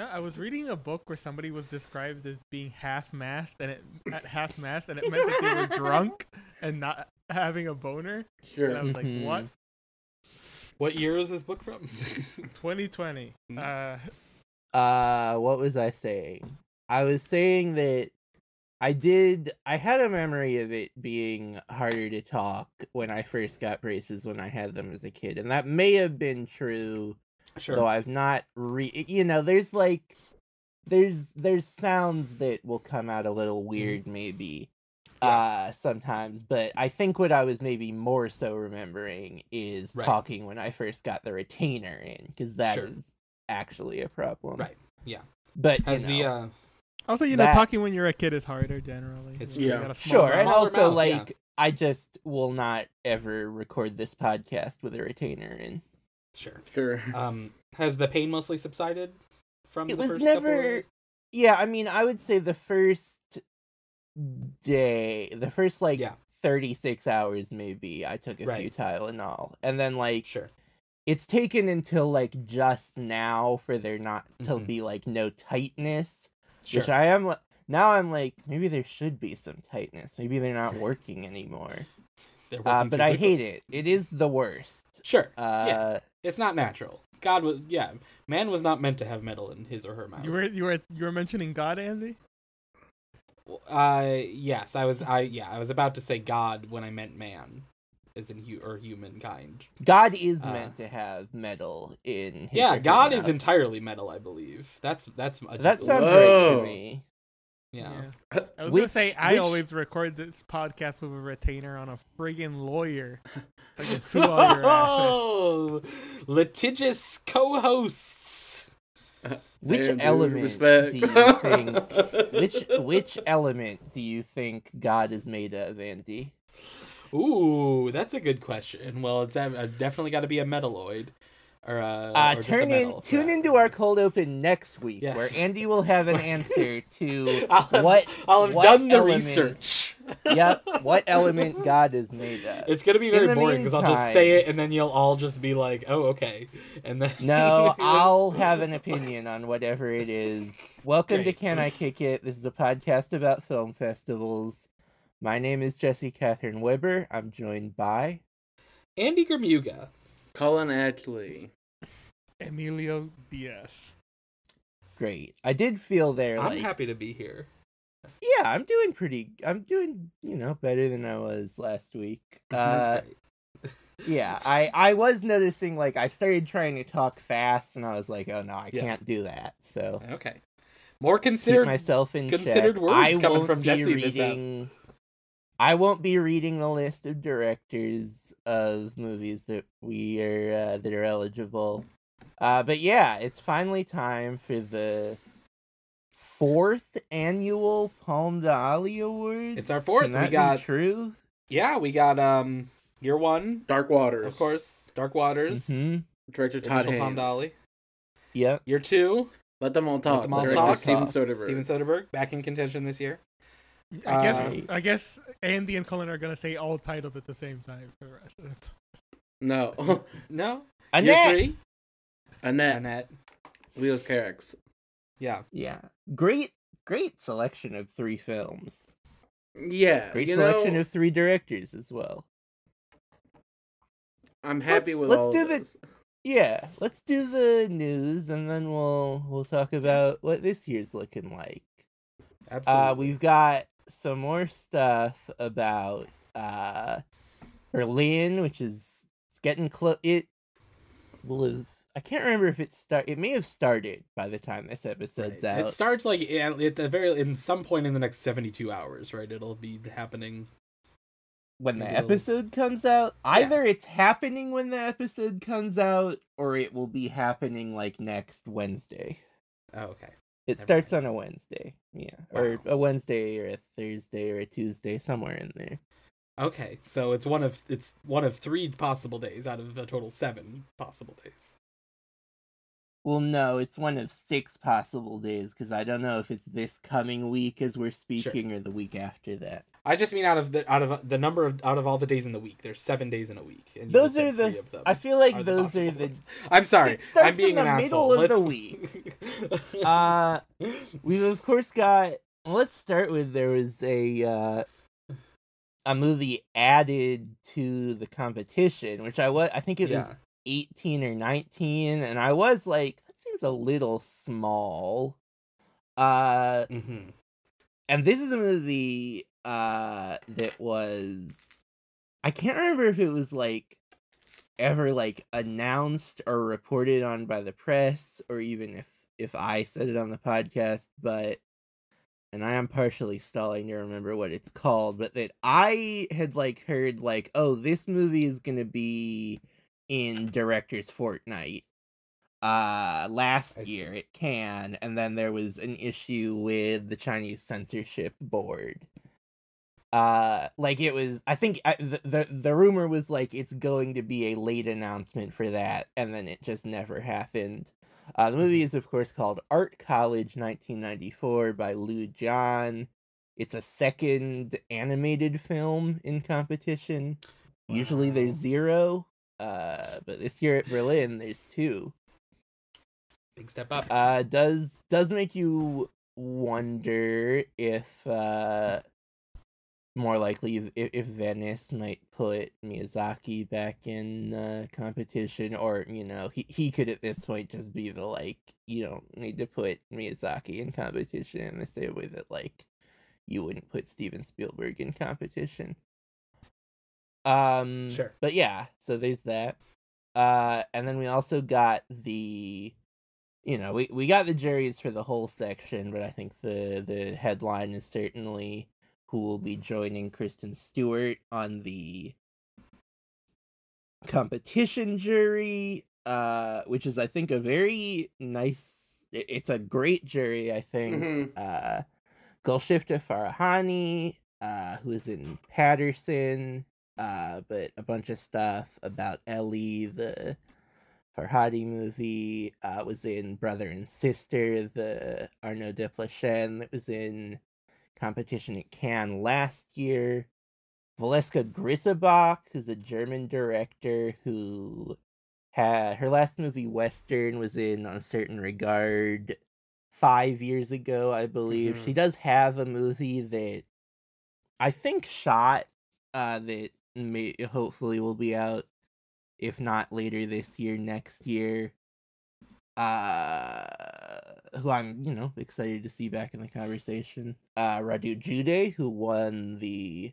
know, I was reading a book where somebody was described as being half mast, and it at half mast, and it meant that they were drunk and not having a boner. Sure. And I was like, Mhm. what? What year is this book from? 2020. Mm. Uh, Uh, what was I saying? I was saying that I did. I had a memory of it being harder to talk when I first got braces when I had them as a kid, and that may have been true. Sure. Though I've not re. You know, there's like, there's there's sounds that will come out a little weird, maybe. Uh, sometimes, but I think what I was maybe more so remembering is Right. talking when I first got the retainer in, because that is Sure. actually a problem. Right, yeah. But as you the uh, also, you know, That- talking when you're a kid is harder generally. It's You know, you true. got Sure, and also mouth, yeah. like I just will not ever record this podcast with a retainer in. Sure. Sure. Um, has the pain mostly subsided from It the was first never. couple? Yeah, I mean, I would say the first day, the first like Yeah. thirty six hours, maybe I took a few Right. Tylenol, and then like Sure. it's taken until like just now for there not to Mhm. be like no tightness, Sure. which I am. Now I'm like maybe there should be some tightness. Maybe they're not working anymore. They're Uh, but I hate it. It is the worst. Sure. Uh, It's not natural. God was yeah. Man was not meant to have metal in his or her mouth. You were you were you were mentioning God, Andy. Uh yes, I was I yeah, I was about to say God when I meant man. As in hu- or humankind. God is Uh, meant to have metal in. His Yeah, or her God is entirely metal, I believe. That's that's a That sounds right to me. Yeah. I was Which- gonna say I which- always record this podcast with a retainer on a friggin' lawyer. I can sue all your asses. Oh, litigious co-hosts. Which Damn, element respect. do you think? which which element do you think God is made of, Andy? Ooh, that's a good question. Well, it's uh, definitely got to be a metalloid, or uh, Uh, or just a turn in, metal, tune yeah. into our cold open next week, Yes. where Andy will have an answer to I'll have, what I'll have what done the element- research. Yep, what element God is made of. It's gonna be very boring because I'll just say it and then you'll all just be like, "Oh, okay," and then No, I'll have an opinion on whatever it is. Welcome to Can I Kick It? This is a podcast about film festivals. My name is Jesse Catherine Weber. I'm joined by Andy Germuga. Colin Ashley. Emilio Diaz. Great. I did feel there I'm like happy to be here. yeah, I'm doing pretty. I'm doing you know better than I was last week. Uh, That's great. yeah, I I was noticing like I started trying to talk fast, and I was like, oh no, I Yeah. can't do that. So Okay. More keep considered. myself in considered check. words I coming won't from be Jesse this reading. I won't be reading the list of directors of movies that we are uh, that are eligible. Uh, but yeah, it's finally time for the fourth annual Palm d'Ali Awards. It's our fourth. Can We that be got- true. Yeah, we got um year one, Dark Waters. of course, Dark Waters, hmm Director Todd initial Haynes. Palm Dolly. Yep. Year two, Let them all talk. Let them all Director talk. Steven Soderbergh. Steven Soderbergh back in contention this year. I guess Uh, I guess Andy and Colin are gonna say all titles at the same time for the rest of it. No. No, year Annette. three, Annette. Annette. Leos Carax. Yeah, Yeah. Great, great selection of three films. Yeah. Great selection know, of three directors as well. I'm happy Let's- with let's all do of the- those. Yeah, let's do the news and then we'll we'll talk about what this year's looking like. absolutely. Uh we've got some more stuff about uh Berlin, which is it's getting close it will have I can't remember if it start it may have started by the time this episode's Right. out. It starts like at at the very in some point in the next seventy-two hours, right? It'll be happening. when the it'll- episode comes out. Either it's happening when the episode comes out or it will be happening like next Wednesday. Oh, okay. It Never starts mind. on a Wednesday, yeah, or a Wednesday or a Thursday or a Tuesday, somewhere in there. Okay, so it's one of it's one of three possible days out of a total seven possible days. Well, no, it's one of six possible days because I don't know if it's this coming week as we're speaking or the week after that. I just mean out of the out of the number of out of all the days in the week. There's seven days in a week. And Those are the- Of I feel like are those possible are the. I'm sorry. I'm being in an the asshole. middle of the Let's- week. Uh, We've of course got. Let's start with there was a uh, a movie added to the competition, which I was. I think it was yeah. eighteen or nineteen, and I was like, that seems a little small. Uh, hmm and this is a movie uh that was I can't remember if it was like ever like announced or reported on by the press or even if if I said it on the podcast but and I am partially stalling to remember what it's called but that I had like heard like oh this movie is going to be in director's fortnight uh last year at Cannes and then there was an issue with the Chinese censorship board uh like it was i think I, the, the the rumor was like it's going to be a late announcement for that and then it just never happened. Uh the movie is of course called art college 1994 by liu jian. It's a second animated film in competition. Usually there's zero uh but this year at berlin there's two. Big step up. uh does does make you wonder if uh more likely if, if Venice might put Miyazaki back in uh, competition or you know he he could at this point just be the like you don't need to put Miyazaki in competition in the same way that like you wouldn't put Steven Spielberg in competition um Sure. but yeah so there's that uh and then we also got the you know, we, we got the juries for the whole section, but I think the the headline is certainly who will be joining Kristen Stewart on the competition jury, uh, which is I think a very nice. It's a great jury, I think. Mhm. Uh, Golshifteh Farahani, uh, who is in Paterson, uh, but a bunch of stuff about Elly, the Farhadi movie, uh, was in Brother and Sister, the Arnaud Desplechin that was in competition at Cannes last year. Valeska Grisebach, who's a German director who had her last movie Western was in Un Certain Regard five years ago, I believe. Mhm. She does have a movie that I think shot uh that may hopefully will be out if not later this year, next year. Uh, who I'm, you know, excited to see back in the conversation. Uh, Radu Jude, who won the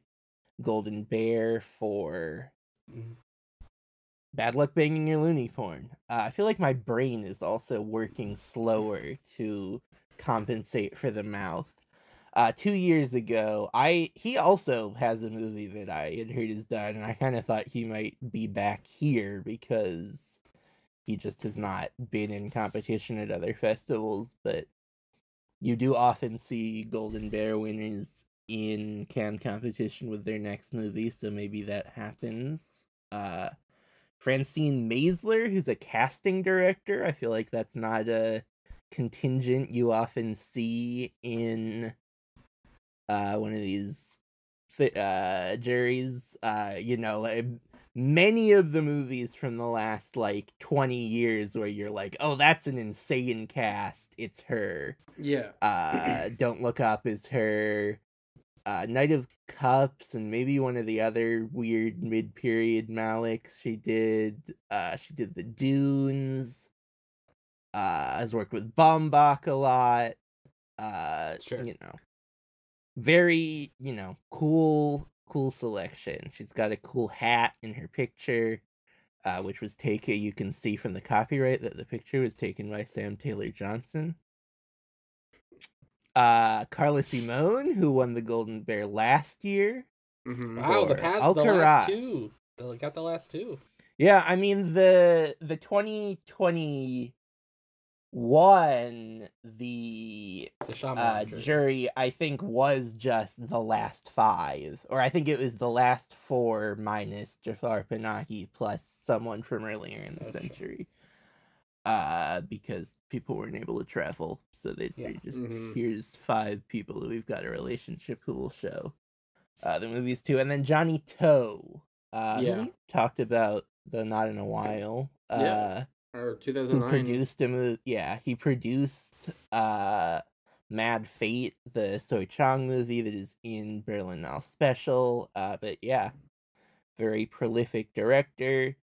Golden Bear for. Bad Luck Banging or Loony Porn. Uh, I feel like my brain is also working slower to compensate for the mouth. Uh, two years ago, I he also has a movie that I had heard is done, and I kind of thought he might be back here because he just has not been in competition at other festivals. But you do often see Golden Bear winners in Cannes competition with their next movie, so maybe that happens. Uh, Francine Maisler, who's a casting director, I feel like that's not a contingent you often see in uh one of these uh juries uh you know many of the movies from the last like 20 years where you're like oh that's an insane cast. It's her. Yeah. uh don't look up is her. Uh knight of cups and maybe one of the other weird mid-period malicks. She did uh she did the dunes. Uh has worked with baumbach a lot. Uh Sure. you know. Very you know cool cool selection she's got a cool hat in her picture uh which was taken you can see from the copyright that the picture was taken by sam taylor johnson uh carla simón who won the golden bear last year hmm Wow, the for past the last two. They got the last two. Yeah, I mean the the 2021 the The uh, jury. I think was just the last five, or I think it was the last four minus Jafar Panahi plus someone from earlier in the Okay. century. Uh, because people weren't able to travel, so they, Yeah. just Mhm. here's five people that we've got a relationship who will show. uh, the movies too, and then Johnnie To. Uh, Yeah. we talked about the not in a while. Uh, Or who produced a movie? Yeah, he produced uh, Mad Fate, the Soi Cheang movie that is in Berlin now special. Uh, but yeah, very prolific director.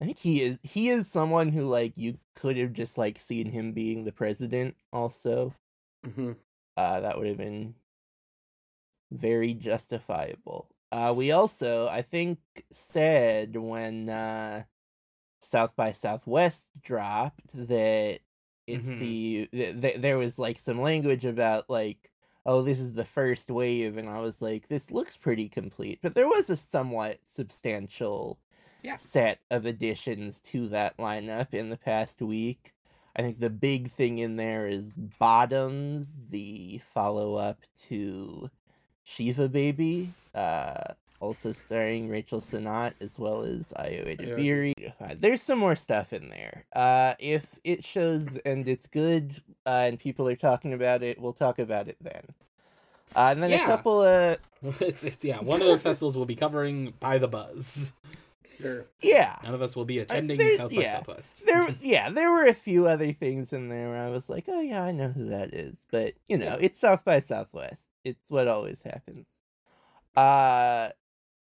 I think he is he is someone who like you could have just like seen him being the president also. hmm Uh that would have been very justifiable. Uh we also I think said when uh South by Southwest dropped that it's Mhm. the th- th- there was like some language about like oh this is the first wave and I was like this looks pretty complete but there was a somewhat substantial Yeah. set of additions to that lineup in the past week. I think the big thing in there is Bottoms, the follow up to Shiva Baby, uh, also starring Rachel Sennott as well as Ayo Edebiri. Uh, There's some more stuff in there. Uh, if it shows and it's good uh, and people are talking about it, we'll talk about it then. Uh, and then Yeah. a couple of it's, it's yeah, one of those festivals we'll be covering by the buzz. Sure. yeah, None of us will be attending there's- South by yeah. Southwest. there yeah there were a few other things in there where i was like oh yeah i know who that is but you know Yeah. it's south by southwest it's what always happens uh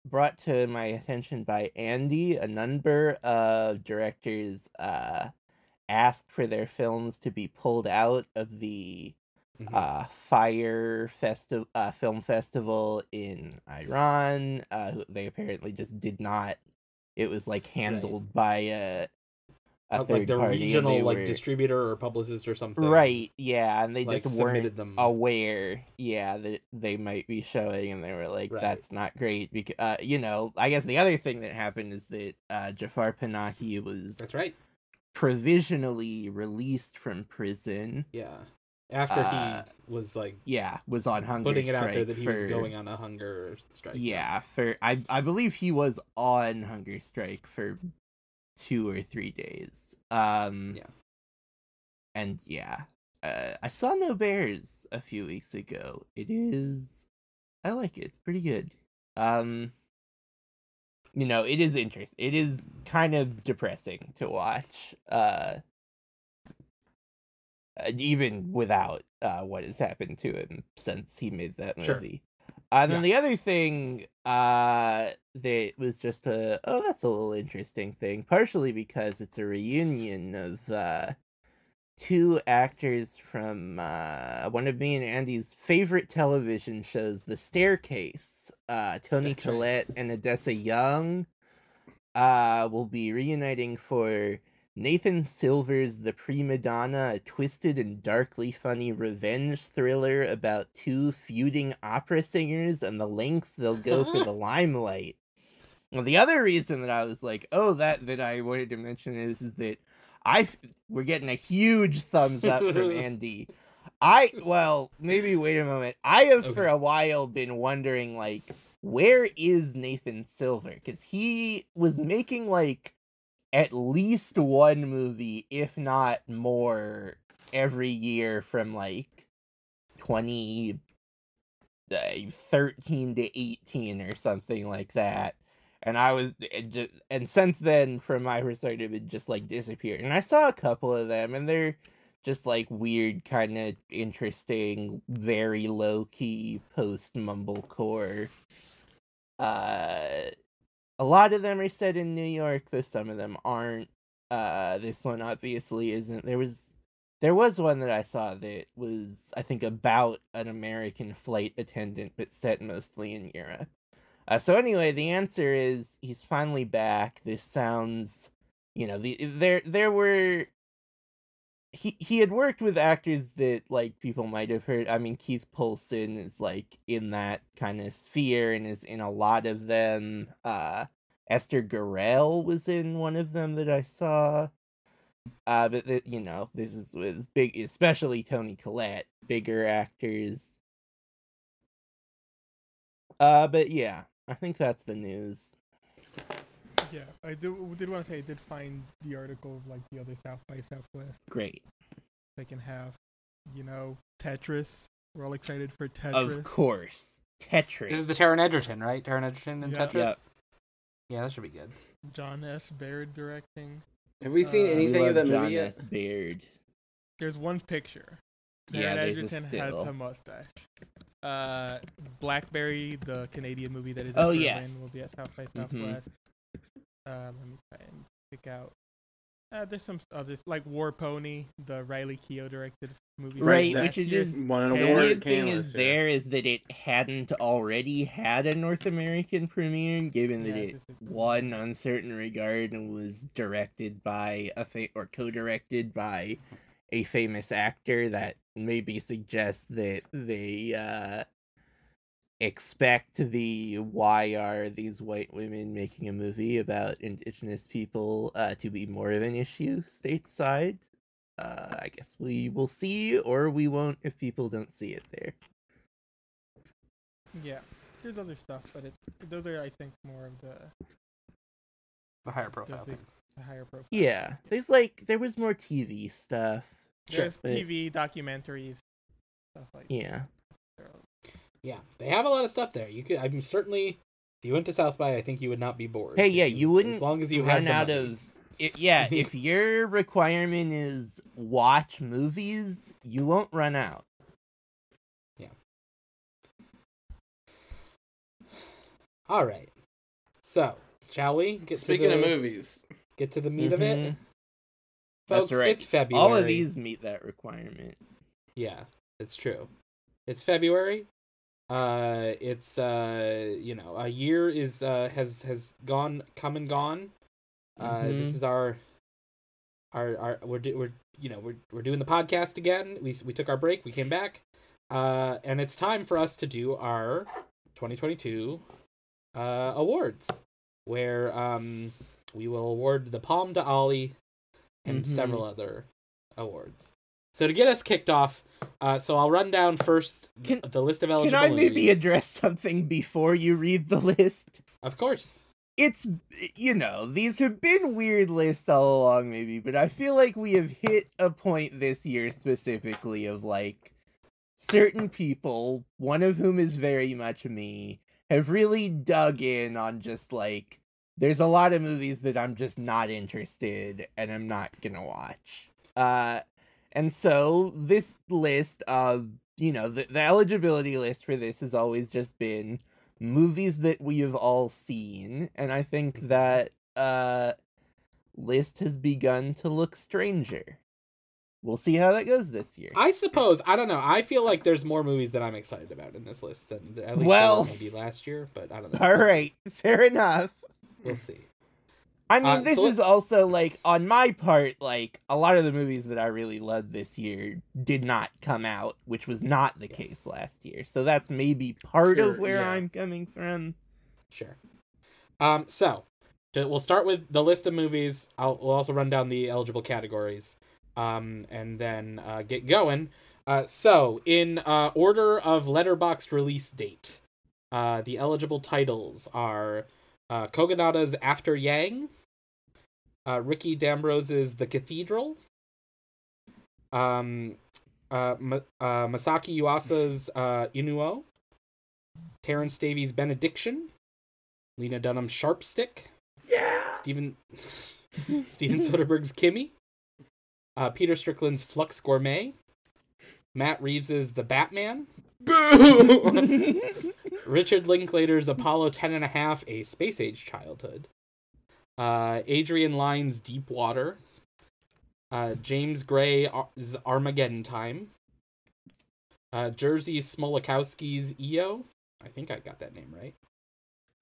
brought to my attention by andy a number of directors uh asked for their films to be pulled out of the Mhm. uh fire festi- uh film festival in iran uh they apparently just did not it was like handled by a a like the party regional like were- distributor or publicist or something. right yeah and they Like just weren't them. aware yeah that they might be showing and they were like Right. that's not great because uh you know i guess the other thing that happened is that uh jafar panahi was That's right. provisionally released from prison Yeah. After Uh, he was like yeah was on hunger putting it out there that he for, was going on a hunger strike. Yeah, for I I believe he was on hunger strike for two or three days. Um Yeah. And yeah. Uh, I saw No Bears a few weeks ago. It is I like it. It's pretty good. Um you know, it is interesting. It is kind of depressing to watch. Uh even without uh, what has happened to him since he made that movie. Uh, and then the other thing uh, that was just a oh that's a little interesting thing, partially because it's a reunion of uh, two actors from uh, one of me and Andy's favorite television shows, The Staircase. Uh, Toni That's right. And Odessa Young uh, will be reuniting for Nathan Silver's The Prima Donna, a twisted and darkly funny revenge thriller about two feuding opera singers and the lengths they'll go for the limelight. Well, the other reason that I was like, oh, that that I wanted to mention is is that I we're getting a huge thumbs up from Andy. I well, maybe wait a moment. I have for a while been wondering like where is Nathan Silver? Cuz he was making like at least one movie, if not more, every year from like 2013 uh, to 18 or something like that. And I was, eh, eh, just, and since then, from my perspective, it just like disappeared. And I saw a couple of them, and they're just like weird, kind of interesting, very low key post mumblecore. Uh, a lot of them are set in New York, though some of them aren't. Uh, this one obviously isn't. There was there was one that I saw that was I think about an American flight attendant, but set mostly in Europe. Uh, so anyway, the answer is he's finally back. This sounds, you know, the there there were. He he had worked with actors that like people might have heard. I mean, Keith Poulson is like in that kind of sphere and is in a lot of them. Uh, Esther Garrel was in one of them that I saw. Uh, but th- you know, this is with big, especially Toni Collette, bigger actors. Uh, but yeah, I think that's the news. Yeah, I did, did want to say I did find the article of like the other South by Southwest Great, They can have, You know, Tetris. We're all excited for Tetris. of course. Tetris. This is the Taron Egerton, right? Taron Egerton and Yeah. Tetris. Yep. Yeah, that should be good. John S. Baird directing. Have we seen Uh, anything love of that John movie yet? S. Baird. There's one picture. Yeah, Taron there's a Egerton has a mustache. Uh, Blackberry, the Canadian movie that is. in Oh, Berlin, yes. will be at South by Mhm. Southwest. Um, let me try and pick out. Uh, there's some others like War Pony, the Riley Keough directed movie. Right, which is year. just- Won an The award weird thing Cannes is this there is that it hadn't already had a North American premiere, given that Yeah, it this is- won Un Certain Regard and was directed by a fa- or co-directed by a famous actor that maybe suggests that they uh expect the why are these white women making a movie about indigenous people uh to be more of an issue stateside uh i guess we will see or we won't if people don't see it there Yeah, there's other stuff, but it's those are I think more of the, The higher profile big- things. the higher profile. yeah there's like there was more tv stuff There's but- TV documentaries, stuff like yeah that. Yeah, they have a lot of stuff there. You could. I'm certainly. If you went to South by, I think you would not be bored. Hey, yeah, you wouldn't As long as you run had the out money. of it, yeah if your requirement is watch movies you won't run out Yeah. All right. So, shall we get Speaking to the, of movies, Get to the meat of it, Mhm. folks. That's right. It's February. all of these meet that requirement Yeah, it's true. It's February. Uh, it's uh, you know, a year is uh has has gone, come and gone. Uh, this Mhm. is our, our our we're do, we're you know we're we're doing the podcast again. We we took our break. We came back. Uh, and it's time for us to do our 2022 uh awards, where um we will award the Palm to Ollie and Mhm. several other awards. So to get us kicked off, uh, so I'll run down first Can- the list of eligible. can i maybe address something before you read the list Of course. it's you know these have been weird lists all along maybe but i feel like we have hit a point this year specifically of like certain people one of whom is very much me have really dug in on just like there's a lot of movies that i'm just not interested and i'm not gonna watch uh and so this list of you know the, the eligibility list for this has always just been movies that we have all seen and i think that uh list has begun to look stranger we'll see how that goes this year I suppose I don't know. I feel like there's more movies that I'm excited about in this list than at least Well- maybe last year, but I don't know. all right fair enough we'll see. I mean Uh, this so is also like on my part like a lot of the movies that i really loved this year did not come out which was not the Yes. case last year so that's maybe part of where yeah. i'm coming from Sure. Um, so to, we'll start with the list of movies. I'll we'll also run down the eligible categories, um, and then uh, get going. Uh, so in uh, order of Letterboxd release date, uh, the eligible titles are uh, Kogonada's After Yang, uh, Ricky D'Ambrose's The Cathedral, um, uh, Ma- uh, Masaki Yuasa's uh, Inu-Oh, Terence Davies' Benediction, Lena Dunham's Sharp Stick, yeah! Steven Steven Soderbergh's Kimi, uh, Peter Strickland's Flux Gourmet, Matt Reeves's The Batman, boo! Richard Linklater's Apollo 10 and a half, A Space Age Childhood, uh, Adrian Lyne's Deep Water, uh, James Gray's Armageddon Time, uh, Jerzy Smolakowski's EO. I think I got that name right.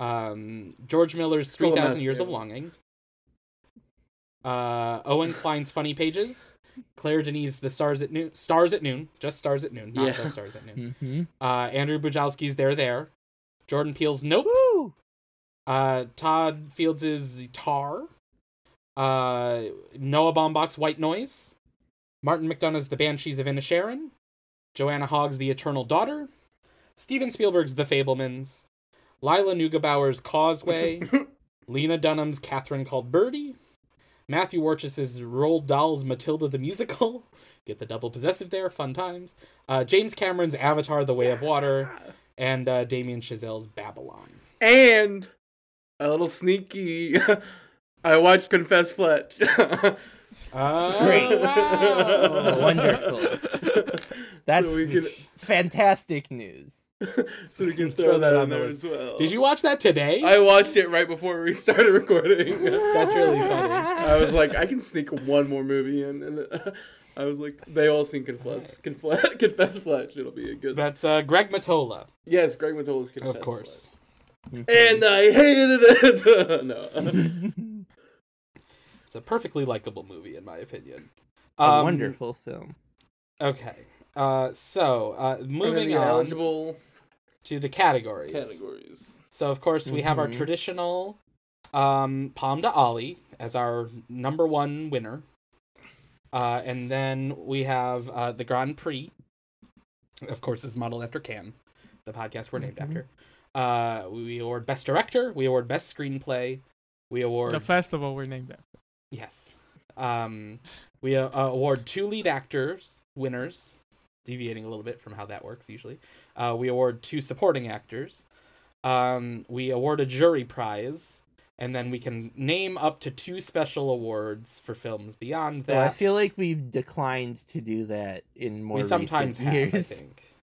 Um, George Miller's 3,000 Years of Longing. Uh, Owen Kline's Funny Pages. Claire Denis' The Stars at Noon. Stars at Noon. Just Stars at Noon, not Yeah. The Stars at Noon mm-hmm. uh, Andrew Bujalski's There There, Jordan Peele's Nope, Woo! Uh, Todd Fields' Tar, uh, Noah Baumbach's White Noise, Martin McDonagh's The Banshees of Inisherin, Joanna Hogg's The Eternal Daughter, Steven Spielberg's The Fabelmans, Lila Neugebauer's Causeway, Lena Dunham's Catherine Called Birdy, Matthew Warchus's Roald Dahl's Matilda the Musical, get the double possessive there, fun times, uh, James Cameron's Avatar The Way of Water, and uh, Damien Chazelle's Babylon. And a little sneaky. I watched Confess Fletch. Oh, Great. wow. Wonderful. That's so can fantastic news. so we can Throw throw, that that on on there as well. Did you watch that today? I watched it right before we started recording. That's really funny. I was like, I can sneak one more movie in, and uh, I was like, they all seen Confess, Confess, Confess Fletch. It'll be a good. That's uh, Greg Mottola, yes, Greg Mottola's Confess. of course. Fletch. And I hated it. no. It's a perfectly likable movie, in my opinion. a Um, wonderful film. Okay. Uh, so uh, moving on eligible to the categories. categories. So of course we have our Mhm. traditional um, Palm de Ali as our number one winner, uh, and then we have uh, the Grand Prix. Of course, is modeled after Cannes, the podcast we're named Mhm. after. Uh, we award best director. We award best screenplay. We award The festival we're named after. Yes. Um, we uh, uh, award two lead actors winners, deviating a little bit from how that works usually. Uh, we award two supporting actors. Um, we award a jury prize, and then we can name up to two special awards for films beyond that. Though I feel like we've declined to do that in more we sometimes recent have. I think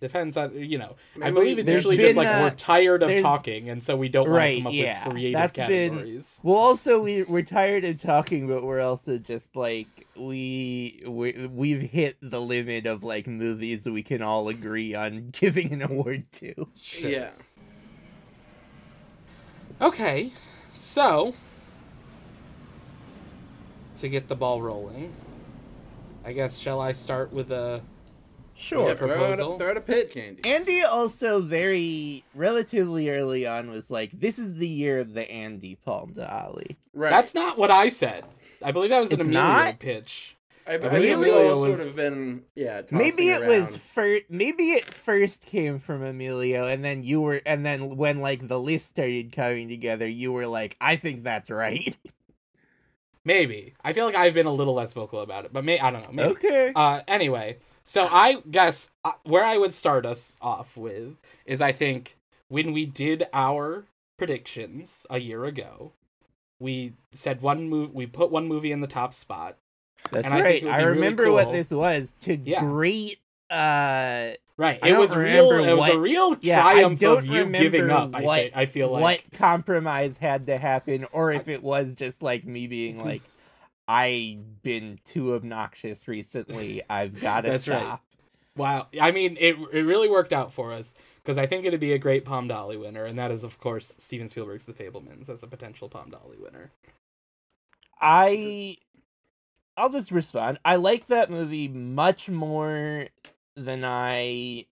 depends on you know. I Maybe believe it's usually just like uh, we're tired of talking, and so we don't want to come up yeah, with creative that's been- categories. Well, also we we're tired of talking, but we're also just like we we we've hit the limit of like movies we can all agree on giving an award to. Sure. Yeah. Okay, so to get the ball rolling, I guess shall I start with a Sure. Yeah, throw, out a, throw out a pitch, Andy. Andy also very relatively early on was like, "This is the year of the Andy Palm to Ali." right. That's not what I said. I believe that was an It's Emilio not? pitch. I, I Really? think Emilio was- sort of been yeah. Maybe tossing it was first. Maybe it first came from Emilio, and then you were, and then when like the list started coming together, you were like, "I think that's right." Maybe I feel like I've been a little less vocal about it, but may I don't know. Maybe. okay. Uh, anyway, so I guess uh, where I would start us off with is I think when we did our predictions a year ago, we said one move. We put one movie in the top spot. That's and I right. I be really remember what this was to Yeah. great. uh Right. It was real. remember It was a real triumph don't of you giving remember up. I what- think. I feel like. what compromise had to happen, or if it was just like me being like, "I've been too obnoxious recently. I've got to That's right. stop." Wow. I mean, it it really worked out for us because I think it'd be a great Palm Dolly winner, and that is of course Steven Spielberg's The Fabelmans as a potential Palm Dolly winner. I I'll just respond. I like that movie much more than I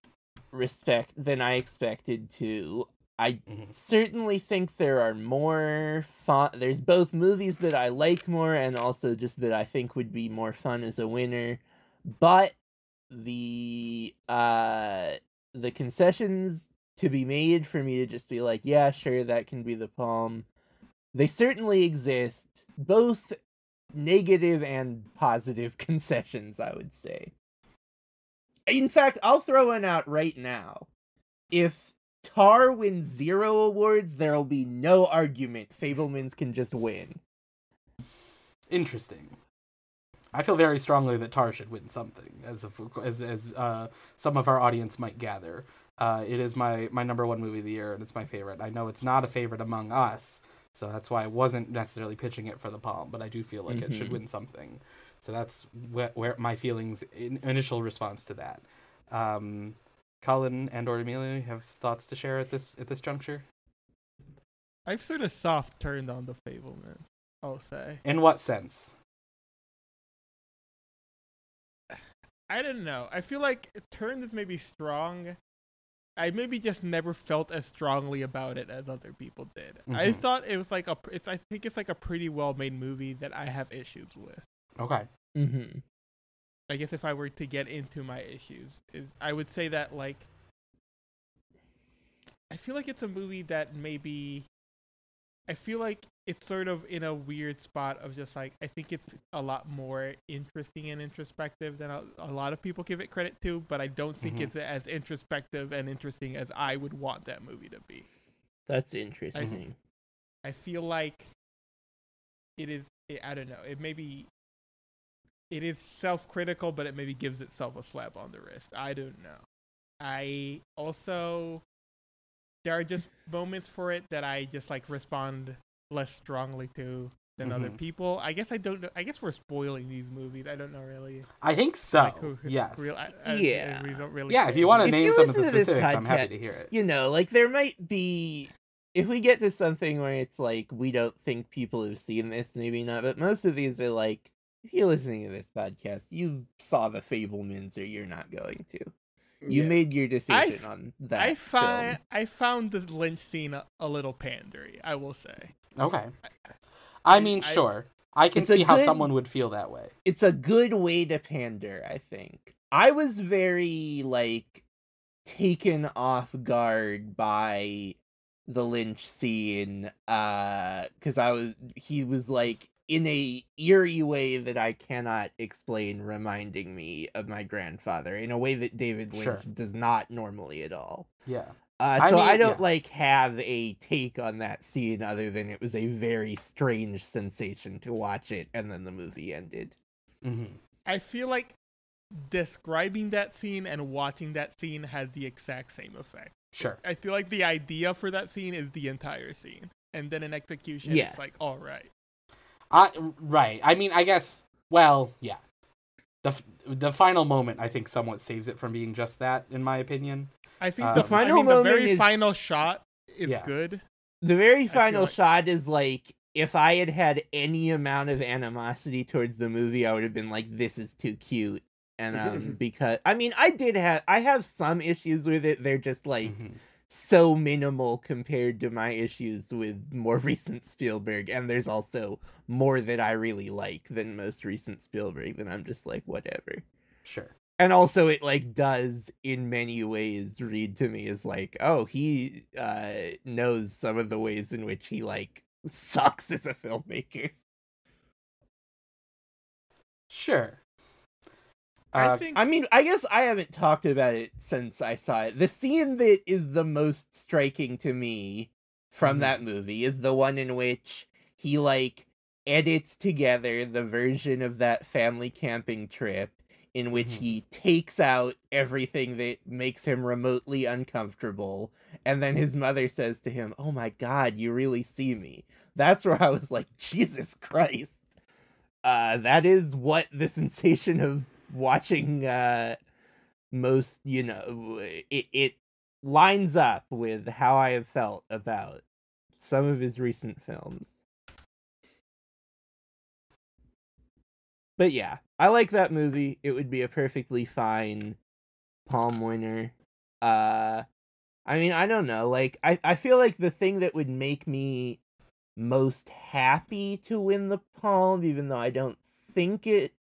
respect than I expected to. I Mhm. certainly think there are more fun there's both movies that I like more and also just that I think would be more fun as a winner. But the uh the concessions to be made for me to just be like, yeah, sure, that can be the palm. They certainly exist, both negative and positive concessions, I would say. In fact, I'll throw one out right now. If Tar wins zero awards, there'll be no argument. Fabelmans can just win. Interesting. I feel very strongly that Tar should win something, as of, as as uh, some of our audience might gather. Uh, it is my my number one movie of the year, and it's my favorite. I know it's not a favorite among us, so that's why I wasn't necessarily pitching it for the palm, but I do feel like it should Mhm. win something. So that's where, where my feelings, in, initial response to that. Um, Colin and or Emilio, you have thoughts to share at this at this juncture? I've sort of soft turned on the Fabelman. I'll say. In what sense? I don't know. I feel like turned is maybe strong. I maybe just never felt as strongly about it as other people did. I Mhm. thought it was like a. It's. I think it's like a pretty well made movie that I have issues with. Okay. Mm-hmm. I guess if I were to get into my issues, is I would say that like I feel like it's a movie that maybe I feel like it's sort of in a weird spot of just like I think it's a lot more interesting and introspective than a, a lot of people give it credit to, but I don't think Mhm. it's as introspective and interesting as I would want that movie to be. That's interesting. I feel like it is. I don't know. It maybe it is self-critical, but it maybe gives itself a slap on the wrist. I don't know. I also there are just moments for it that I just like respond less strongly to than other Mhm. people. I guess I don't know. I guess we're spoiling these movies. I don't know really. I think so. like, who- who- yes. real- I- I- Yeah. we don't really. yeah, if you want to name some of the listen to this specifics, I'm happy to hear it. You know, like there might be if we get to something where it's like we don't think people have seen this, maybe not, but most of these are like if you're listening to this podcast, you saw the Fabelmans or you're not going to. You Yeah. made your decision I- on that. I find. I found the Lynch scene a, a little pandery. I will say. Okay. I mean, I- sure. I can It's a see how good- someone would feel that way. it's a good way to pander, I think. I was very like taken off guard by the Lynch scene uh cuz I was he was like in a eerie way that I cannot explain reminding me of my grandfather in a way that David Lynch Sure. does not normally at all. Yeah. Uh, so I mean, don't yeah. like have a take on that scene other than it was a very strange sensation to watch it and then the movie ended. hmm I feel like describing that scene and watching that scene has the exact same effect. Sure. I feel like the idea for that scene is the entire scene, and then in execution, Yes. it's like, all right, I right. I mean, I guess. Well, yeah. The the final moment, I think, somewhat saves it from being just that, in my opinion. I think Uh, the, The final final I mean, the very is- final shot is Yeah. good. The very final like- shot is like if I had had any amount of animosity towards the movie, I would have been like, "This is too cute." And um, because I mean, I did have I have some issues with it. They're just like Mhm. So minimal compared to my issues with more recent Spielberg. And there's also more that I really like than most recent Spielberg. That I'm just like, whatever. Sure. and also it like does in many ways read to me as like oh he uh knows some of the ways in which he like sucks as a filmmaker Sure. I Uh, think i mean i guess i haven't talked about it since i saw it the scene that is the most striking to me from Mhm. that movie is the one in which he like edits together the version of that family camping trip in which Mhm. he takes out everything that makes him remotely uncomfortable and then his mother says to him oh my god you really see me that's where i was like jesus christ uh that is what the sensation of watching uh most you know it it lines up with how i have felt about some of his recent films. But yeah i like that movie. It would be a perfectly fine palm winner. Uh i mean i don't know like i i feel like the thing that would make me most happy to win the palm even though i don't think it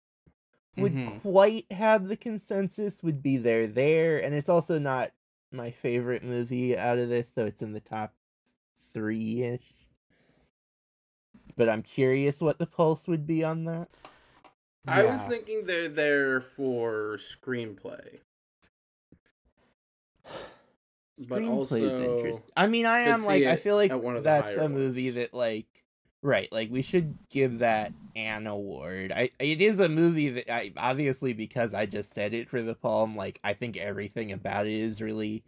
would Mhm. quite have the consensus would be there there and it's also not my favorite movie out of this though it's in the top three-ish. But i'm curious what the pulse would be on that. I was thinking they're there for screenplay. But Screenplay's also, interest- I mean, I am like, I feel like one of that's a movie that like, right? Like we should give that an award. I it is a movie that I obviously because I just said it for the poem, Like I think everything about it is really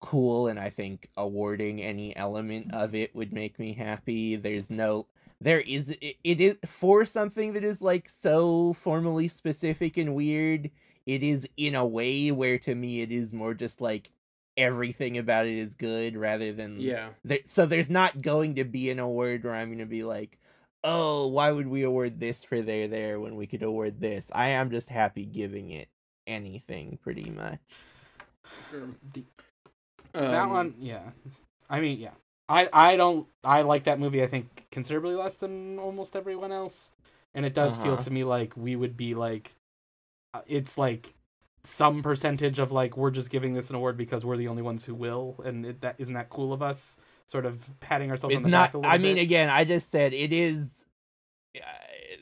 cool, and I think awarding any element of it would make me happy. There's no. There is it, it is for something that is like so formally specific and weird. It is in a way where to me it is more just like everything about it is good rather than yeah, there, so there's not going to be an award where I'm going to be like, oh, why would we award this for there there when we could award this? I am just happy giving it anything pretty much. the- that Um, one, yeah. I mean, yeah. I I don't. I like that movie. I think considerably less than almost everyone else, and it does feel Uh-huh. to me like we would be like, uh, it's like some percentage of like we're just giving this an award because we're the only ones who will, and it, that isn't that cool of us. sort of patting ourselves on it's the not back a little i mean again i just said it is uh,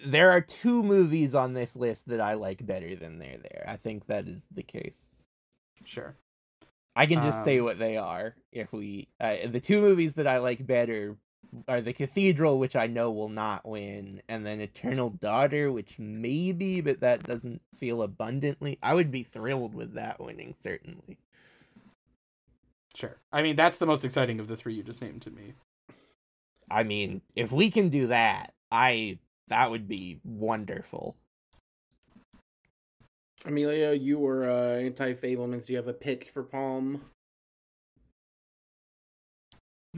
there are two movies on this list that i like better than they're there i think that is the case sure. i can just say Um, what they are if we uh, the two movies that i like better are the cathedral which i know will not win and then eternal daughter which maybe but that doesn't feel abundantly i would be thrilled with that winning certainly Sure. I mean, that's the most exciting of the three you just named to me. i mean if we can do that i that would be wonderful Amelia, you were uh, anti Fabelmans. Do you have a pitch for Palm?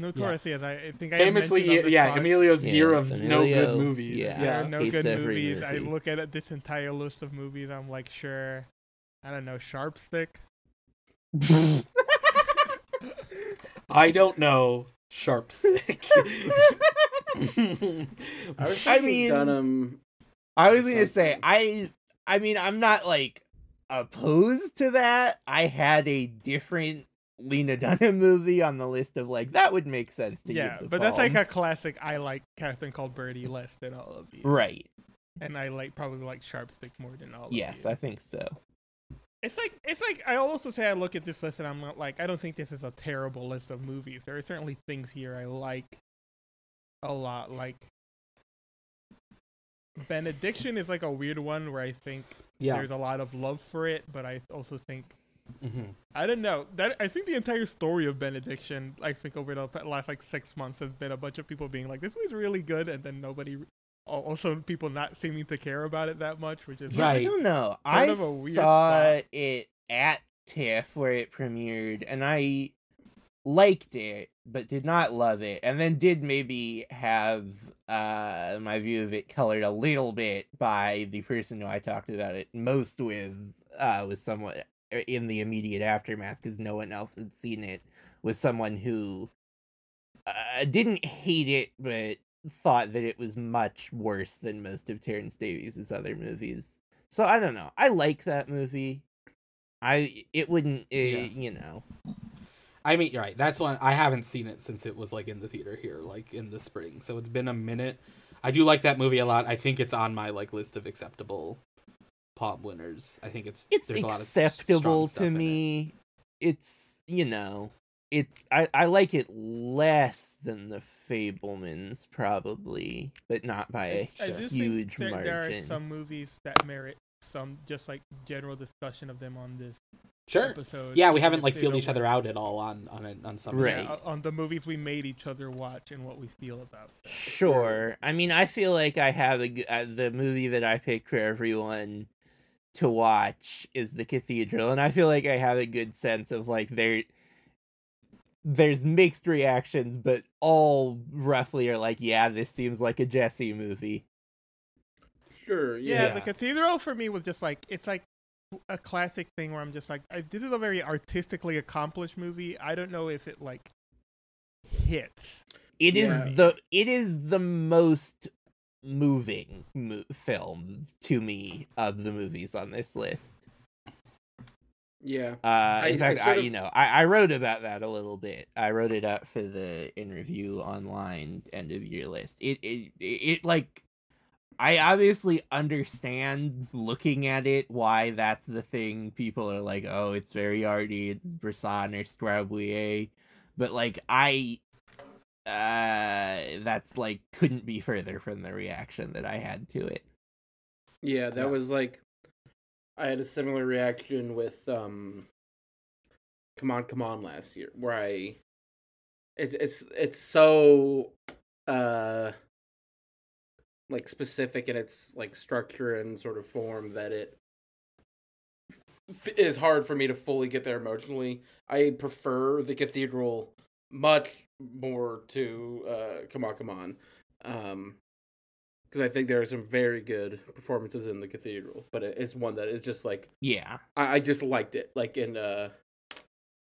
Notoriously, as I, I think I Famously, mentioned yeah, pod, Emilio's Yeah, year of no good movies. yeah. Yeah. no good every movies. I look at this entire list of movies. I'm like, sure, I don't know, Sharp Stick. I don't know. Sharp stick. I was I thinking mean- Dunham. I was gonna say. I I mean I'm not like opposed to that. I had a different Lena Dunham movie on the list of like that would make sense to you. Yeah, but that's like a classic. I like Catherine called Birdy less than all of you, right. and I like probably like Sharp Stick more than all. Of these. Yes, I think so. It's like it's like I also say I look at this list and I'm not like I don't think this is a terrible list of movies. There are certainly things here I like a lot. Like Benediction is like a weird one where I think yeah. there's a lot of love for it, but I also think hmm I don't know that I think the entire story of Benediction, I think over the last like six months, has been a bunch of people being like, "This was really good," and then nobody, also people not seeming to care about it that much, which is Yeah, I don't know. I of a weird saw spot. it at TIFF where it premiered, and I liked it, but did not love it, and then did maybe have uh my view of it colored a little bit by the person who I talked about it most with, uh, was someone in the immediate aftermath because no one else had seen it. Was someone who uh, didn't hate it, but thought that it was much worse than most of Terence Davies' other movies. So I don't know. I like that movie. I it wouldn't uh, Yeah. you know. I mean, you're right. That's one I haven't seen it since it was like in the theater here, like in the spring. So it's been a minute. I do like that movie a lot. I think it's on my like list of acceptable Palm winners. I think it's It's there's a lot of acceptable to in it. me. It's you know, it's I I like it less than the Fabelmans probably, but not by a I Sure. just huge think there, there are some movies that merit some just like general discussion of them on this Sure. episode. Yeah, we haven't like they filled each other out at all on on it on some Right. Yeah, on the movies we made each other watch and what we feel about. them. Sure. I mean, I feel like I have a g- uh, the movie that I picked for everyone to watch is The Cathedral, and I feel like I have a good sense of like there there's mixed reactions, but all roughly are like, yeah, this seems like a Jesse movie. Sure. Yeah, Yeah. the cathedral for me was just like it's like a classic thing where I'm just like, I, this is a very artistically accomplished movie. I don't know if it like hits. It is Yeah. the it is the most moving mo- film to me of the movies on this list. Yeah. Uh, I- in I fact, I, of- you know, I, I wrote about that a little bit. I wrote it up for the in review online end of year list. It, it, it, it, like, I obviously understand looking at it why that's the thing. People are like, oh, it's very arty, it's Bresson or Straub-Huillet, but like, I, uh, that's like couldn't be further from the reaction that I had to it. Yeah, that Yeah. was like I had a similar reaction with um Come on, come on last year where I it, it's it's so uh like specific in its like structure and sort of form that it f- is hard for me to fully get there emotionally. I prefer the cathedral much more to uh come on, come on. Um because I think there are some very good performances in the cathedral, but it's one that is just like Yeah. I, I just liked it. Like in uh,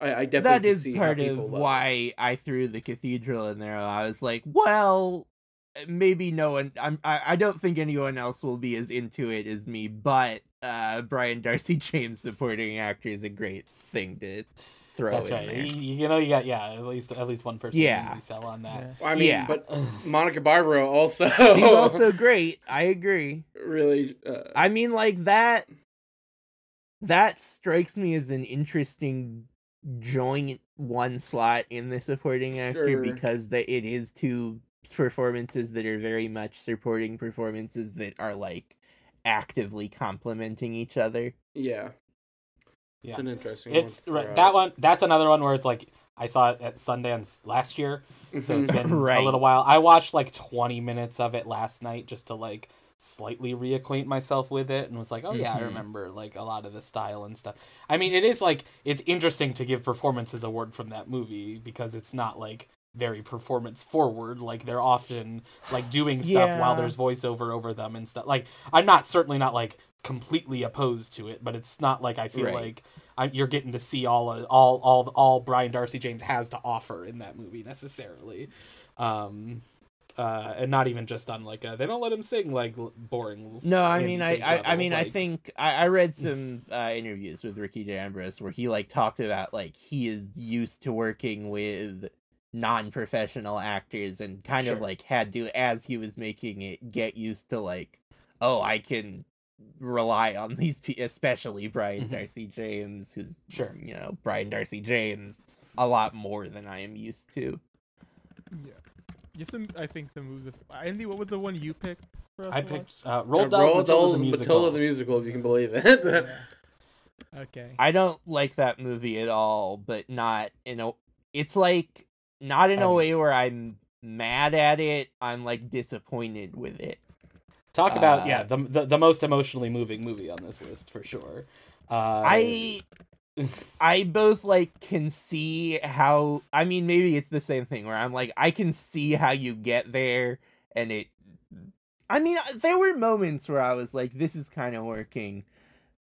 I, I definitely that is part of why I threw the cathedral in there. I was like, well, maybe no one. I'm. I, I don't think anyone else will be as into it as me. But uh, Brian Darcy James supporting actor is a great thing to throw That's in right. there. You, you know, you got yeah, at least at least one person. Yeah. easy sell on that. Yeah. Well, I mean, Yeah. but Monica Barbaro also She's also great. I agree. really. Uh, I mean, like that. That strikes me as an interesting joint one slot in the supporting actor Sure. because that it is two performances that are very much supporting performances that are like actively complementing each other. yeah, Yeah. it's an interesting. It's one right, that out. one. That's another one where it's like I saw it at Sundance last year, so it's been Right. a little while. I watched like 20 minutes of it last night just to like slightly reacquaint myself with it and was like, oh yeah, I Mhm. remember like a lot of the style and stuff. I mean, it is like it's interesting to give performances award from that movie because it's not like very performance forward like they're often like doing stuff while there's voiceover over them and stuff like i'm not certainly not like completely opposed to it but it's not like i feel Right. like I, you're getting to see all all all all Brian Darcy James has to offer in that movie necessarily, um, uh, and not even just on like a, they don't let him sing like boring. No, I mean, I, James I, I level, mean, I think I, I read some uh, interviews with Ricky D'Ambrose where he like talked about like he is used to working with non-professional actors and kind of like had to as he was making it get used to like, oh, I can rely on these, pe- especially Brian Mhm. Darcy James, who's Sure. you know Brian Darcy James a lot more than I am used to. Yeah. Just the, I think the movie was. Andy, what was the one you picked? For us I picked uh, Roald Dahl's Matilda Dahl's the musical. Matilda the musical, if you can believe it. Yeah. Okay. I don't like that movie at all, but not in a. It's like not in a Um, way where I'm mad at it. I'm like disappointed with it. Talk about uh, yeah the, the the most emotionally moving movie on this list for sure. Uh, I I both like can see how. I mean, maybe it's the same thing where I'm like I can see how you get there, and it. I mean, uh, there were moments where I was like, "This is kind of working,"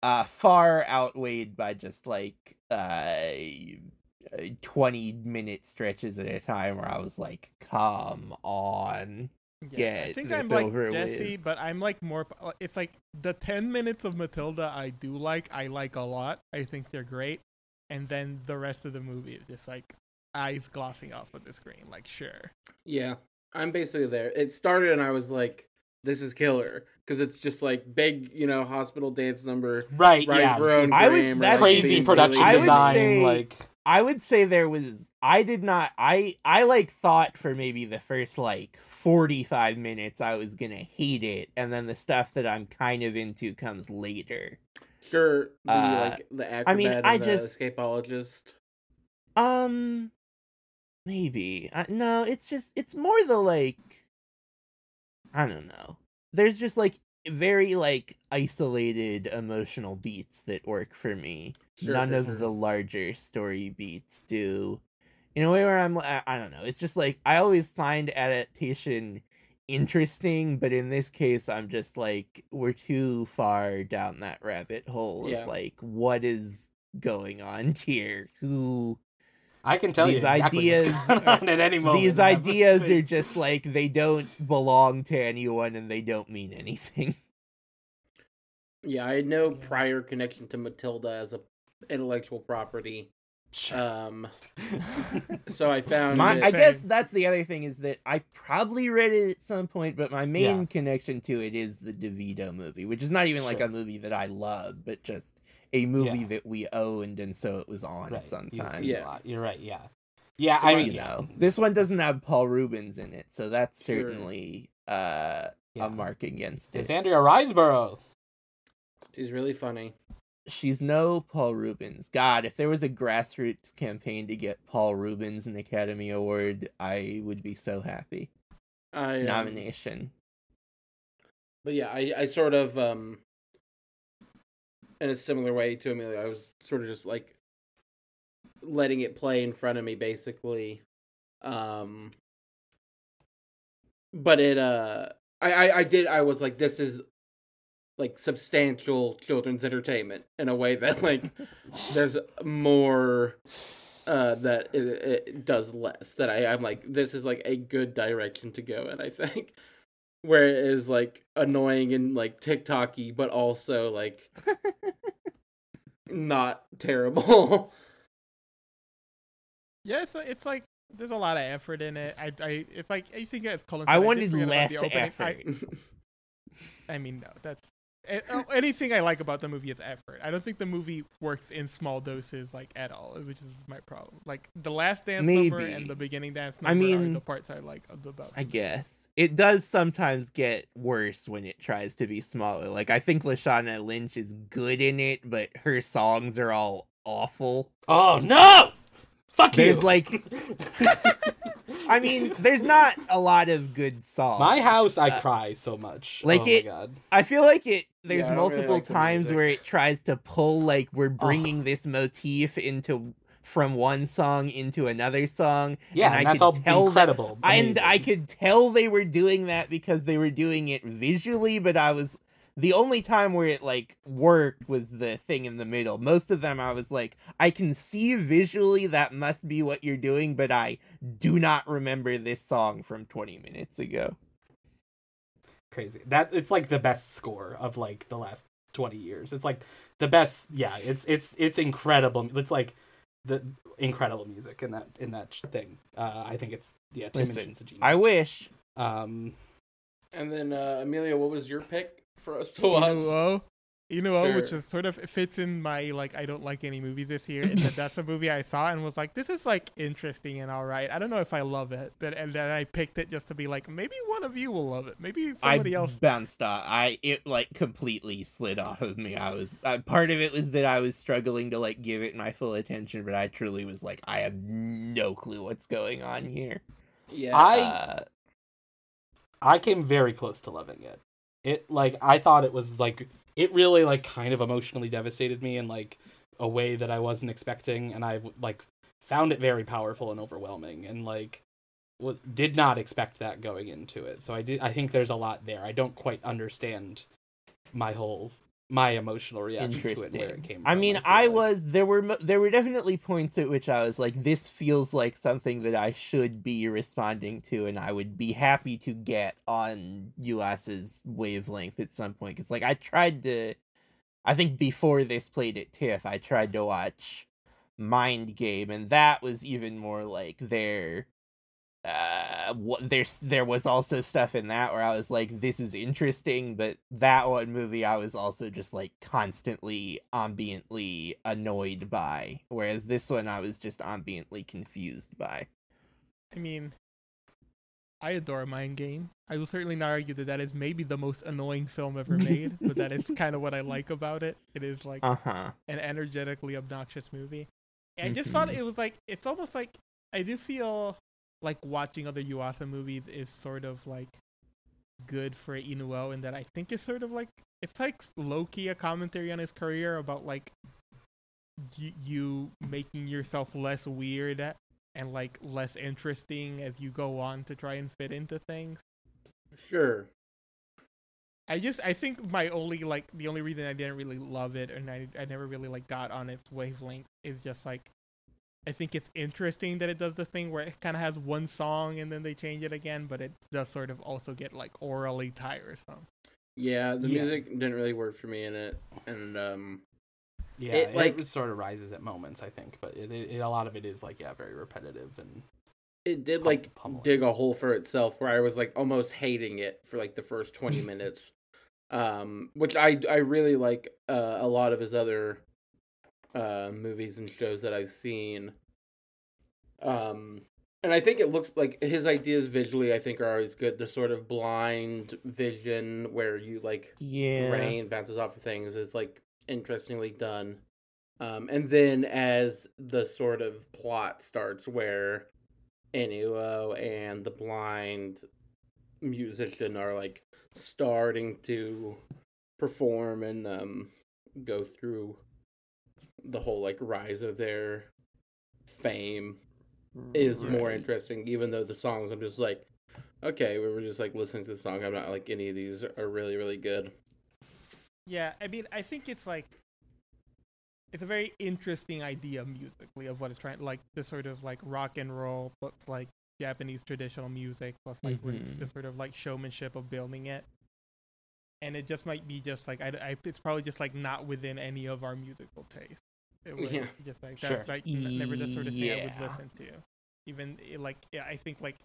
uh, far outweighed by just like uh, twenty minute stretches at a time where I was like, "Come on." Yeah, I think I'm like over Jesse, with. but I'm like more. Uh, it's like the ten minutes of Matilda I do like. I like a lot. I think they're great, and then the rest of the movie is just like eyes glossing off of the screen. Like sure, yeah, I'm basically there. It started, and I was like, "This is killer," because it's just like big, you know, hospital dance number. right Rise yeah I would- Graham, that's- like, crazy being production I would design say- like I would say there was I did not I I like thought for maybe the first like 45 minutes I was going to hate it and then the stuff that I'm kind of into comes later. Sure, the Uh, like the acrobat I mean, I just- escapologist. Um maybe. Uh, no, it's just it's more the like I don't know. There's just like very like isolated emotional beats that work for me. Sure, none sure, of sure. the larger story beats do in a way where i'm I, I don't know it's just like i always find adaptation interesting but in this case i'm just like we're too far down that rabbit hole Yeah. of like what is going on here who I can tell you These exactly ideas- on at any moment. these ideas are just like they don't belong to anyone and they don't mean anything Yeah, I had no prior connection to Matilda as a intellectual property. Um, so I found My, I guess that's the other thing is that I probably read it at some point, but my main Yeah. connection to it is the DeVito movie, which is not even like a movie that I love, but just a movie Yeah. that we owned, and so it was on right. You've sometimes. seen Yeah. a lot. You're right. Yeah. Yeah. So I I- mean, You yeah. know, this one doesn't have Paul Reubens in it, so that's Sure. certainly uh, Yeah. a mark against it. It's. Andrea Riseborough. she's really funny. She's no Paul Reubens. God, if there was a grassroots campaign to get Paul Reubens an Academy Award, I would be so happy. I um, Nomination. but yeah, I I sort of um in a similar way to Amelia, I was sort of just like letting it play in front of me basically. Um but it uh I, I I did I was like this is like substantial children's entertainment in a way that like there's more uh that it, it does less that I I'm like this is like a good direction to go in I think where it is like annoying and like TikToky but also like not terrible Yeah, it's it's like there's a lot of effort in it. I I it's like I think it's Colin. I said, did wanted forget about less effort. I, I mean, no, that's anything I like about the movie is effort. I don't think the movie works in small doses like at all, which is my problem. Like the last dance number and the beginning dance I number are mean, the parts I like of the about. I guess it does sometimes get worse when it tries to be smaller. Like I think Lashana Lynch is good in it, but her songs are all awful. Oh no! Fuck There's you. like, I mean, there's not a lot of good songs. my house. I Uh, cry so much. like oh it- my god. I feel like it. There's Yeah, I don't really multiple like times music. where it tries to pull like we're bringing this motif into from one song into another song. Yeah, and and I that's could all tell that- and I could tell they were doing that because they were doing it visually, but I was the only time where it like worked was the thing in the middle. Most of them I was like, I can see visually that must be what you're doing, but I do not remember this song from 20 minutes ago. crazy. That it's like the best score of like the last twenty years. It's like the best. Yeah, it's it's it's incredible. It's like the incredible music in that in that thing. Uh, I think it's yeah. Tim Minchin, a genius. I wish. Um, and then uh, Amelia, what was your pick for us to You watch? know, you know, which is sort of fits in my like I don't like any movies this year, and that that's a movie I saw and was like, this is like interesting and all right. I don't know if I love it, but and then I picked it just to be like, maybe one of you will love it, maybe somebody I else. bounced off. I it like completely slid off of me. I was uh, part of it was that I was struggling to like give it my full attention, but I truly was like, I have no clue what's going on here. Yeah, I Uh, I came very close to loving it. It like I thought it was like it really like kind of emotionally devastated me in like a way that I wasn't expecting, and I like found it very powerful and overwhelming, and like w- did not expect that going into it. So I did. I think there's a lot there. I don't quite understand my whole my emotional reaction to it where it came. from. I mean, feel I like. was there were there were definitely points at which I was like, this feels like something that I should be responding to, and I would be happy to get on Yuasa's wavelength at some point. Because like I tried to, I think before this played at TIFF, I tried to watch Mind Game, and that was even more like their. Uh, what there's there was also stuff in that where I was like, this is interesting, but that one movie I was also just like constantly ambiently annoyed by, whereas this one I was just ambiently confused by. I mean, I adore Mind Game. I will certainly not argue that that is maybe the most annoying film ever made, but that is kind of what I like about it. It is like Uh huh. an energetically obnoxious movie. And I just thought Mhm. it was like it's almost like I do feel like watching other Yuasa movies is sort of like good for Inu-Oh in that I think it's sort of like it's like low key a commentary on his career about like y- you making yourself less weird and like less interesting as you go on to try and fit into things. sure. I just I think my only like the only reason I didn't really love it and I I never really like got on its wavelength is just like I think it's interesting that it does the thing where it kind of has one song and then they change it again, but it does sort of also get like orally tiresome. Yeah, the Yeah. music didn't really work for me in it, and um, Yeah, It, it, like- like sort of rises at moments, I think, but it, it, a lot of it is like yeah, very repetitive and it did Pum- like pummeling. dig a hole for itself where I was like almost hating it for like the first 20 minutes. Um which I I really like uh, a lot of his other uh movies and shows that I've seen. Um and I think it looks like his ideas visually I think are always good. The sort of blind vision where you like Yeah. rain bounces off of things is like interestingly done. Um, and then as the sort of plot starts where Inu-Oh and the blind musician are like starting to perform and um, go through the whole like rise of their fame is more interesting even though the songs i'm just like okay we were just like listening to the song i'm not like any of these are really really good Yeah, I mean I think it's like it's a very interesting idea musically of what it's trying like the sort of like rock and roll plus like Japanese traditional music plus like Mhm. the sort of like showmanship of building it. And it just might be just like I, I it's probably just like not within any of our musical taste. It was Yeah. just like Sure. that's like never the sort of thing I would listen to. Even eh, like yeah, I think like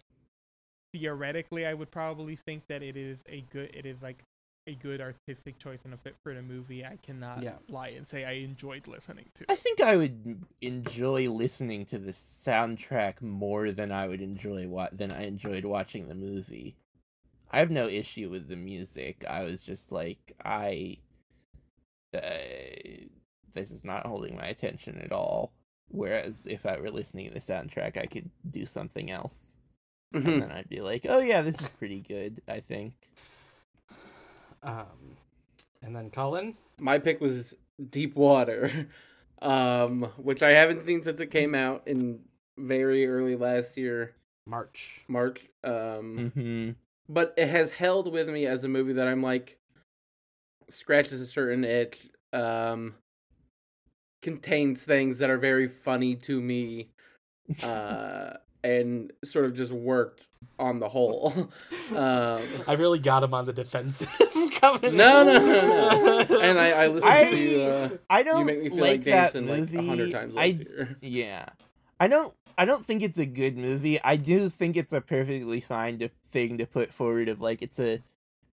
theoretically, I would probably think that it is a good. It is like a good artistic choice and a fit for the movie. I cannot Yeah. lie and say I enjoyed listening to. I think I would enjoy listening to the soundtrack more than I would enjoy what than I enjoyed watching the movie. I have no issue with the music. I was just like, I, uh, this is not holding my attention at all. Whereas if I were listening to the soundtrack, I could do something else, Mhm. and then I'd be like, oh yeah, this is pretty good. I think. Um, and then Colin. My pick was Deep Water, um, which I haven't seen since it came out in very early last year, March. March. Um, hmm but it has held with me as a movie that I'm like scratches a certain itch. Um, contains things that are very funny to me, uh, and sort of just worked on the whole. um, I really got him on the defensive. coming no, no, no, no. And I, I listened I to you. Uh, I don't You make me feel like, like, that dancing movie. like a hundred times I year. Yeah. I don't I don't think it's a good movie. I do think it's a perfectly fine to, thing to put forward of like it's a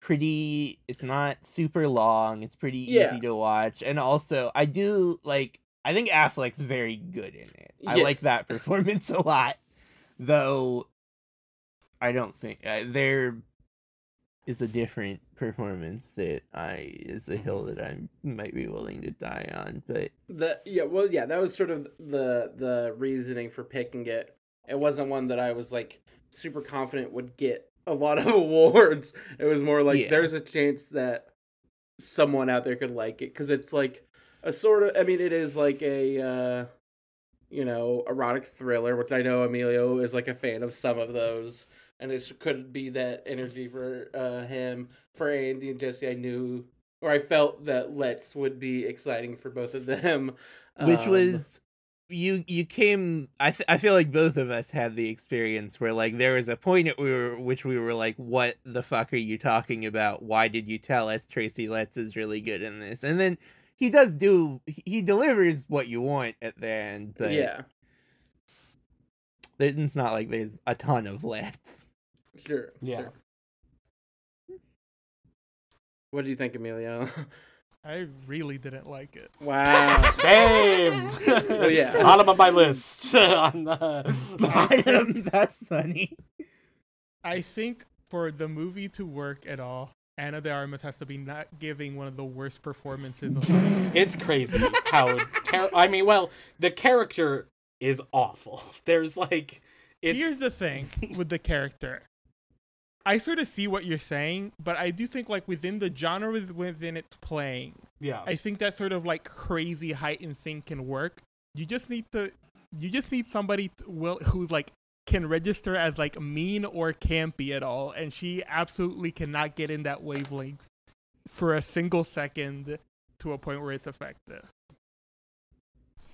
pretty it's not super long, it's pretty Yeah. easy to watch. And also I do like I think Affleck's very good in it. I like that performance a lot. Though I don't think uh, there is a different performance that I is a hill that I might be willing to die on, but The yeah, well, yeah, that was sort of the the reasoning for picking it. It wasn't one that I was like super confident would get a lot of awards. It was more like Yeah. there's a chance that someone out there could like it because it's like a sort of. I mean, it is like a uh, you know erotic thriller, which I know Emilio is like a fan of some of those, and it could be that energy for uh, him. For Andy and Jesse, I knew or I felt that Let's would be exciting for both of them. which Um, was you you came I th- I feel like both of us had the experience where like there was a point at we were which we were like what the fuck are you talking about why did you tell us Tracy Letts is really good in this and then he does do he delivers what you want at the end but yeah, it's not like there's a ton of Letts sure. Yeah. sure. What do you think, Emilio? I really didn't like it. wow. Same. Well, yeah. Bottom of my list. on the... Bottom, that's funny I think for the movie to work at all, Ana de Armas has to be not giving one of the worst performances of. It's crazy how ter- I mean, well, the character is awful. There's like it's Here's the thing with the character. I sort of see what you're saying, but I do think like within the genre within it's playing, yeah. I think that sort of like crazy heightened thing can work. You just need to, you just need somebody will who like can register as like mean or campy at all, and she absolutely cannot get in that wavelength for a single second to a point where it's effective.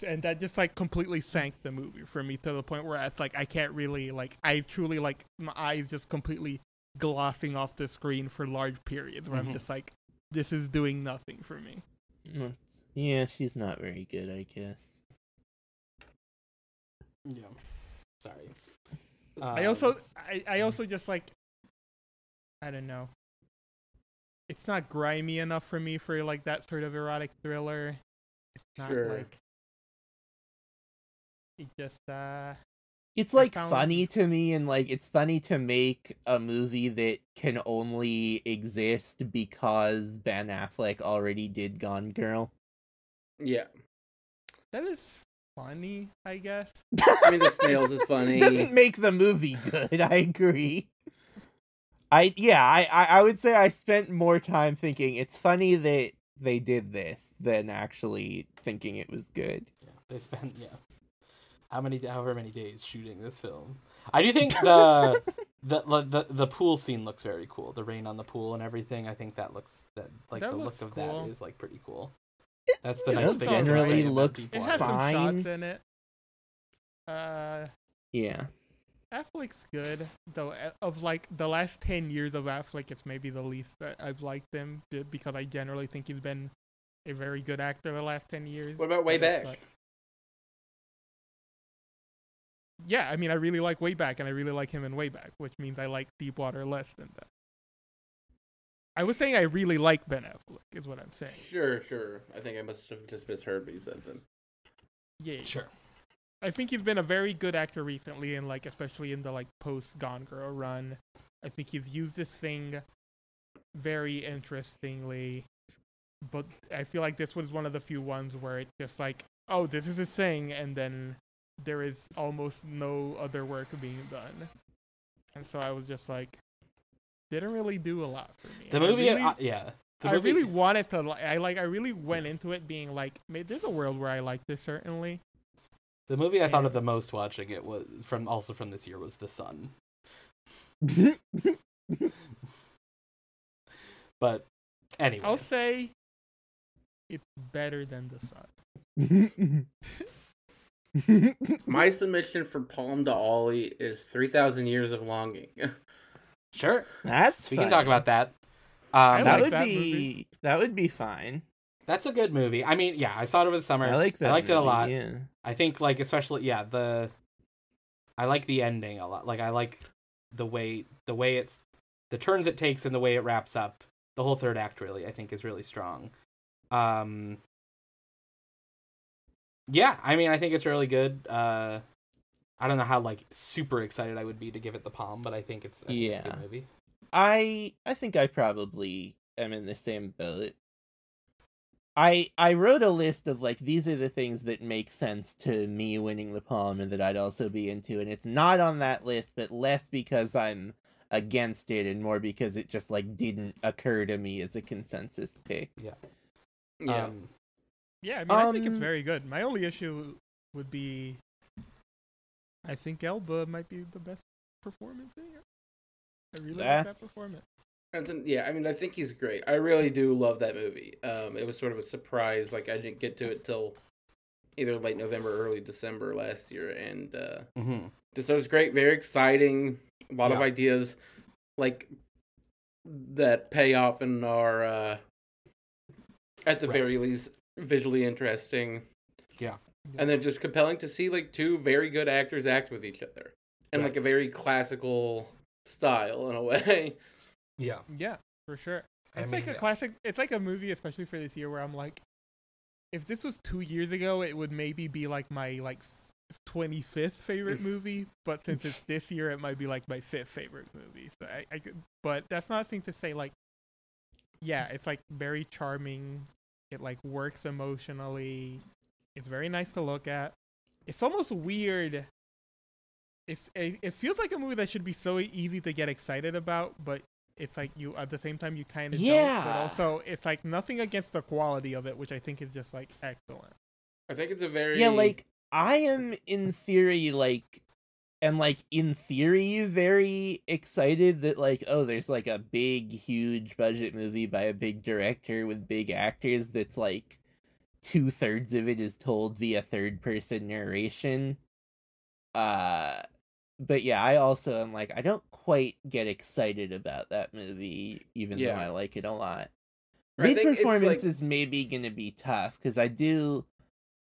And that just like completely sank the movie for me to the point where it's like I can't really like I truly like my eyes just completely glossing off the screen for large periods where Mhm. I'm just like this is doing nothing for me. Mm, yeah she's not very good I guess yeah. Sorry. I Um, also I, I also just like I don't know. It's not grimy enough for me for like that sort of erotic thriller. It's not Sure. like it just uh It's like found- funny to me, and like it's funny to make a movie that can only exist because Ben Affleck already did Gone Girl. Yeah. that is funny, I guess. I mean, the snails is funny. Doesn't make the movie good. I agree. I yeah, I, I I would say I spent more time thinking it's funny that they did this than actually thinking it was good. Yeah, they spent yeah. How many however many days shooting this film? I do think the the the the pool scene looks very cool. The rain on the pool and everything. I think that looks that like That the look of cool. that is like pretty cool. That's the it nice thing. Generally say about It Water. has some shots in it. Uh Yeah. Affleck's good, though. uh, Of like the last ten years of Affleck, it's maybe the least that I've liked him because I generally think he's been a very good actor the last ten years. What about Way Back? like- yeah, I mean, I really like Wayback, and I really like him in Wayback, which means I like Deepwater less than that. I was saying I really like Ben Affleck, is what I'm saying. Sure, sure. I think I must have just misheard what you said then. Yeah, Sure. I think he's been a very good actor recently, and like especially in the like post Gone Girl run. I think he's used this thing very interestingly, but I feel like this was one of the few ones where it just like, oh, this is his thing, and then there is almost no other work being done, and so I was just like, didn't really do a lot for me. The And I movie, really- uh, yeah. The I movie- really wanted to. Li- I like. I really went into it being like, there's a world where I like this certainly. The movie I thought of the most watching it was from also from this year was The Sun. But anyway, I'll say it's better than the sun. My submission for Palm to Ollie is 3,000 Years of Longing. sure, That's we can talk about that. Um, that like would that be movie. that would be fine. that's a good movie. I mean, yeah, I saw it over the summer. I like that. I liked it a lot. Yeah. I think like especially yeah the I like the ending a lot. Like I like the way the way it's the turns it takes and the way it wraps up. The whole third act really I think is really strong. Um Yeah, I mean I think it's really good. Uh I don't know how like super excited I would be to give it the palm, but I think it's, I think it's a Yeah. good movie. I I think I probably am in the same boat. I I wrote a list of like these are the things that make sense to me winning the palm and that I'd also be into and it's not on that list but less because I'm against it and more because it just like didn't occur to me as a consensus pick. yeah. Um, Yeah, I mean, I think it's Um, very good. My only issue would be, I think Elba might be the best performance in it. I really like that performance. An- yeah, I mean, I think he's great. I really do love that movie. Um, it was sort of a surprise. Like, I didn't get to it till either late November, early December last year. And uh, mhm. just it was great, very exciting. A lot of ideas, like, that pay off and are, uh, at the Right. very least, visually interesting. Yeah. And then just compelling to see, like, two very good actors act with each other. And, Right. like, a very classical style in a way. Yeah. Yeah, for sure. I It's like mean, a classic. It's like a movie, especially for this year, where I'm like, if this was two years ago, it would maybe be like my like twenty fifth favorite movie. But since it's this year, it might be like my fifth favorite movie. So I, I could, but that's not a thing to say. Like, yeah, it's like very charming. It like works emotionally. It's very nice to look at. It's almost weird. It's it, it feels like a movie that should be so easy to get excited about, but it's like you at the same time you kind of don't. But Yeah. also, it's like nothing against the quality of it, which I think is just like excellent. I think it's a very. Yeah, like I am in theory like am like in theory very excited that like oh there's like a big huge budget movie by a big director with big actors that's like two thirds of it is told via third person narration. Uh but yeah, I also am like I don't quite get excited about that movie even Yeah. though I like it a lot. Lead think like- performance is maybe gonna be tough because I do.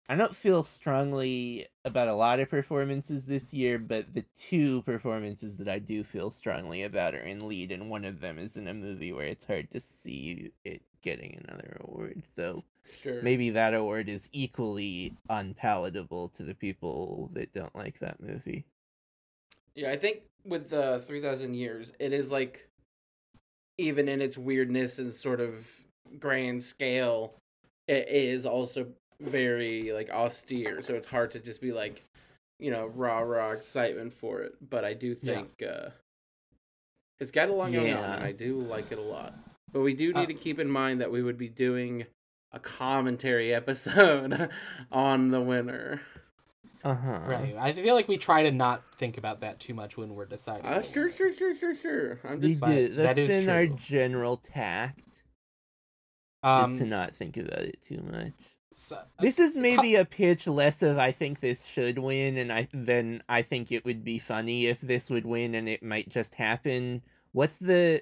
I don't feel strongly about a lot of performances this year, but the two performances that I do feel strongly about are in lead, and one of them is in a movie where it's hard to see it getting another award. So Sure. maybe that award is equally unpalatable to the people that don't like that movie. Yeah, I think with the 3000 years, it is like even in its weirdness and sort of grand scale, it is also very like austere. So it's hard to just be like, you know, rah rah excitement for it. But I do Yeah. think uh it's got a lot going on, Yeah. and I do like it a lot. But we do need Uh, to keep in mind that we would be doing a commentary episode on the winner. Uh huh. Right. I feel like we try to not think about that too much when we're deciding. Uh, sure, sure, sure, sure, sure. I'm just But did. that That's is in our general tact. Um, is to not think about it too much. So- This is maybe a pitch less of I think this should win, and I then I think it would be funny if this would win, and it might just happen. What's the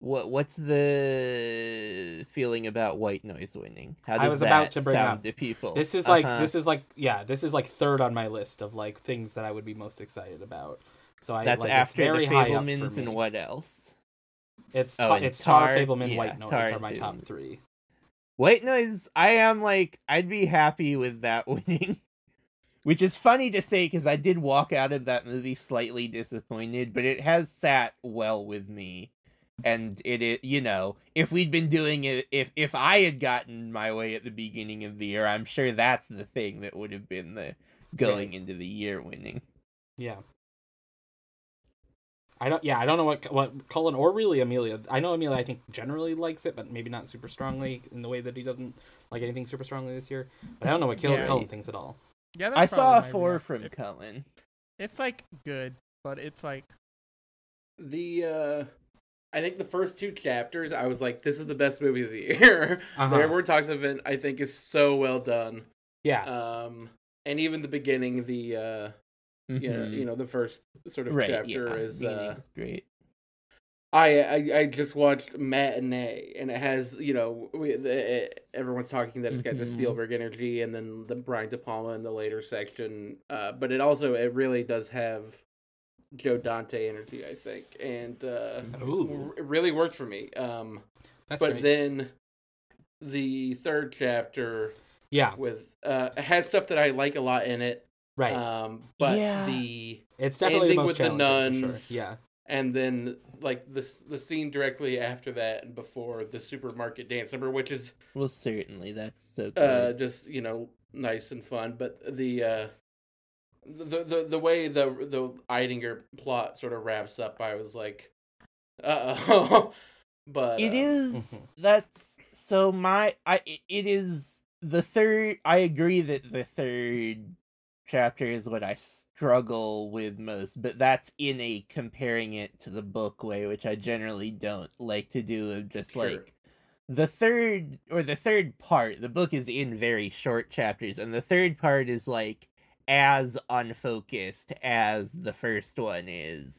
what what's the feeling about White Noise winning? How I does was that about to bring sound up- to people? This is like Uh-huh. this is like yeah, this is like third on my list of like things that I would be most excited about. So I That's like, after it's very the high up for Fabelmans and what else? It's Oh, Ta- and it's Tar, Tar, Fabelman, yeah, White Noise Tar are my top three. White Noise, I am like, I'd be happy with that winning. Which is funny to say because I did walk out of that movie slightly disappointed, but it has sat well with me. And it, is, you know, if we'd been doing it, if if I had gotten my way at the beginning of the year, I'm sure that's the thing that would have been the going into the year winning. Yeah. I don't. Yeah, I don't know what what Cullen or really Amelia. I know Amelia. I think generally likes it, but maybe not super strongly in the way that he doesn't like anything super strongly this year. But I don't know what Kill- Yeah. Cullen thinks at all. Yeah, that's I saw a four react- from it- Cullen. It's like good, but it's like The uh I think the first two chapters, I was like, "This is the best movie of the year." Uh-huh. The Airborne Toxic Event, I think, is so well done. Yeah. Um, and even the beginning, the uh, you know, you know, the first sort of right, chapter yeah, is uh, great. I, I I just watched Matinee, and it has you know we, the, everyone's talking that it's got the Mhm. Spielberg energy, and then the Brian De Palma in the later section. Uh, but it also it really does have Joe Dante energy, I think, and uh, Ooh, it really worked for me. Um, that's but great. then the third chapter yeah. with uh has stuff that I like a lot in it. Right. Um, but Yeah. the it's definitely the ending most with the challenging nuns, sure. Yeah. and then like the the scene directly after that and before the supermarket dance number, which is Well, certainly that's so good. uh just you know nice and fun, but the uh the the the way the the Eidinger plot sort of wraps up, I was like, uh oh. but It uh, is Mhm. that's so my I it- it is the third I agree that the third chapter is what I struggle with most but that's in a comparing it to the book way which I generally don't like to do of just Sure. like the third or the third part the book is in very short chapters and the third part is like as unfocused as the first one is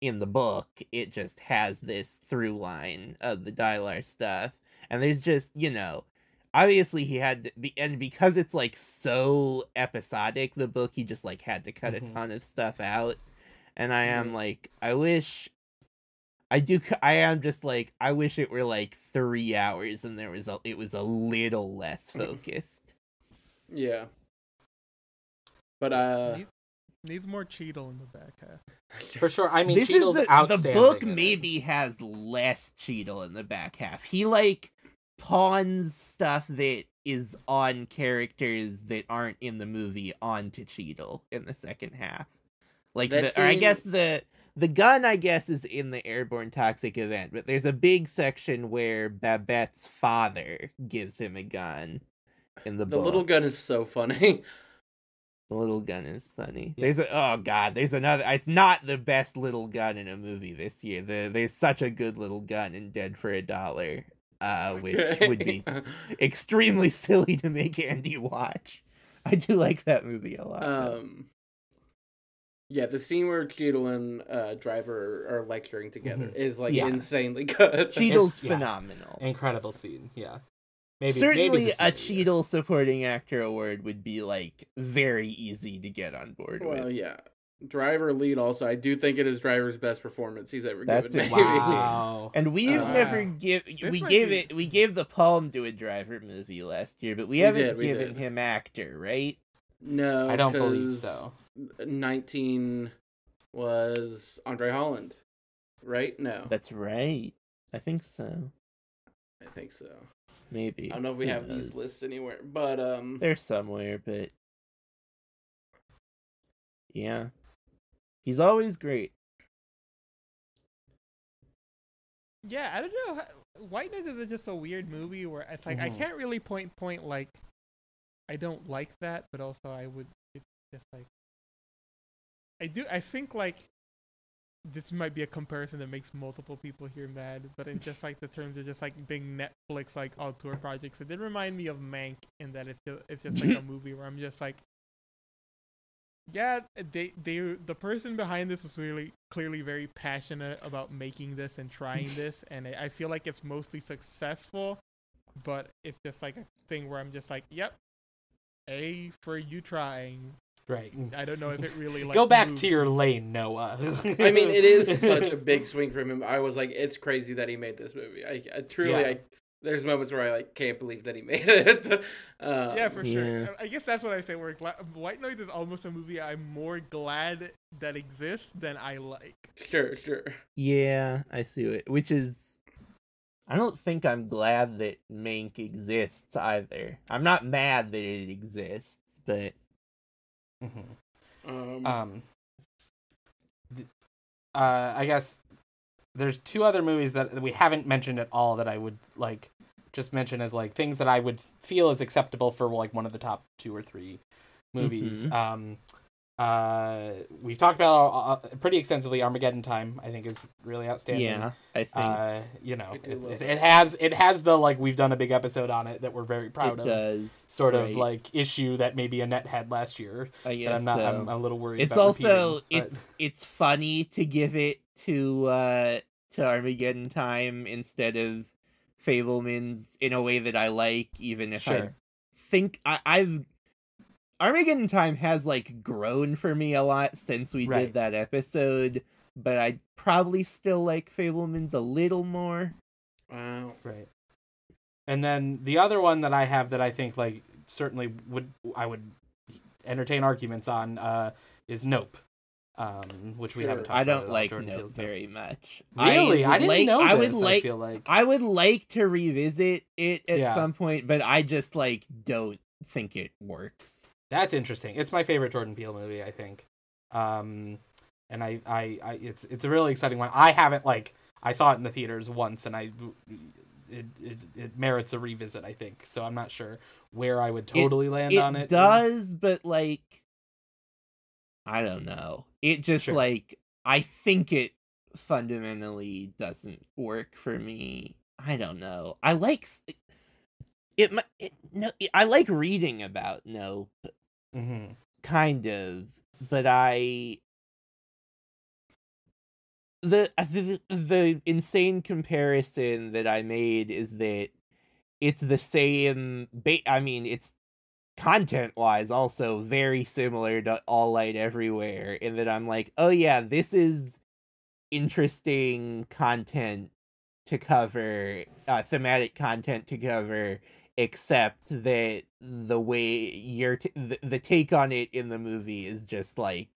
in the book it just has this through line of the Dylar stuff and there's just you know obviously he had to and because it's like so episodic the book he just like had to cut Mhm. a ton of stuff out and i am Mhm. like i wish i do i am just like i wish it were like three hours and there was a it was a little less focused yeah. But uh, needs, needs more Cheadle in the back half. For sure. I mean, this Cheadle's is the, the book in it. maybe has less Cheadle in the back half. He like pawns stuff that is on characters that aren't in the movie onto Cheadle in the second half. Like the, or I guess the the gun I guess is in the airborne toxic event, but there's a big section where Babette's father gives him a gun in the, the book. little gun is so funny. The little gun is funny. Yeah. There's a oh god, there's another. It's not the best little gun in a movie this year. The, there's such a good little gun in Dead for a Dollar, uh, which would be extremely silly to make Andy watch. I do like that movie a lot. um. Yeah, the scene where Cheadle and uh, Driver are lecturing together Mhm. is like Yeah. insanely good. Cheadle's yeah. phenomenal. Incredible scene. Yeah. Maybe Certainly, maybe a scene, yeah. Cheadle supporting actor award would be like very easy to get on board well, with. yeah. Driver lead also. I do think it is Driver's best performance he's ever That's given. it. Maybe. Wow. And we've Uh, never give we gave be- it we gave the palm to a driver movie last year, but we, We haven't did, we given did. him actor, right? No, I don't believe so. Nineteen was Andre Holland, right? No, That's right. I think so. I think so. Maybe. I don't know if we Who have these lists anywhere, but um, They're somewhere, but yeah, he's always great. Yeah, I don't know. how- White Noise is just a weird movie where it's like I Mhm. can't really point point like I don't like that, but also I would. It's just like I do. I think like this might be a comparison that makes multiple people here mad, but in just like the terms of just like big Netflix like auteur projects, it did remind me of Mank in that it's just, it's just like a movie where I'm just like yeah, they they the person behind this was really clearly very passionate about making this and trying this, and I I feel like it's mostly successful, but it's just like a thing where I'm just like, yep, a for you trying. Right. I don't know if it really like Go back moves. to your lane, Noah. I mean, it is such a big swing for him. I was like, it's crazy that he made this movie. I, I truly, Yeah. I there's moments where I like can't believe that he made it. um, Yeah, for Yeah. sure. I guess that's what I say. Where Gla- White Noise is almost a movie I'm more glad that exists than I like. sure, sure. Yeah, I see it. Which is, I don't think I'm glad that Mank exists either. I'm not mad that it exists, but Mhm. Um, Um, th- uh, I guess there's two other movies that we haven't mentioned at all that I would like just mention as like things that I would feel is acceptable for like one of the top two or three movies. Mhm. Um, uh, we've talked about uh, pretty extensively. Armageddon Time, I think, is really outstanding. yeah, I think Uh, you know, I it's, it, it has it has the like we've done a big episode on it that we're very proud it of. does. Sort of like issue that maybe Annette had last year. I That guess I'm not. so. I'm a little worried. it's about also repeating, but- it's it's funny to give it to uh to Armageddon time instead of Fabelman's in a way that I like, even if I think I, I've Armageddon time has like grown for me a lot since we Right. did that episode, but I probably still like Fabelman's a little more. wow. Right. And then the other one that I have that I think like certainly would I would entertain arguments on uh is Nope. Um which we Sure. haven't talked about. I don't at like Jordan Nope very much. Really? I, would didn't like, know I would like feel like I would like to revisit it at Yeah. some point, but I just like don't think it works. That's interesting. It's my favorite Jordan Peele movie, I think. Um and I, I, I it's it's a really exciting one. I haven't like I saw it in the theaters once and I it, it, it merits a revisit, I think. So I'm not sure where I would totally land it on it. does, but like I don't know. It just Sure. like I think it fundamentally doesn't work for me. I don't know. I like it. it no, I like reading about no, hmm kind of, but I the the the insane comparison that I made is that it's the same. Ba- I mean, it's content wise also very similar to All Light Everywhere in that I'm like, oh yeah, this is interesting content to cover, uh, thematic content to cover, except that the way your t- the, the take on it in the movie is just like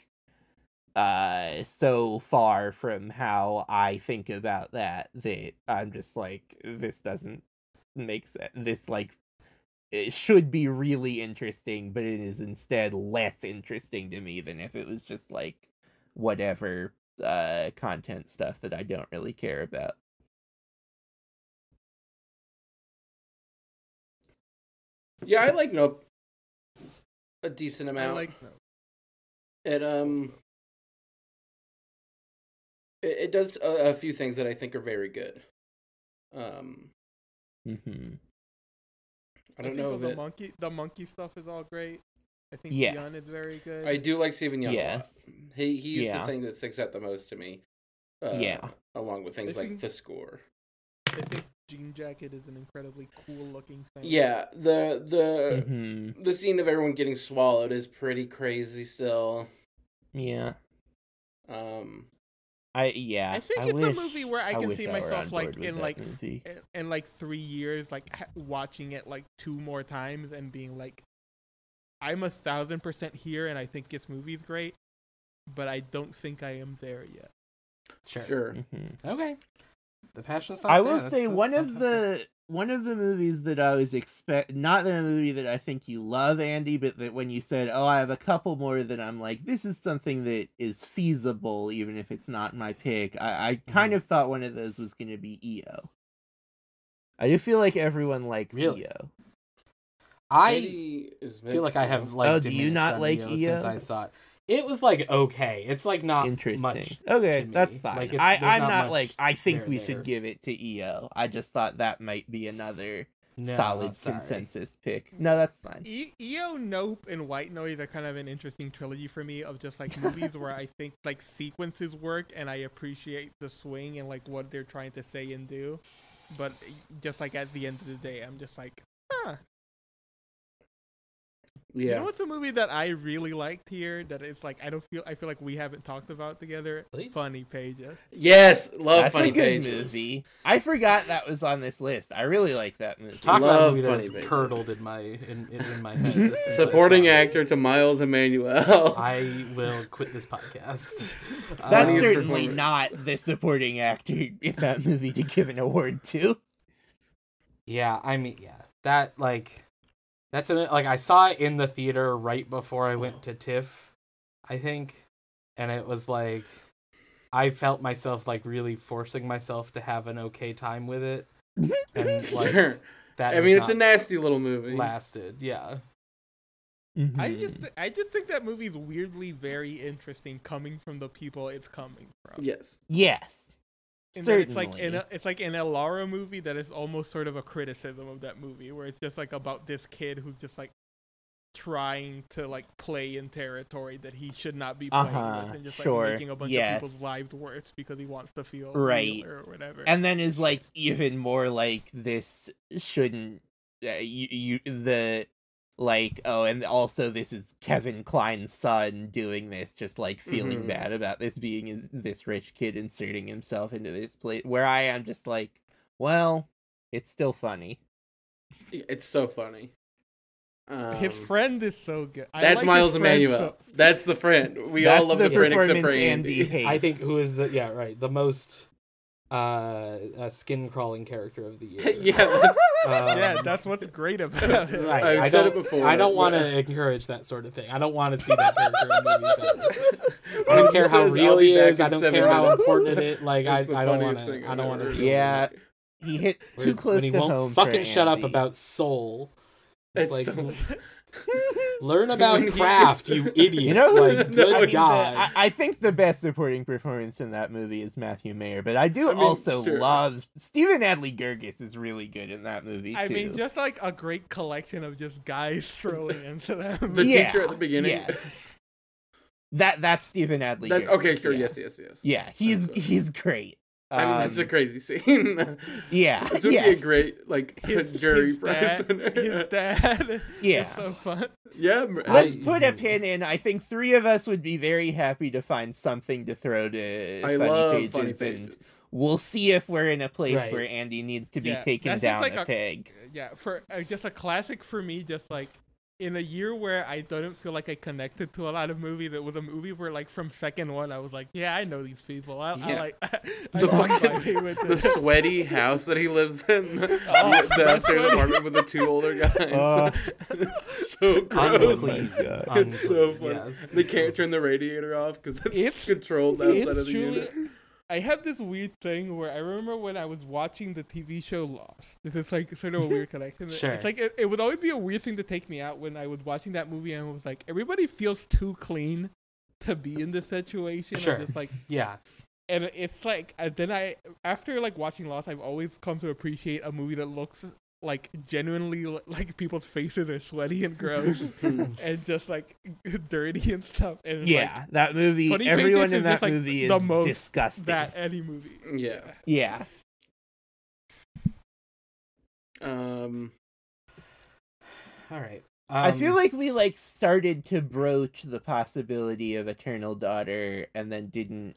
uh so far from how I think about that that I'm just like this doesn't make sense. This like it should be really interesting, but it is instead less interesting to me than if it was just like whatever uh content stuff that I don't really care about. Yeah, I like Nope a decent I amount. like it. Um, it, it does a, a few things that I think are very good. Um, Mm-hmm. I don't think know the, it. monkey the monkey stuff is all great. I think Yes. Dion is very good. I do like Steven Yeun. Yes. A. He he's Yeah. the thing that sticks out the most to me. Uh, Yeah. Along with things I like think- the score. I think Jean Jacket is an incredibly cool looking thing. Yeah, the the Mm-hmm. the scene of everyone getting swallowed is pretty crazy still. Yeah. Um, I yeah. I think I it's wish, a movie where I can wish see myself like in like in, in like three years, like watching it like two more times and being like, I'm a thousand percent here, and I think this movie's great, but I don't think I am there yet. Sure. sure. Mhm. Okay. The passion's not I will That's- say that's one not of the one of the movies that I was expect not the movie that I think you love, Andy, but that when you said, "Oh, I have a couple more," that I'm like, this is something that is feasible, even if it's not my pick. I, I kind Mhm. of thought one of those was going to be EO. I do feel like everyone likes Really? EO. I feel like I have though. like Oh, do you not like EO EO? since I saw it. It was like okay. It's like not Interesting. much. okay, to that's me. fine. Like, it's- I, I'm not not like I think we there. should give it to EO. I just thought that might be another No, solid sorry. consensus pick. No, that's fine. E- EO, Nope, and White Noise are kind of an interesting trilogy for me of just like movies where I think like sequences work and I appreciate the swing and like what they're trying to say and do. But just like at the end of the day, I'm just like, huh. You know what's a movie that I really liked here that it's like I don't feel I feel like we haven't talked about together? Please. Funny Pages. Yes, love That's funny a good pages. movie. I forgot that was on this list. I really like that movie. Talk about a Love movie that Funny Pages. curdled in my in, in, in my head. Supporting saw actor to Miles Emanuel. I will quit this podcast. That's um, Funniest certainly not the supporting actor in that movie to give an award to. Yeah, I mean, yeah, that like, that's an like I saw it in the theater right before I went to TIFF, I think, and it was like, I felt myself like really forcing myself to have an okay time with it, and like sure. that. I mean, it's a nasty little movie. lasted. Yeah, I Mhm. just I just think that movie's weirdly very interesting coming from the people it's coming from. Yes. yes, And then it's like in a, it's like an Elara movie that is almost sort of a criticism of that movie, where it's just like about this kid who's just like trying to like play in territory that he should not be playing Uh-huh, with, and just sure, like making a bunch yes. of people's lives worse because he wants to feel Right. or whatever. and then is like even more like this shouldn't uh, you, you the like oh and also this is Kevin Kline's son doing this just like feeling Mhm. bad about this being his, this rich kid inserting himself into this place where I am just like well it's still funny It's so funny. Um, his friend is so good. I That's like Miles Emanuel. so- That's the friend. We That's all love the the, friend except performance for Andy Andy. I think who is the yeah right the most uh, uh skin crawling character of the year. yeah, that's- Um, yeah, that's what's great about it. Right. I've I said don't, it before, I don't want to encourage that sort of thing. I don't want to see that character in movies. Ever. I don't care how real he is. I don't seven care how important it is. Like I, I don't want to. I don't want to. Yeah. he hit too close when he to won't home fucking for shut up about soul. It's It's like so- learn about When craft, you idiot. You know, like No, good I god. I, I think the best supporting performance in that movie is Matthew Mayer, but I do I mean, also sure. love Stephen Adly Guirgis is really good in that movie I too. mean, just like a great collection of just guys strolling into them. the movie. Yeah, teacher at the beginning. yeah. that that's Stephen Adley. That's, Guirgis, okay, sure. yeah. Yes, yes, yes. Yeah, he's he's great. I mean, that's a Um, crazy scene. yeah, this would yes. be a great like His, jury his prize dad, winner. his dad. Yeah. is so fun. yeah, Let's I- put a pin in. I think three of us would be very happy to find something to throw to I funny love pages, funny and we'll see if we're in a place Right. where Andy needs to be Yeah, taken down like a a- peg. Yeah, for uh, just a classic for me. Just like in a year where I didn't feel like I connected to a lot of movies, it was a movie where like from second one I was like, yeah, I know these people. I, I Yeah. like I The like fucking- with The sweaty house that he lives in, Oh, the, the that's upstairs apartment with the two older guys. Oh. it's so gross. Unclean. God. It's so funny. yes. They can't turn the radiator off because it's, It's- controlled outside it's of the truly- unit. I have this weird thing where I remember when I was watching the TV show Lost. This is like sort of a weird connection. Sure. It's like it, it would always be a weird thing to take me out when I was watching that movie and I was like, everybody feels too clean to be in this situation. I'm Sure. just like, yeah. and it's like then I after like watching Lost, I've always come to appreciate a movie that looks like genuinely like people's faces are sweaty and gross and just like dirty and stuff. And it's, Yeah, that movie. Everyone in is that just, like, movie is the most disgusting. that any movie. Yeah. Yeah, Um. All right. I feel Um, like we like started to broach the possibility of Eternal Daughter and then didn't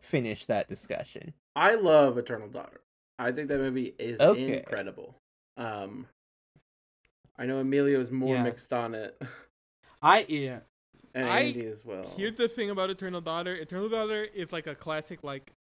finish that discussion. I love Eternal Daughter. I think that movie is Okay. incredible. Um, I know Emilio's more Yeah. mixed on it, I yeah. and I- Andy as well. Here's the thing about Eternal Daughter. Eternal Daughter is like a classic. Like,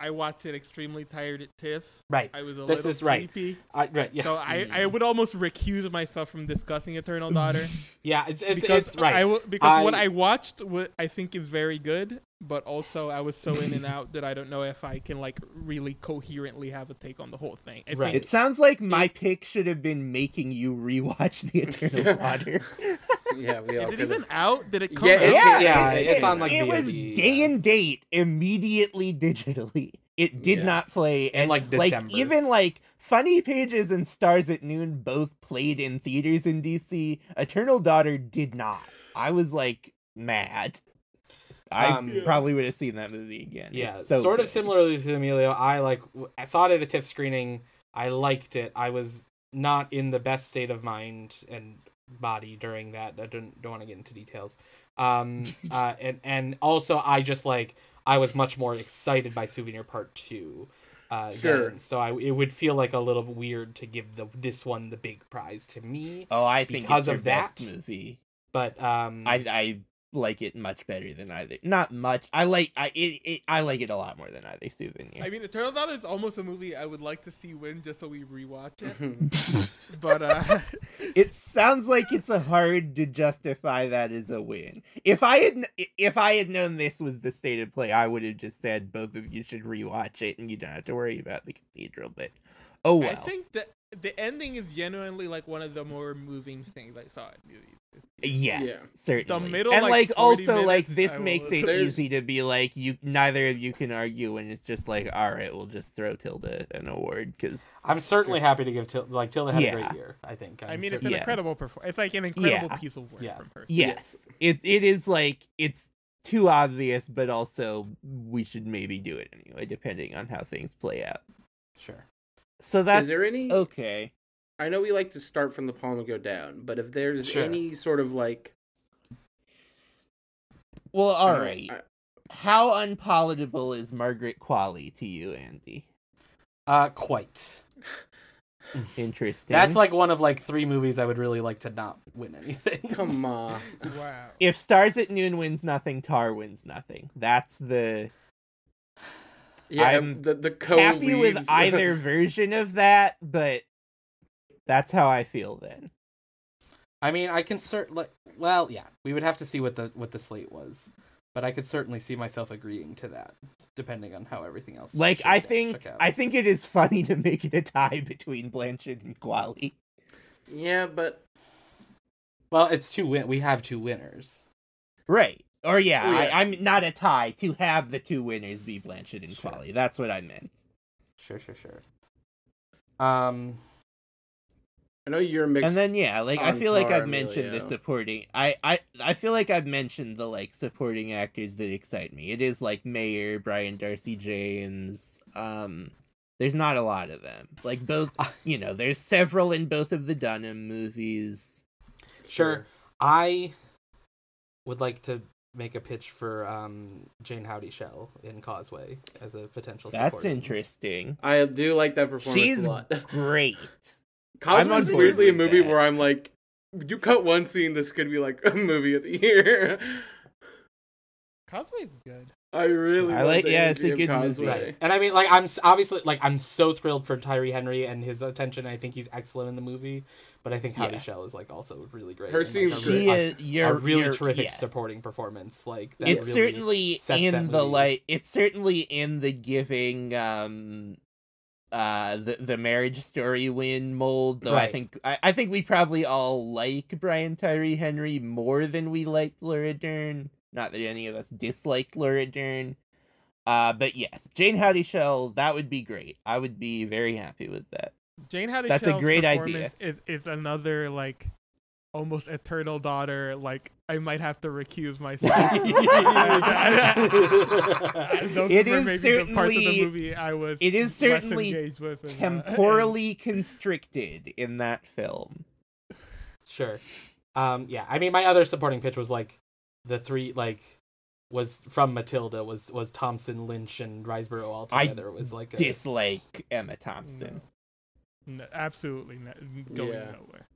I watched it extremely tired at TIFF. Right. I was a This little is right. I, right. Yeah. so I, I would almost recuse myself from discussing Eternal Daughter yeah. It's it's, because it's right. I will, because what I- I watched what I think is very good, but also I was so in and out that I don't know if I can like really coherently have a take on the whole thing. I Right. think It sounds like my pick should have been making you rewatch The Eternal Daughter. yeah, we all is it could've- even out? Did it come Yeah, out? it's- yeah, it- it's on, like, it was day yeah. and date immediately digitally. It did Yeah. not play, and like, like December. even like Funny Pages and Stars at Noon both played in theaters in DC. Eternal Daughter did not. I was like mad. I Um, probably would have seen that movie again. Yeah, It's so sort of similarly to Emilio. I like I saw it at a TIFF screening. I liked it. I was not in the best state of mind and body during that. I don't don't want to get into details. Um, uh, and and also I just like I was much more excited by Souvenir Part Two. Uh, Sure. then, so I it would feel like a little weird to give the this one the big prize to me. Oh, I think because it's your of best that, movie. But um, I I like it much better than either. Not much. I like I it, it I like it a lot more than either souvenir. I mean, Eternal Daughter is almost a movie I would like to see win just so we rewatch it. But uh, it sounds like it's a hard to justify that as a win. If I had if I had known this was the state of play, I would have just said both of you should rewatch it, and you don't have to worry about the cathedral. But oh well. I think that the ending is genuinely like one of the more moving things I saw in movies. Yes, Yeah. certainly. middle, and like, like, 40 also like this I makes will- it There's- easy to be like you neither of you can argue and it's just like all right, we'll just throw Tilda an award because I'm certainly happy to give Tilda like Tilda had a great year. I think. I I'm mean, it's an Yeah. incredible performance. It's like an incredible Yeah. piece of work Yeah. from her. yes, it it is like it's too obvious, but also we should maybe do it anyway, depending on how things play out. sure. So that's there any- okay. I know we like to start from the palm and go down, but if there's Sure. any sort of like, Well, I all don't right. I- How unpalatable is Margaret Qualley to you, Andy? Uh, quite. Interesting. That's like one of like three movies I would really like to not win anything. come on. Wow. if Stars at Noon wins nothing, Tar wins nothing. That's the Yeah, I'm um, the the co happy with either version of that, but that's how I feel then. I mean, I can certainly. Well, yeah, we would have to see what the what the slate was, but I could certainly see myself agreeing to that, depending on how everything else. Like I out- think out. I think it is funny to make it a tie between Blanchett and Qualley. yeah, but Well, it's two win. We have two winners. Right. Or yeah, Oh, yeah. I, I'm not a tie to have the two winners be Blanchett and Sure. That's what I meant. Sure, sure, sure. Um, I know you're mixed. and then yeah, like I feel like I've mentioned the supporting. I I I feel like I've mentioned the like supporting actors that excite me. It is like Mayer, Brian Darcy James. Um, there's not a lot of them. Like both, you know, there's several in both of the Dunham movies. sure. I would like to make a pitch for um Jayne Houdyshell in Causeway as a potential. That's supporting. interesting. I do like that performance She's a lot. great. I'm on Cosmo's board weirdly a movie that. where I'm like, you cut one scene, this could be like a movie of the year. Causeway's good. I really I love like- the yeah, it's a energy of good movie. Causeway. Right. And I mean, like, I'm obviously like I'm so thrilled for Tyree Henry and his attention. I think he's excellent in the movie, but I think Howdy Yes. Shell is like also really great. Her and, like, great. really, She a, is, you're, a really you're- terrific yes. supporting performance. Like that it's really certainly sets in that the movie. like it's certainly in the giving um uh the the marriage story win mold though i think I, I think we probably all like brian tyree henry more than we liked laura dern not that any of us disliked laura dern uh but yes jayne houdyshell that would be great i would be very happy with that Jane Howdy That's a great performance idea. Is is another like almost eternal daughter. Like I might have to recuse myself. Those It were is the parts of certainly- the movie I was. it is certainly engaged with and, uh, temporally constricted in that film Sure. Um. Yeah. I mean, my other supporting pitch was like the three like was from Matilda was was Thompson, Lynch, and Riseborough all together. It was like a, dislike emma thompson No, absolutely not, going Yeah. nowhere.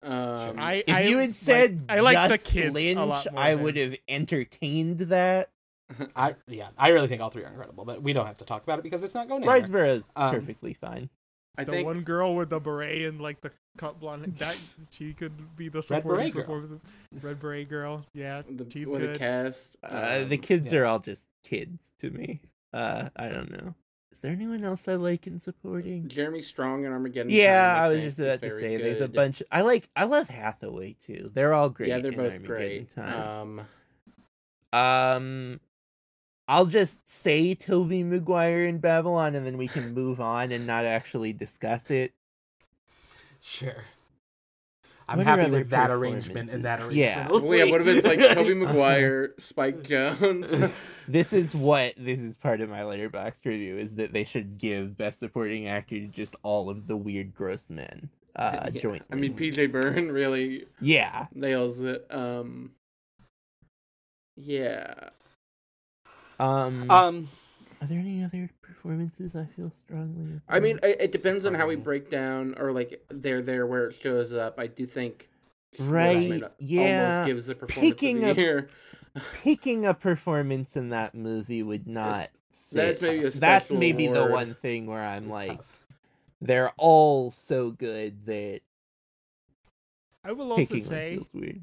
Um, I If I you had like- said I like the just kids Lynch, a lot more I would have entertained that. I yeah. I really think all three are incredible, but we don't have to talk about it because it's not going anywhere. Riseborough's Um, perfectly fine. I the think one girl with the beret and like the cut blonde that she could be the Red supporting beret performance. Red beret girl, yeah, the, she's with good. the cast. Uh, the um, kids yeah. are all just kids to me. Uh, I don't know. Is there anyone else I like in supporting? Jeremy Strong and Armageddon. Yeah, Time, I was just about to very say there's a bunch. I like. I love Hathaway too. They're all great. Yeah, they're in both Armageddon great. Time. Um, Um, I'll just say Tobey Maguire in Babylon, and then we can move on and not actually discuss it. Sure. I'm happy with that arrangement and that performances? arrangement. Yeah. Well, yeah, what if it's like Tobey Maguire, Spike Jonze? This is what this is part of my Letterboxd review is that they should give best supporting actor to just all of the weird gross men. Uh Yeah. jointly. I mean, PJ Byrne really Yeah. nails it. Um, yeah. Um, Um, are there any other performances I feel strongly about? I mean, it, it depends on how we break down, or like they're there where it shows up. I do think Right, Will yeah. almost gives the performance Picking of a- year. picking a performance in that movie would not That's say- maybe a that's maybe the one thing where I'm like tough. they're all so good that I will also picking say feels weird.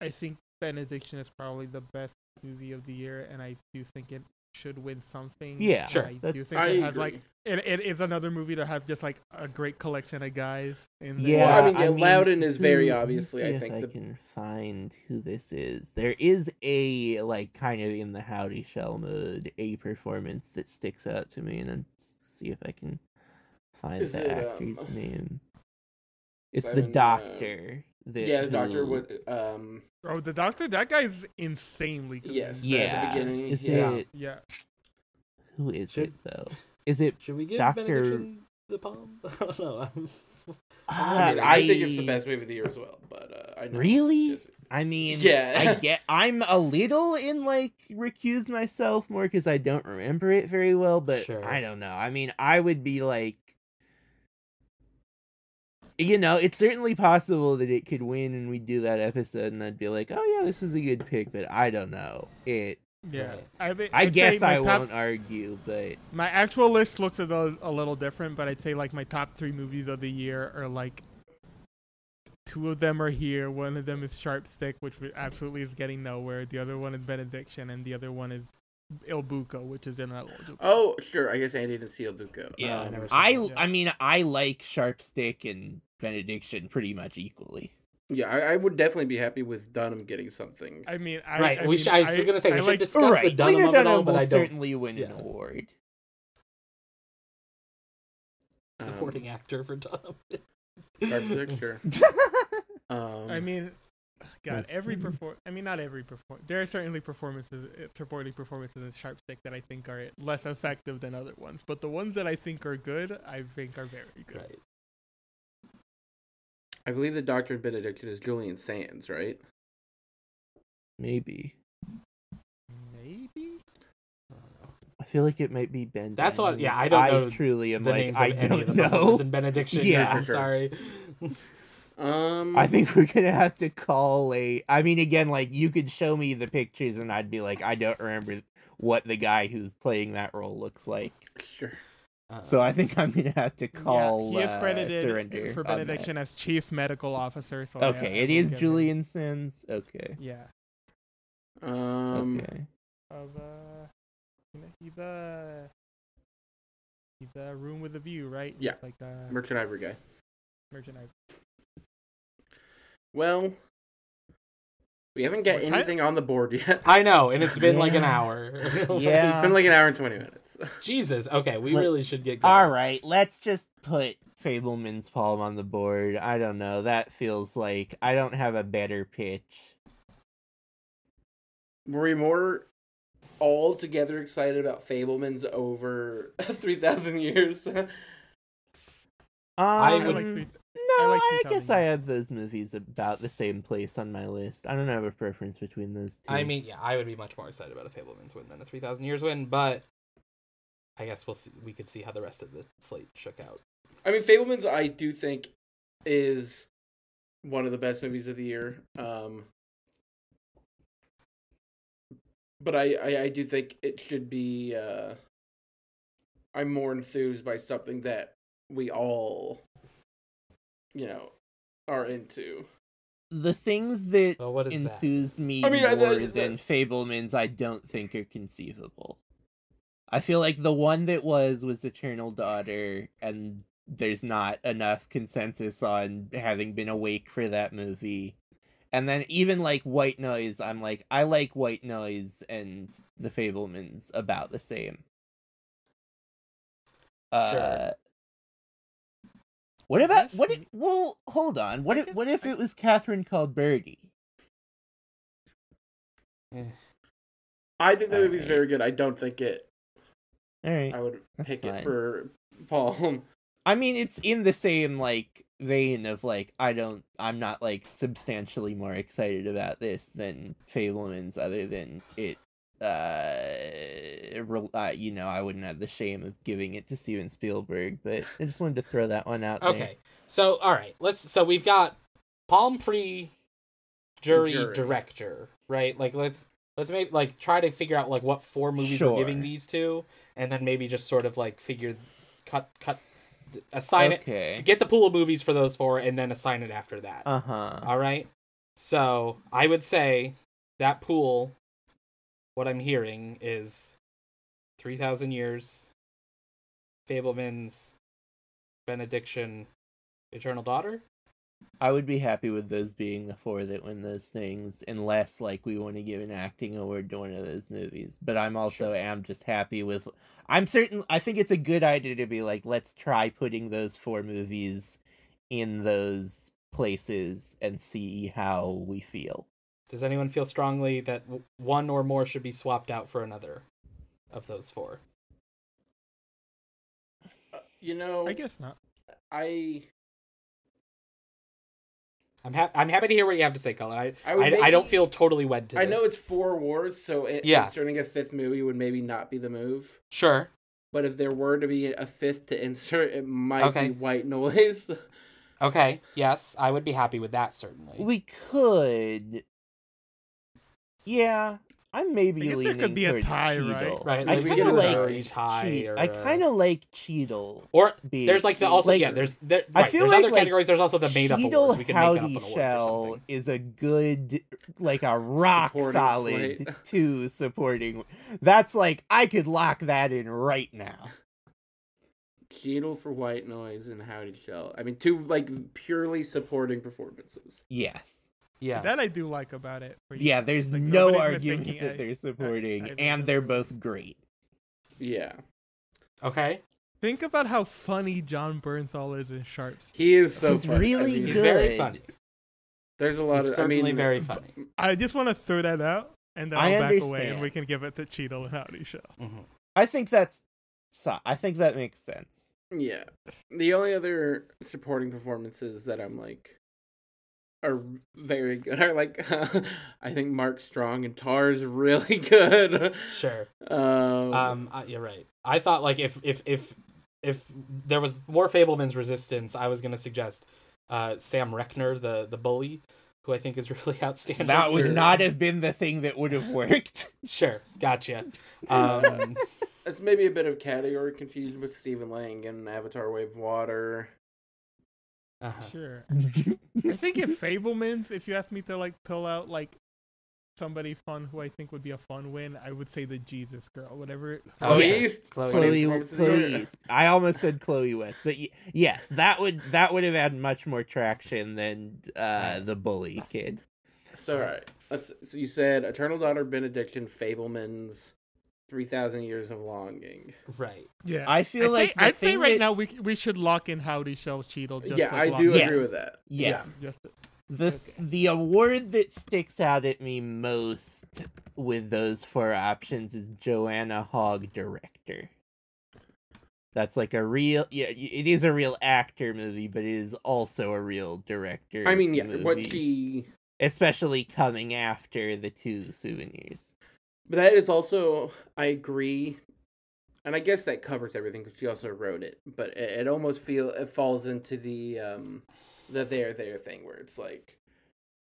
I think Benediction is probably the best movie of the year, and I do think it should win something. Yeah, Sure. I do think I it has like it, it is another movie that has just like a great collection of guys in there. Yeah, Well, I mean, yeah, Lowden is very who- obviously, see I if think, I the- can find who this is. There is a like kind of in the Howdy Shell mode a performance that sticks out to me, and I'm see if I can find Is the it, actor's um, name. It's Simon, the uh, doctor. That yeah, the doctor who- would. Um, Oh, the doctor, that guy's insanely good. Yes. at the Yeah, beginning, is yeah. it Yeah. who is Should- it though? Is it? Should we give Doctor- Benediction the palm? I don't know. I, mean, Uh, I think it's the best movie of the year as well. But uh, I know Really? just- I mean, Yeah. I get. I'm a little in like recuse myself more because I don't remember it very well. But Sure. I don't know. I mean, I would be like, you know, it's certainly possible that it could win, and we'd do that episode, and I'd be like, oh yeah, this was a good pick. But I don't know. It. Yeah. I, think- I I'd guess I top, won't argue, but My actual list looks a little, a little different, but I'd say like my top three movies of the year are like two of them are here. One of them is Sharp Stick, which absolutely is getting nowhere. The other one is Benediction, and the other one is Il Buco, which is ineligible. Oh, sure. I guess Andy didn't see Il Buco. yeah, I Um, never saw I. Yeah. I mean, I like Sharp Stick and Benediction pretty much equally. yeah, I, I would definitely be happy with Dunham getting something. I mean, I, right. I we mean, should, I was gonna say we I should like, discuss the right, Dunham Lena of it all, but I don't. certainly win an award. Supporting actor for Dunham. Sharp Stick, sure. Um, I mean, God, every true. perform. I mean, not every perform. There are certainly performances, uh, supporting performances in Sharp Stick that I think are less effective than other ones. But the ones that I think are good, I think are very good. Right. I believe the Doctor in Benediction is Julian Sands, right? Maybe. Maybe. I feel like it might be Ben. That's what- yeah, I don't know I truly am the like names I of any of don't the know. performers in Benediction. Yeah. I'm sorry. Um, I think we're gonna have to call a. I mean, again, like you could show me the pictures, and I'd be like, I don't remember what the guy who's playing that role looks like. sure. Uh, So I think I'm gonna have to call. yeah, he is uh, credited surrender for on that. Benediction as chief medical officer. So I- Okay, I it will is give Julian Sands. Okay. Yeah. Um, okay. Of uh, he's a he's a room with a view, right? He's Yeah. Like uh, Merchant Ivory guy. merchant. Ivory. Well, we haven't got What kind- anything on the board yet. I know, and it's been like an hour. Yeah. It's been like an hour and twenty minutes. Jesus. Okay, we Let- really should get going. All right, let's just put Fabelman's palm on the board. I don't know. That feels like I don't have a better pitch. Were we more all together excited about Fabelman's over three thousand years? Um, I I would- like three, no, I like I guess I have those movies about the same place on my list. I don't have a preference between those two. I mean, yeah, I would be much more excited about a Fabelman's win than a 3,000 Years win, but I guess we'll see. We could see how the rest of the slate shook out. I mean, Fabelman's I do think is one of the best movies of the year. Um, but I, I, I do think it should be. Uh, I'm more enthused by something that we all, you know, are into. the things that Well, what is that? enthuse me I mean, I- more the- the- than Fabelman's, I don't think are conceivable. I feel like the one that was was Eternal Daughter, and there's not enough consensus on having been awake for that movie. And then even like White Noise, I'm like, I like White Noise and The Fabelmans about the same. Uh, Sure. What about what? If, well, hold on. What if what if it was Catherine called Birdy? Eh, I think the movie's Alright. very good. I don't think it. All right. I would That's pick fine. it for Paul. I mean, it's in the same like vein of like I don't, I'm not like substantially more excited about this than Fabelmans, other than it. Uh, rel- uh, you know, I wouldn't have the shame of giving it to Steven Spielberg, but I just wanted to throw that one out there. Okay. So all right, let's. So we've got Palm Pre, jury, Jury. director, right? Like let's let's maybe like try to figure out like what four movies we're giving these to, and then maybe just sort of like figure, cut cut, assign it, Okay. get the pool of movies for those four, and then assign it after that. Uh huh. All right. So I would say that pool. What I'm hearing is, three thousand years. Fabelman's, benediction, eternal daughter. I would be happy with those being the four that win those things, unless like we want to give an acting award to one of those movies. But I'm also am just happy with. I'm certain. I think it's a good idea to be like, let's try putting those four movies in those places and see how we feel. Does anyone feel strongly that one or more should be swapped out for another of those four? Uh, you know, I guess not. I I'm ha- I'm happy to hear what you have to say, Colin. I I I, would I don't feel totally wed to I this. know it's four wars, so it, Yeah. inserting a fifth movie would maybe not be the move. sure. But if there were to be a fifth to insert, it might Okay. be White Noise. Okay. Yes, I would be happy with that certainly. We could. Yeah, I'm maybe I guess there could be a towards tie, right? Cheadle. Right, I like we kind of like jury tie Chead- or I a- kind of like Cheadle. Or being there's like the also Like, yeah there's there I feel there's like, other like, categories. There's also the made up Cheadle awards. We can make up an Howdy award or Shell is a good, like a rock Supporting solid slate. two supporting. That's like I could lock that in right now. Cheadle for White Noise and Houdyshell. I mean, two like purely supporting performances. Yes. Yeah. That I do like about it. where you- Yeah, there's like, no argument mistaking that a- they're supporting, I think and they're both great. Yeah, Okay. Think about how funny Jon Bernthal is in Sharps. he is so He's funny. really I mean, He's good. very funny. There's a lot He's of. I certainly mean, very funny. I just want to throw that out, and then I I'll back away, and we can give it to Cheadle and Houdyshell. Mhm. I think that's. so- I think that makes sense. Yeah. The only other supporting performances that I'm like are very good are like I think Mark Strong and Tar is really good. Sure. Um, Um, uh, you're right. I thought like if if if if there was more Fabelman's resistance, I was gonna suggest uh Sam Rechner, the the bully, who I think is really outstanding. That would Sure. not have been the thing that would have worked. Sure, gotcha. Um, it's maybe a bit of category confusion with Stephen Lang and Avatar Wave of Water. Uh-huh. Sure. I think if Fabelmans, if you asked me to like pull out like somebody fun who I think would be a fun win, I would say the Jesus Girl. Whatever. Oh, Chloe yeah. East. Chloe Chloe, performance Chloe. East. I almost said Chloe West, but y- yes, that would that would have had much more traction than uh, the bully kid. So all right, let's. So you said Eternal Daughter, Benediction, Fabelman's, Three Thousand Years of Longing. Right. Yeah. I feel I'd like say, I'd say right now we we should lock in Houdyshell Cheadle. Just yeah, like I do lock- agree Yes. with that. yes, Just, the Okay. the award that sticks out at me most with those four options is Joanna Hogg director. That's like a real yeah, it is a real actor movie, but it is also a real director. I mean, yeah, what she. especially coming after the two souvenirs. But that is also, I agree, and I guess that covers everything because she also wrote it. But it, it almost feel it falls into the um, the there there thing where it's like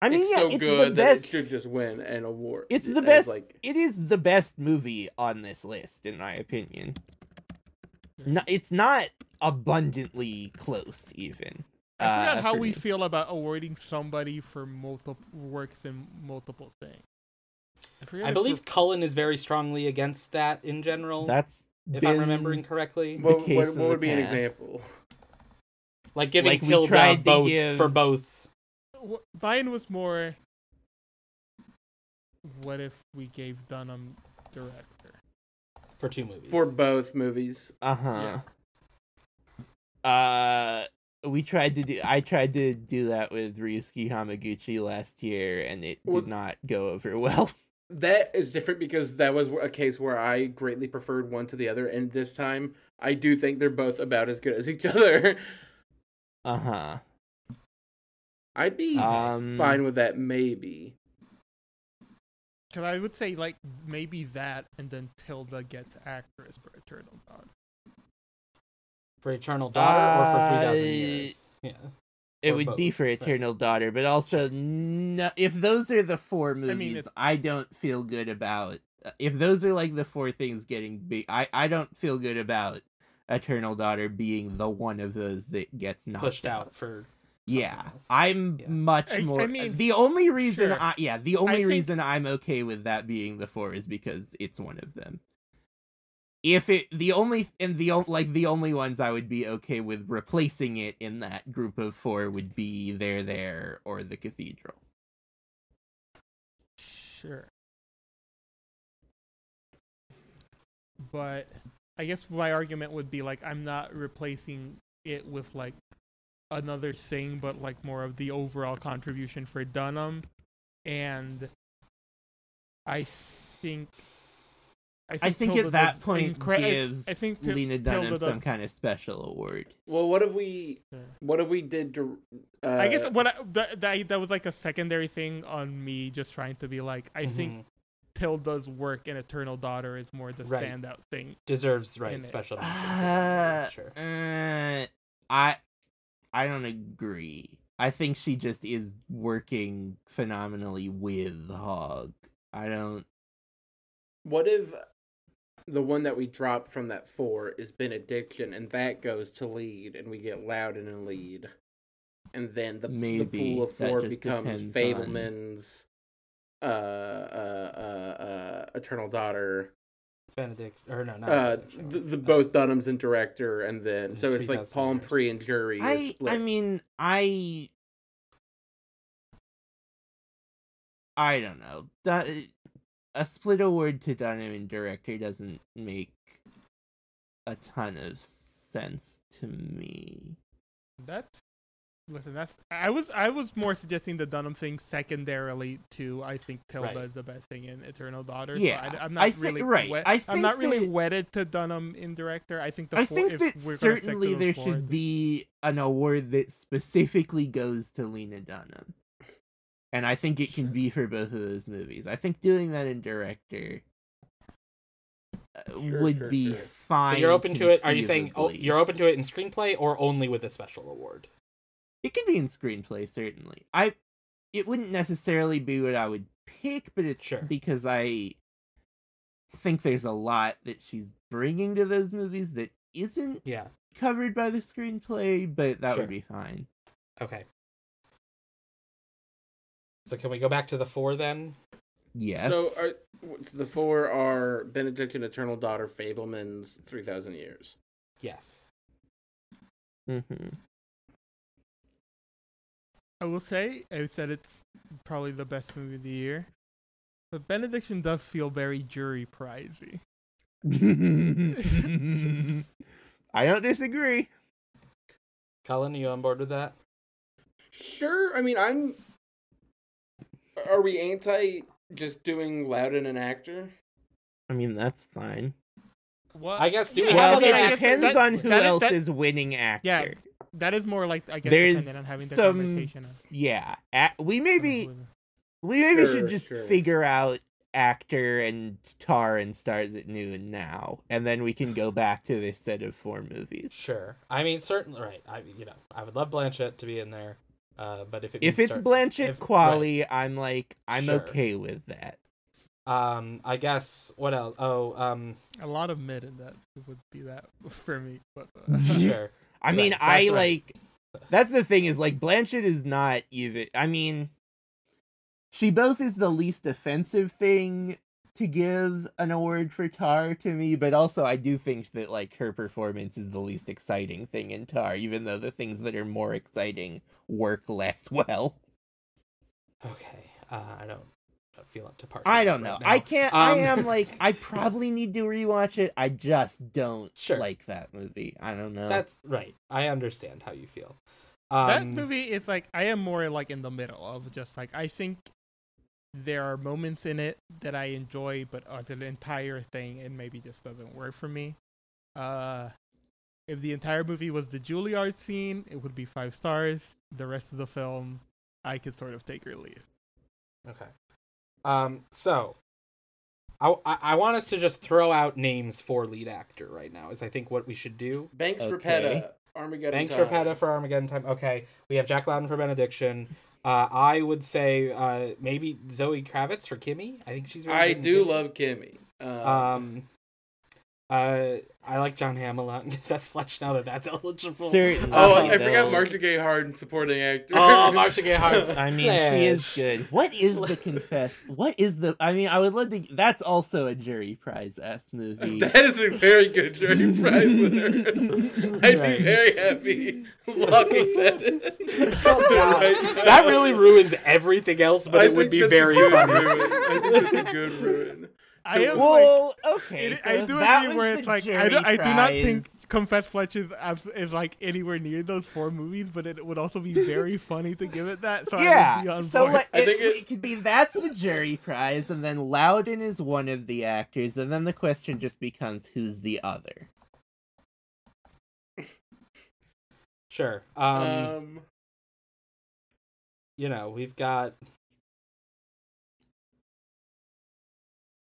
I mean, it's yeah, so it's good the that it should just win an award. It's the as, best. Like It is the best movie on this list, in my opinion. No, it's not abundantly close, even. I forgot uh, how for we me. feel about awarding somebody for multiple works in multiple things. Forget I believe Colin is very strongly against that in general. That's if I'm remembering correctly. what, what, what would be an example? Like giving Like, Tilda both give- for both. w- was more what if we gave Dunham director? for two movies. for both movies. Uh huh. Uh, we tried to do. I tried to do that with Ryusuke Hamaguchi last year, and it did not go over well. That is different because that was a case where I greatly preferred one to the other, and this time I do think they're both about as good as each other. Uh huh. I'd be Um, fine with that, maybe. Because I would say like maybe that, and then Tilda gets actress for Eternal Dawn. for Eternal Daughter or for three thousand Uh, years. Yeah. It would be for. Eternal Daughter, but also no, if those are the four movies, I, it's- don't feel good about. uh, If those are like the four things getting big, I I don't feel good about Eternal Daughter being the one of those that gets knocked Pushed out for. Yeah, else. I'm Yeah. much I- I more. mean, the only reason, sure. I, yeah, the only think- reason I'm okay with that being the four is because it's one of them. If it the only and the like the only ones I would be okay with replacing it in that group of four would be there there or the cathedral. Sure. But I guess my argument would be like I'm not replacing it with like another thing, but like more of the overall contribution for Dunham, and I think I think Tilda at that point incre- I- give I think Til- Lena Dunham Tilda does- some kind of special award. Well, what if we? What if we did? dir- Uh, I guess what I, that, that that was like a secondary thing on me, just trying to be like I think Mhm. Tilda's work in Eternal Daughter is more the Right. standout thing. deserves right special mention. Uh, sure. uh, I I don't agree. I think she just is working phenomenally with Hogg. I don't. What if the one that we dropped from that four is Benediction, and that goes to lead, and we get Lowden in lead, and then the, the Maybe. pool of four becomes depends on- Fabelman's, uh, uh, uh, uh, Eternal Daughter, Benedict or no, not uh, Benedict, the, the uh, both Dunhams and director, and then so it's like 3000 Palm years. Pre and Jury. I split. I mean I. I don't know. Dun- a split award to Dunham and director doesn't make a ton of sense to me. That's listen. That's I was I was more suggesting the Dunham thing secondarily to I think Tilda Right. is the best thing in Eternal Daughter. so Yeah, I, am not I really right, wed- I I'm not really that- wedded to Dunham in director. I think the I four, think that we're gonna stick to certainly there should be an award that specifically goes to Lena Dunham. And I think it can be for both of those movies. I think doing that in director uh, Sure, would sure, be sure. fine. So you're open to it? Are you saying oh, you're open to it in screenplay or only with a special award? It can be in screenplay, certainly. I. It wouldn't necessarily be what I would pick, but it's Sure. because I think there's a lot that she's bringing to those movies that isn't Yeah. covered by the screenplay, but that Sure. would be fine. Okay. So can we go back to the four then? Yes. So are, the four are Benediction, Eternal Daughter, Fabelman's Three Thousand Years. Yes. hmm I will say I said it's probably the best movie of the year, but Benediction does feel very jury prizey. I don't disagree. Colin, are you on board with that? Sure. I mean, I'm. Are we anti just doing Lowden an actor? I mean, that's fine. What? I guess, do we well, have it mean, other I guess depends that- on who that is- else that- is winning actor. Yeah, that is more like I guess There's dependent on having the some- conversation. Of, Yeah. A- we maybe we maybe Sure, should just sure. figure out actor and tar and stars at noon now, and then we can go back to this set of four movies. Sure. I mean, certainly. Right. I you know I would love Blanchett to be in there, uh, but if it If it's cer- Blanchett if- Qualley, I'm like I'm Sure. okay with that. um, I guess what else? Oh, um, a lot of mid in that would be that for me. But uh, sure. I mean, Right, I right. like. That's the thing is like Blanchett is not even. I mean, she both is the least offensive thing to give an award for Tar to me, but also I do think that like her performance is the least exciting thing in Tar, even though the things that are more exciting work less well. Okay. Uh, I don't. feel up to part. I don't know. right I can't. I Um, am like. I probably need to rewatch it. I just don't Sure. like that movie. I don't know. That's right. I understand how you feel. that Um, movie is like I am more like in the middle of just like I think there are moments in it that I enjoy, but as an entire thing, it maybe just doesn't work for me. Uh, if the entire movie was the Juilliard scene, it would be five stars. The rest of the film, I could sort of take or leave. Okay. Um. So, I, I I want us to just throw out names for lead actor right now. Is I think what we should do. Banks Okay. Repeta, Armageddon. Thanks Time. for Petta for Armageddon time. Okay, we have Jack Lowden for Benediction. Uh, I would say uh, maybe Zoe Kravitz for Kimi. I think she's. Really I do Kimi. love Kimi. Um, Um, uh, I like Jon Hamm a lot in Confess Fletch now that that's eligible. Certainly. oh, I forgot though. Marcia Gay Harden supporting actor. Oh, Marcia Gay Harden. I mean, she is good. What is the confess? What is the? I mean, I would love to. That's also a jury prize ass movie. That is a very good jury prize winner. I'd Right. be very happy locking that in. Oh, God. Right. that really ruins everything else, but I it would be very good funny. ruin. I think that's a good ruin. I am like, okay. it, so I do that agree was where the it's like I, do, I do not think prize- Confess Fletch is abs- is like anywhere near those four movies, but it would also be very funny to give it that. So I would be Yeah, on so board. like, I it, think it- it could be that's the jury prize, and then Lowden is one of the actors, and then the question just becomes who's the other. Sure. Um, Um, you know, we've got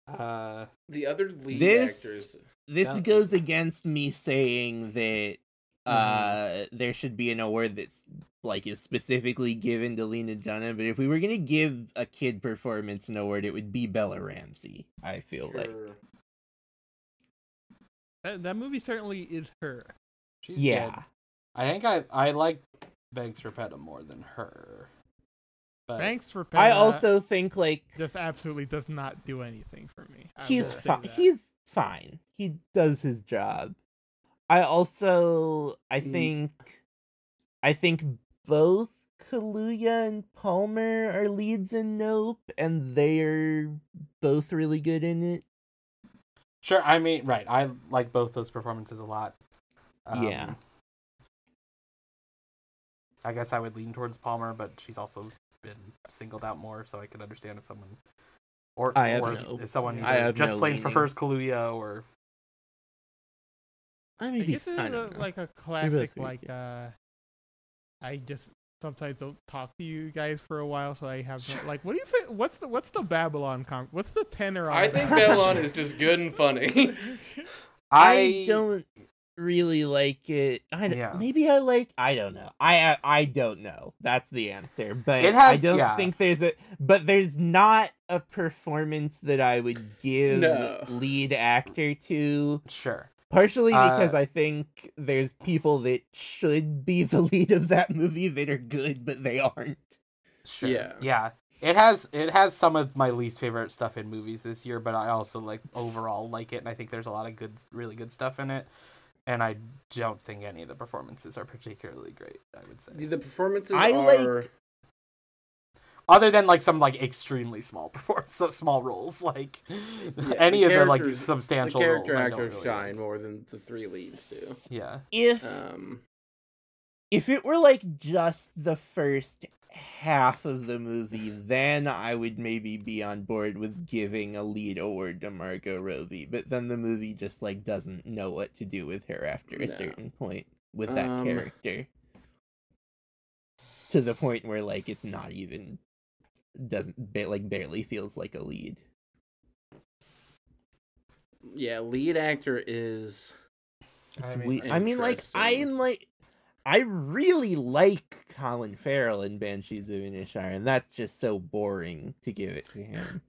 uh the other lead This- actors. This Yeah. goes against me saying that uh Mm-hmm. there should be an award that's like is specifically given to Lena Dunham, but if we were gonna give a kid performance an award, it would be Bella Ramsey. I feel like. That, that movie certainly is her. she's Yeah. good. I think I I like Banks Repeta more than her. But Thanks for I also think like just absolutely does not do anything for me. I he's fine. He's fine. He does his job. I also I Mm. think I think both Kaluuya and Palmer are leads in Nope, and they're both really good in it. sure, I mean, right. I like both those performances a lot. Yeah. Um, I guess I would lean towards Palmer, but she's also been singled out more, so I could understand if someone or I have or no- if someone I have just no plain leaning. prefers Kaluuya or I I mean, guess I it's don't a, like a classic. really Like uh, I just sometimes don't talk to you guys for a while, so I have no, like. What do you think? What's the what's the Babylon con? What's the tenor on? I think? Babylon is just good and funny. I don't really like it. I d- Yeah. maybe I like. I don't know. I I, I don't know. That's the answer. But It has- I don't yeah. think there's a. But there's not a performance that I would give No. lead actor to. Sure. Partially Uh, because I think there's people that should be the lead of that movie that are good, but they aren't. Sure. Yeah. Yeah. It has it has some of my least favorite stuff in movies this year, but I also like overall like it and I think there's a lot of good really good stuff in it. And I don't think any of the performances are particularly great, I would say. the performances I are. like- Other than like some like extremely small performance so small roles, like Yeah, any the of the like characters- The substantial character roles. I don't actors really shine like. more than the three leads do. Yeah. If Um, if it were like just the first half of the movie, then I would maybe be on board with giving a lead award to Margot Robbie. But then the movie just like doesn't know what to do with her after a No. certain point with that Um, character. To the point where like it's not even doesn't ba- like barely feels like a lead. yeah, lead actor is. I mean, we- I mean, like I am like, I really like Colin Farrell in Banshees of Inisherin, and that's just so boring to give it to him.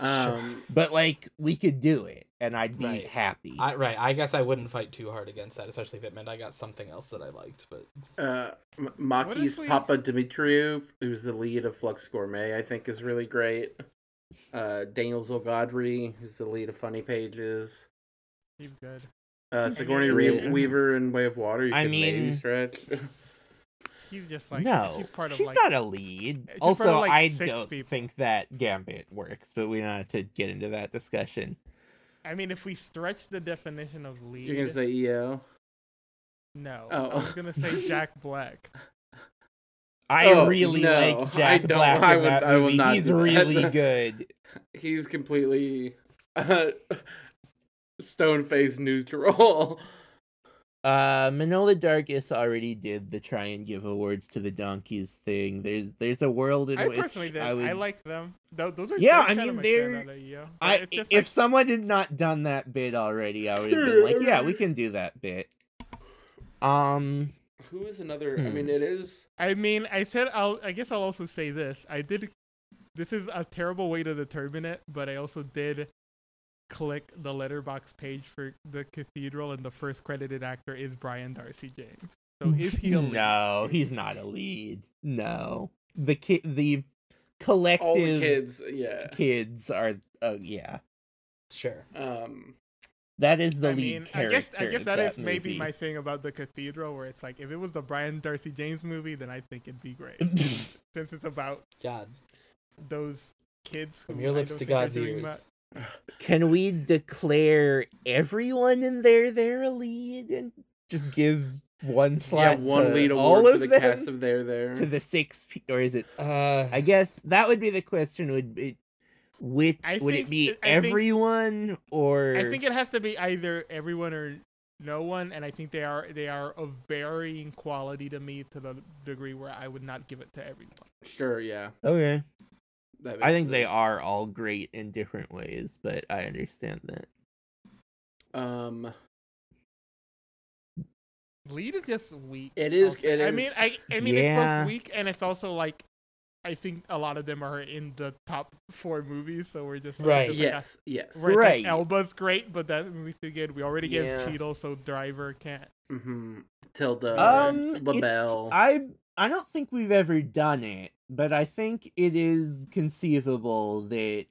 Um, But like, we could do it, and I'd be Right. happy. I, right, I guess I wouldn't fight too hard against that, especially if it meant I got something else that I liked. But uh, M- Makis we- Papadimitriou, who's the lead of Flux Gourmet, I think is really great. Uh, Daniel Zolghadri, who's the lead of Funny Pages. He's good. Uh, Sigourney. Re- Weaver in Way of Water. You I could maybe stretch. she's just like no, she's part of she's like not a lead. she's part of, Also, like, I don't people. think that Gambit works, but we don't have to get into that discussion. I mean, if we stretch the definition of lead, You're gonna say EO? no. Oh. I was gonna say Jack Black. I Oh, really no, like Jack don't- Black I in would- that I will movie. not He's do that. really good. He's completely uh, stone faced neutral. Uh, Manohla Dargis already did the try and give awards to the donkeys thing. There's there's a world in I which personally did. I I, like them. Those, those are Yeah, I mean, of they're- standout at EO. But I, it's just if like, someone had not done that bit already, I would have been like, yeah, we can do that bit. Um, Who is another? I Hmm. mean, it is. I mean, I said I'll. I guess I'll also say this. I did. This is a terrible way to determine it, but I also did click the Letterboxd page for the cathedral, and the first credited actor is Brian d'Arcy James. So is he a lead? no, he's not a lead. No, the kid, the collective All the kids, yeah. kids are. Oh yeah, Sure. Um, that is the I lead mean, I guess I guess of that is movie. maybe my thing about the cathedral, where it's like if it was the Brian d'Arcy James movie, then I think it'd be great, since it's about God. those kids. Who From your lips to God's ears. mu- Can we declare everyone in there their a lead and just give one yeah, one to lead all award of to the them? cast of There There. to the six pe- or is it Uh, I guess that would be the question would be which I would think- it be I think- everyone or I think it has to be either everyone or no one, and I think they are they are of varying quality to me to the degree where I would not give it to everyone. Sure, yeah. Okay. That I makes think they are all great in different ways, but I understand that. Um, Lead is just weak. It is- I'll it I is- mean, I I mean it's both weak and it's also like I think a lot of them are in the top four movies, so we're just like, Right. just like a- yes, yes. where it's Right. like Elba's great, but that movie's too good. We already Yeah. gave Cheadle, so Driver can't. Mm-hmm. Tilda, um it's- LaBelle. I I don't think we've ever done it, but I think it is conceivable that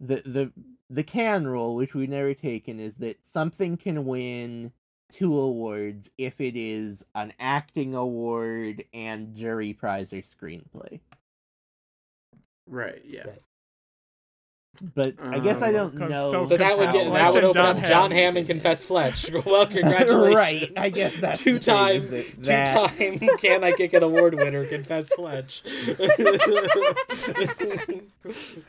the the the can rule, which we've never taken, is that something can win two awards if it is an acting award and jury prize or screenplay. Right, yeah. Right. But I guess I Um, don't so- know. so so that would get that would open John up Jon Hamm. Hamm and Confess Fletch. Well, congratulations. right, I guess that's two thing, time, is two that- time Can I Kick an Award winner, Confess Fletch.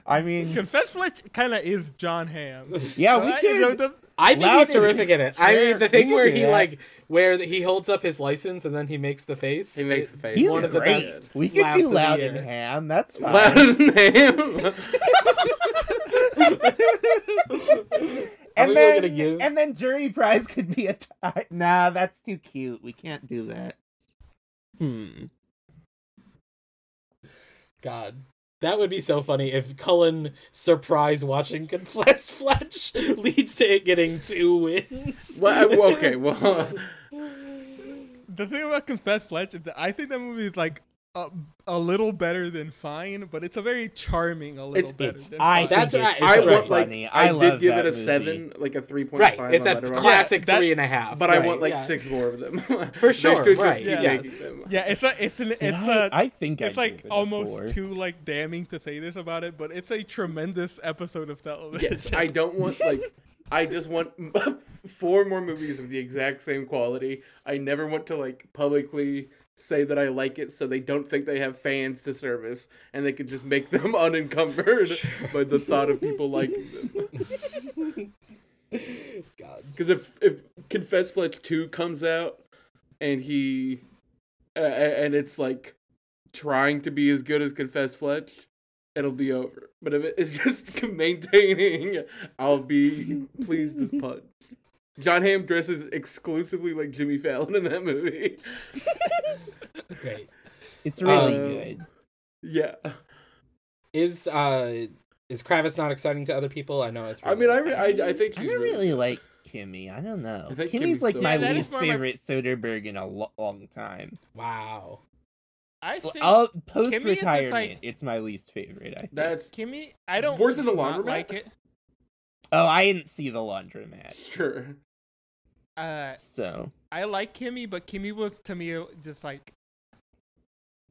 I mean, Confess Fletch kind of is Jon Hamm. yeah, So we I- could. the- the- I think he's terrific in it. I mean, the thing where he like where he holds up his license and then he makes the face. He makes the face. He's one of the great. best We could laughs do of the loud year. and ham. That's fine. Loud name. Are and then, and then jury prize could be a tie. Nah, that's too cute. We can't do that. Hmm. God. That would be so funny if Colin surprise watching Confess Fletch leads to it getting two wins. well, okay, well, the thing about Confess Fletch is that I think that movie is like a, a little better than fine, but it's a very charming a little It's- better It's than I fine. That's think right, it's it's I want like funny. I, I, love did give that it a movie. seven, like a three point Right, five. it's a classic that- three and a half. But I want like yeah. six more of them. For sure, just right, keep yes. yeah, it's a it's an it's And a I, I think it's I like it almost four. too like damning to say this about it, but it's a tremendous episode of television. Yes, I don't want like I just want four more movies of the exact same quality. I never want to like publicly say that I like it so they don't think they have fans to service and they could just make them unencumbered by the thought of people liking them. God. Because if if Confess Fletch 2 comes out and he uh, and it's like trying to be as good as Confess Fletch, it'll be over. But if it's just maintaining, I'll be pleased as punch. Jon Hamm dresses exclusively like Jimmy Fallon in that movie. Great. It's really Uh, good. Yeah, Is uh is Kravitz not exciting to other people? I know it's. I mean, I, re- I, I think I don't really, really like Kimi. I don't know. I Kimi's Kimi's like so my. Yeah, least one of my- favorite Soderbergh in a lo- long time. Wow. I think I'll post Kimi retirement, like- it's my least favorite. I think. that's Kimi. I don't. Worse than the not laundromat? like it. Oh, I didn't see the laundromat, sure. Uh, so I like Kimi, but Kimi was to me just like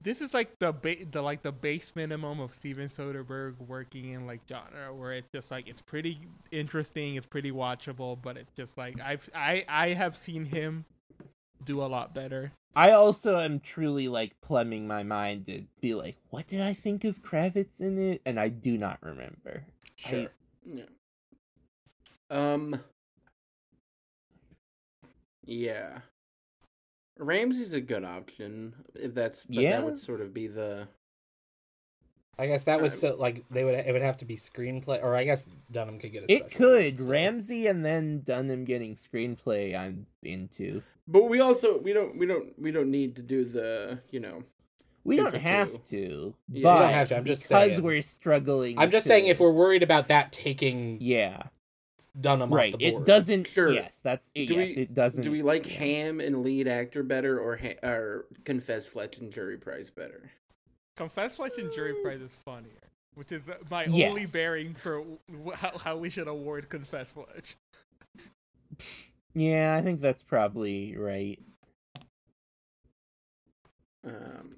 this is like the ba- the like the base minimum of Steven Soderbergh working in like genre, where it's just like it's pretty interesting, it's pretty watchable, but it's just like I've I I have seen him do a lot better. I also am truly like plumbing my mind to be like, what did I think of Kravitz in it? And I do not remember. Sure. Yeah. Um. Yeah. Ramsey's a good option if that's but Yeah. that would sort of be the I guess that was Uh, so like they would it would have to be screenplay, or I guess Dunham could get a. It could. one, so- Ramsey and then Dunham getting screenplay I'm into. But we also we don't we don't we don't need to do the you know We don't have two. to. Yeah. but We don't have to, I'm just because saying. we're struggling. I'm just to- saying if we're worried about that taking Yeah. Dunham right. off the It doesn't Sure. yes, that's Do yes, we- it doesn't do we like yeah. Hamm and lead actor better or ha- or Confess Fletch and Jury Price better? Confess Fletch and Jury Prize is funnier, which is my Yes. only bearing for how, how we should award Confess Fletch. Yeah, I think that's probably right. Um,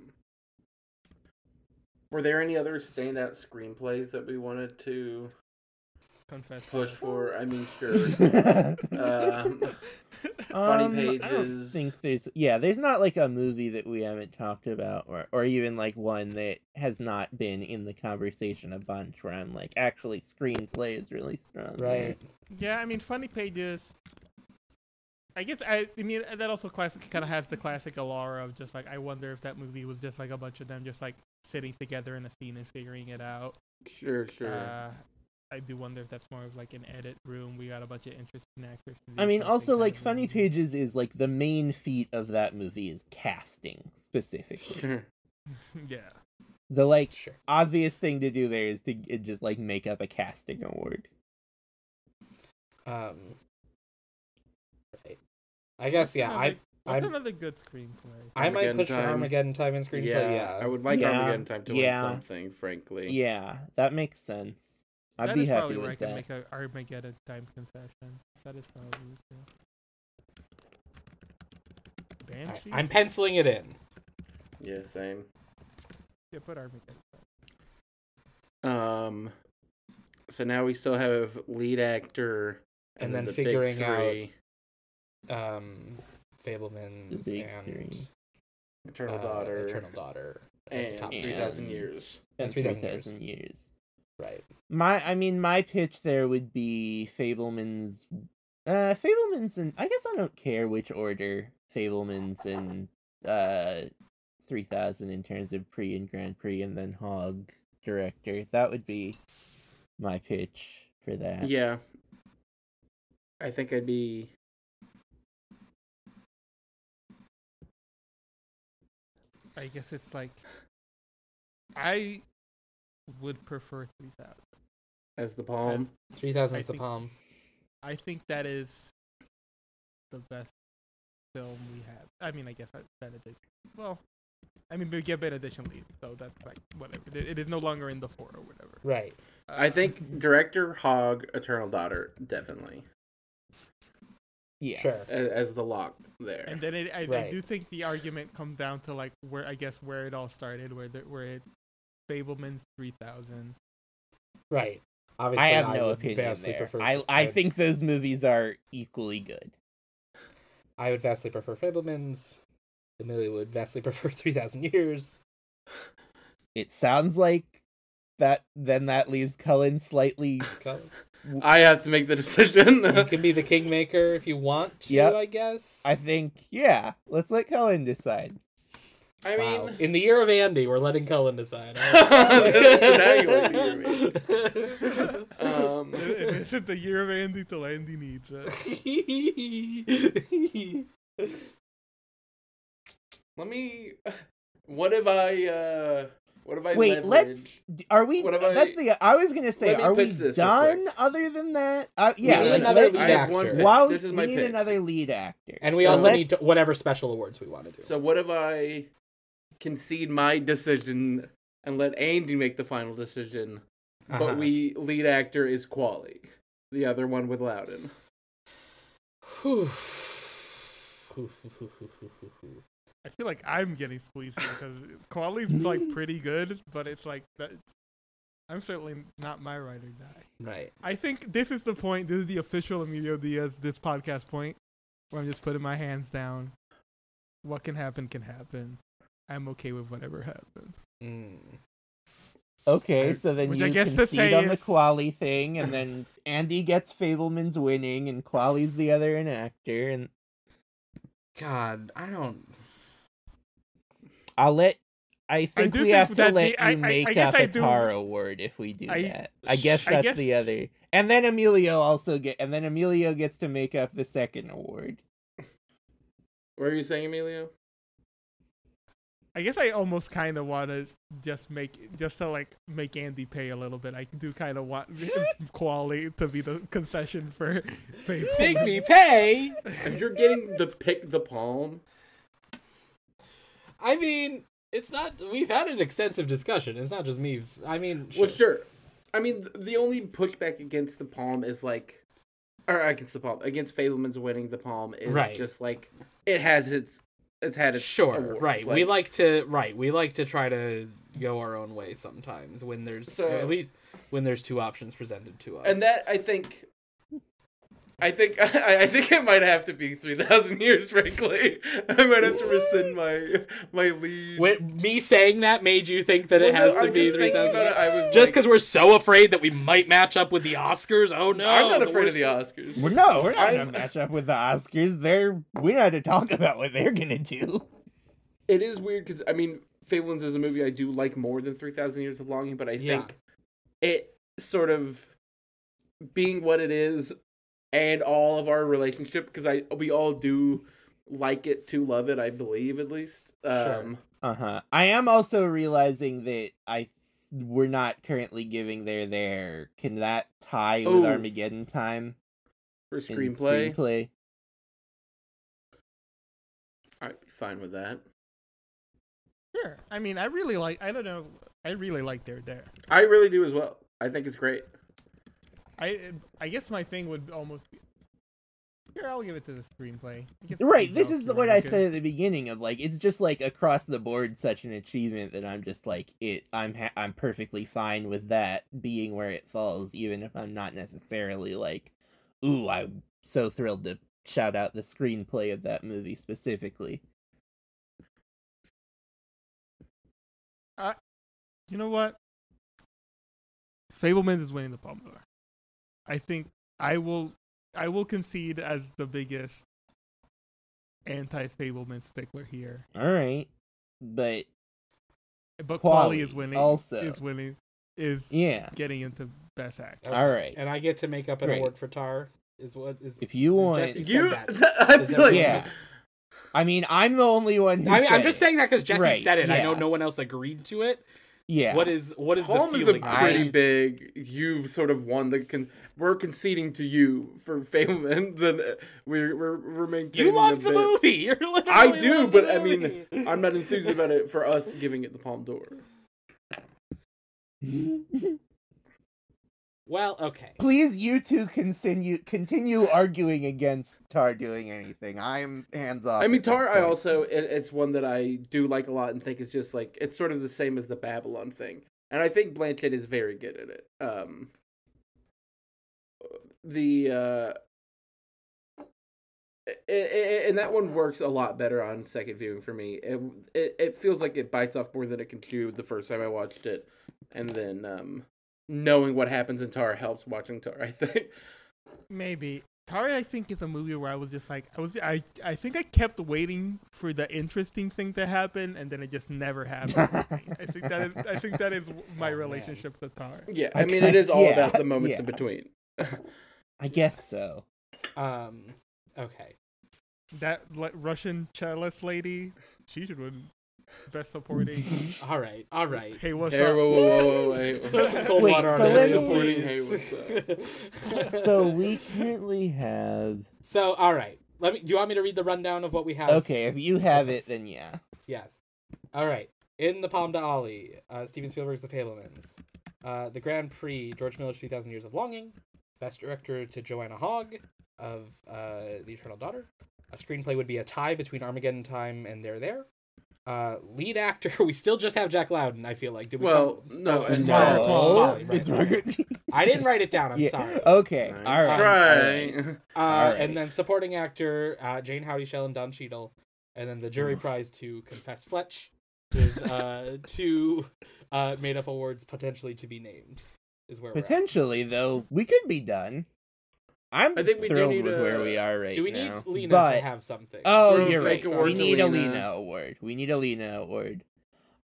were there any other standout screenplays that we wanted to Confess push for? I mean, sure. um, Funny Um, I don't think there's yeah, there's not like a movie that we haven't talked about, or or even like one that has not been in the conversation a bunch. Where I'm like, actually, screenplay is really strong. there. right. Yeah, I mean, Funny Pages. I guess I, I mean that also classic kind of has the classic allure of just like I wonder if that movie was just like a bunch of them just like sitting together in a scene and figuring it out. sure, sure. Uh, I do wonder if that's more of like an edit room. We got a bunch of interesting actors. I mean, also like Funny movie. Pages is like the main feat of that movie is casting specifically. sure. yeah. the like Sure. obvious thing to do there is to just like make up a casting award. Um. Right. I guess yeah. I Another- What's I'm- another good screenplay? I might Armageddon push for Armageddon Time and screenplay. yeah, Yeah. I would like Yeah, Armageddon Time to yeah. win something, frankly. Yeah, that makes sense. I'd That be is happy probably where I with can that. make a Armageddon time concession. That is probably true. I, Banshee. I'm penciling it in. Yeah, same. yeah, put Armageddon. Um, so now we still have lead actor, And then then the figuring big out- Um, Fabelman's The and three. Eternal uh, Daughter, Eternal Daughter, at the and top Three Thousand Years. and 3,000 years. 3,000 years. Right. My, I mean, my pitch there would be Fabelman's. Uh, Fabelman's and I guess I don't care which order Fabelman's and uh, 3000 in terms of pre and Grand Prix and then Hogg director. That would be my pitch for that. Yeah, I think I'd be. I guess it's like I would prefer three thousand. As the palm, Three thousand I is the think- palm. I think that is the best film we have. I mean, I guess I said it. Well, I mean, we get better edition lead, so that's like whatever. It, it is no longer in the four or whatever. Right. I Uh, think director Hogg, Eternal Daughter, definitely Yeah. Sure. as, as the lock there. And then it, I, I do think the argument comes down to like where I guess where it all started, where the, where it Fabelman's three thousand. Right. Obviously, I have no opinion there. Prefer, I, I would- think those movies are equally good. I would vastly prefer Fabelman's. Amelia would vastly prefer Three Thousand Years. It sounds like that. Then that leaves Colin slightly. Go. I have to make the decision. you can be the kingmaker if you want to. Yep. I guess. I think yeah. Let's let Colin decide. I Wow. mean, in the year of Andy, we're letting Colin decide. So now you the um, it's the year of Andy till Andy needs it. let me. What if I? uh What if I Wait, let's. Are we? What if I- that's the. I was gonna say, are we pitch this real done? Other than that, uh, yeah. need like, another lead I one actor. pitch. While this is we my need pitch. another lead actor, and we So also need to, whatever special awards we want to do. So what if I concede my decision and let Andy make the final decision, Uh-huh. but we lead actor is Qualley, the other one with Lowden. I feel like I'm getting squeezed here because quality's like pretty good, but it's like that. I'm certainly not my ride or die. Right. I think this is the point. This is the official Emilio Diaz this podcast point, where I'm just putting my hands down. What can happen can happen. I'm okay with whatever happens. Mm. Okay, I- so then you I guess concede say on the is- Qualley thing, and then Andy gets Fabelman's winning, and Qualley's the other enactor, and God, I don't. I'll let. I think do we think have to let the- you I- I- make I guess up I a do- tar award if we do I- that. I guess I that's the other, and then Emilio also get, and then Emilio gets to make up the second award. What are you saying, Emilio? I guess I almost kind of want to just make just to like make Andy pay a little bit. I do kind of want quality to be the concession for Fable. Make me pay. If you're getting the pick the palm, I mean, it's not. We've had an extensive discussion. It's not just me. I mean, sure. well, sure. I mean, the only pushback against the palm is like, or against the palm against Fabelman's winning the palm is Right. just like it has its it's had its Sure, awards, right. we like to right. We like to try to go our own way sometimes when there's So- at least when there's two options presented to us. and that I think. I think I, I think it might have to be three thousand years. Frankly, I might have to rescind my my lead. when, me saying that made you think that it has no, to I'm be just three thinking thousand. about it, I was Just like- because we're so afraid that we might match up with the Oscars. Oh no! I'm not the afraid of the Oscars. Well, no, we're not I'm- gonna match up with the Oscars. They're we don't have to talk about what they're gonna do. It is weird because I mean, Fabelmans is a movie I do like more than Three Thousand Years of Longing, but I Yeah. think it sort of being what it is and all of our relationship because I we all do like it to love it. I believe at least. Sure. Um, Uh huh. I am also realizing that I we're not currently giving their there. Can that tie with Oh. Armageddon time? for in screenplay, Screenplay. I'd be fine with that. Sure. I mean, I really like. I don't know. I really like There There. I really do as well. I think it's great. I I guess my thing would almost be. Here, I'll give it to the screenplay. Right. This is what I good. said at the beginning of like it's just like across the board such an achievement that I'm just like it. I'm ha- I'm perfectly fine with that being where it falls, even if I'm not necessarily like, ooh, I'm so thrilled to shout out the screenplay of that movie specifically. You know what? Fabelman is winning the Palme d'Or. I think I will. I will concede as the biggest anti-Fabelman stickler here, All right, but but Qualley Qualley is winning. also. is winning. Is yeah, getting into best act. Okay. all right. And I get to make up an Great. award for Tar. Is what is If you want, Jesse said You, that. I feel like Yeah. else- I mean, I'm the only one. Who I mean, I'm just it. saying that because Jesse Right, said it. I know no one else agreed to it. Yeah. What is what is Palm the is a feeling? pretty I- big. You've sort of won the. Con- we're conceding to you for Fabelmans, and we're we're we're maintaining. you love the bit. movie. You're literally I do, but I mean. I'm not enthused about it for us giving it the Palm d'Or. well, okay. Please, you two continue continue arguing against Tar doing anything. I'm hands off. I mean, Tar. I also it, it's one that I do like a lot and think is just like it's sort of the same as the Babylon thing, and I think Blanchett is very good at it. Um, the uh, i- i- and that one works a lot better on second viewing for me. It, it it feels like it bites off more than it can chew the first time I watched it, and then um, knowing what happens in Tar helps watching Tar. I think. Maybe Tar. I think, is a movie where I was just like, I was, I, I think I kept waiting for the interesting thing to happen, and then it just never happened. I think that is, I think that is my Oh, man. relationship with Tar. Yeah, I mean, it is all yeah, about the moments in between. I guess so. Um. Okay. That le- Russian cellist lady, she should win best supporting. All right. All right. hey, what's Hey, up? whoa, whoa, whoa, whoa, wait. Throw some cold Wait, water on so this, let me- Supporting, please. So we currently have. So, all right. Let me. Do you want me to read the rundown of what we have? Okay, if you have it, then yeah. Yes. All right. In the Palm d'Ali, uh, Steven Spielberg's The Fabelmans. Uh, the Grand Prix, George Miller's 3,000 Years of Longing. Best Director to Joanna Hogg of uh, The Eternal Daughter. A screenplay would be a tie between Armageddon Time and They're There. Uh, lead actor, we still just have Jack Lowden. I feel like. Did we Well, come- no, oh, and Margaret Qualley. Qualley, right, it's right. Margaret. I didn't write it down. I'm yeah. sorry. Okay. Nice All right. try. all right. Uh, Alright. And then supporting actor uh, Jayne Houdyshell and Don Cheadle, and then the jury Oh. prize to Confess Fletch, with uh, two uh, made up awards potentially to be named. Is where we're at. Potentially, though, we could be done. I'm I think we do thrilled need with a- where we are right now. Do we now. need Lena but... to have something? Oh, Throw a you're right. We to need a Lena. Lena award. We need a Lena award.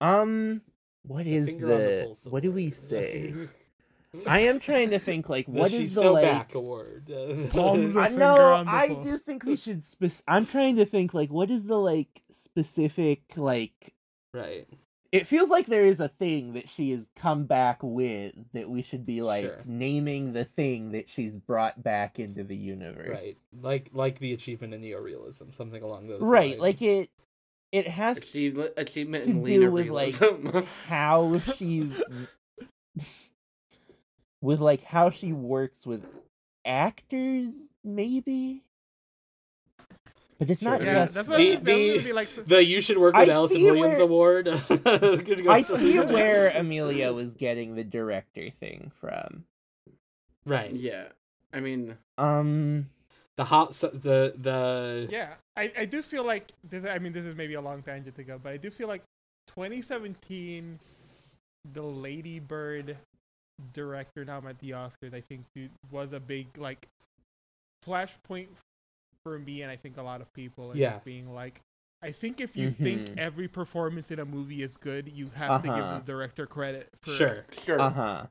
Um, what is Finger on the? what do we say? I am trying to think like The what is She's the so like. back award. Palm the I finger know. I pulse. do think we should. Spec- I'm trying to think like what is the like specific like. right. It feels like there is a thing that she has come back with that we should be like Sure. naming the thing that she's brought back into the universe. Right. Like like the achievement in neorealism, something along those lines. Right. lines. Like it. It has Achieve, achievement to in do Lena with, like, how she with like how she works with actors maybe but it's not Sure. Yeah, just that's that. what The- the- gonna be like. The you should work with I Allison Williams where- award. i see where amelia was getting the director thing from Right. yeah, I mean, um The hot so- the the Yeah, I, I do feel like this. I mean, this is maybe a long tangent to go, but I do feel like 2017, the Lady Bird director now at the Oscars, I think dude, was a big like flashpoint for me and I think a lot of people. And Yeah. being like, I think if you think Mhm. every performance in a movie is good, you have to give Uh-huh. the director credit for sure. sure. uh-huh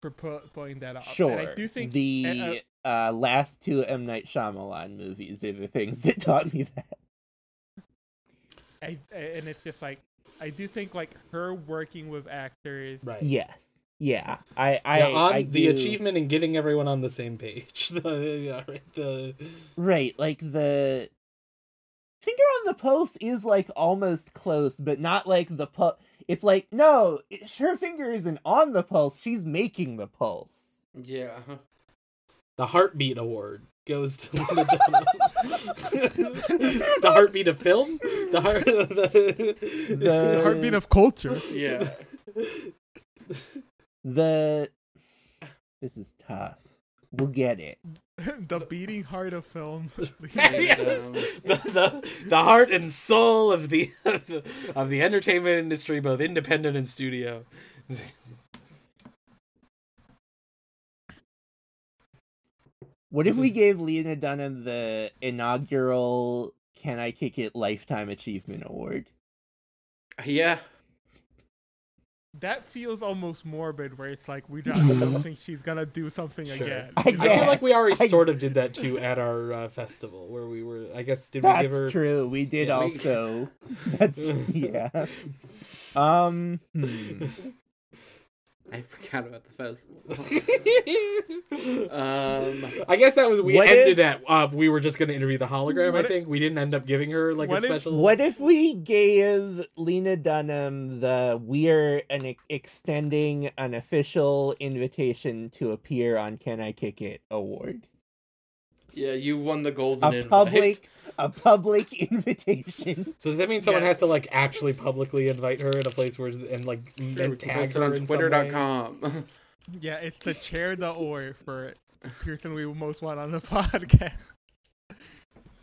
for pu- pulling that off. sure And I do think the uh, last two m night Shyamalan movies are the things that taught me that I, and it's just like I do think like her working with actors Right. yes yeah i i, yeah, on I the do- achievement in getting everyone on the same page. the, yeah, right, the Right, like the finger on the pulse is like almost close, but not like the pulse. It's like no, it, her finger isn't on the pulse. She's making the pulse. Yeah. Uh-huh. the heartbeat award goes to Lena the heartbeat of film. The heart. The, the The- heartbeat of culture. Yeah. The this is tough. We'll get it. the beating heart of film. yes, the, the the heart and soul of the of the entertainment industry, both independent and studio. What if This we gave Lena Dunham the inaugural "Can I Kick It" Lifetime Achievement Award? Yeah. That feels almost morbid, where it's like we don't, don't think she's gonna do something Sure. again. I I feel like we already I- sort of did that too at our uh, festival where we were. I guess did we That's give her? true. We did Yeah, we- also. That's yeah. Um. hmm. I forgot about the festival. um, I guess that was we What ended if- at. Uh, we were just going to interview the hologram. What I if- think we didn't end up giving her like a what if- special. What if we gave Lena Dunham the we're an ex- extending an official invitation to appear on Can I Kick It award? Yeah, you won the golden A invite. public a public invitation. So does that mean someone Yeah. has to like actually publicly invite her at a place where and like Sure, and tag her on in some way? Twitter.com. yeah, it's the chair the or for Pearson we most want on the podcast.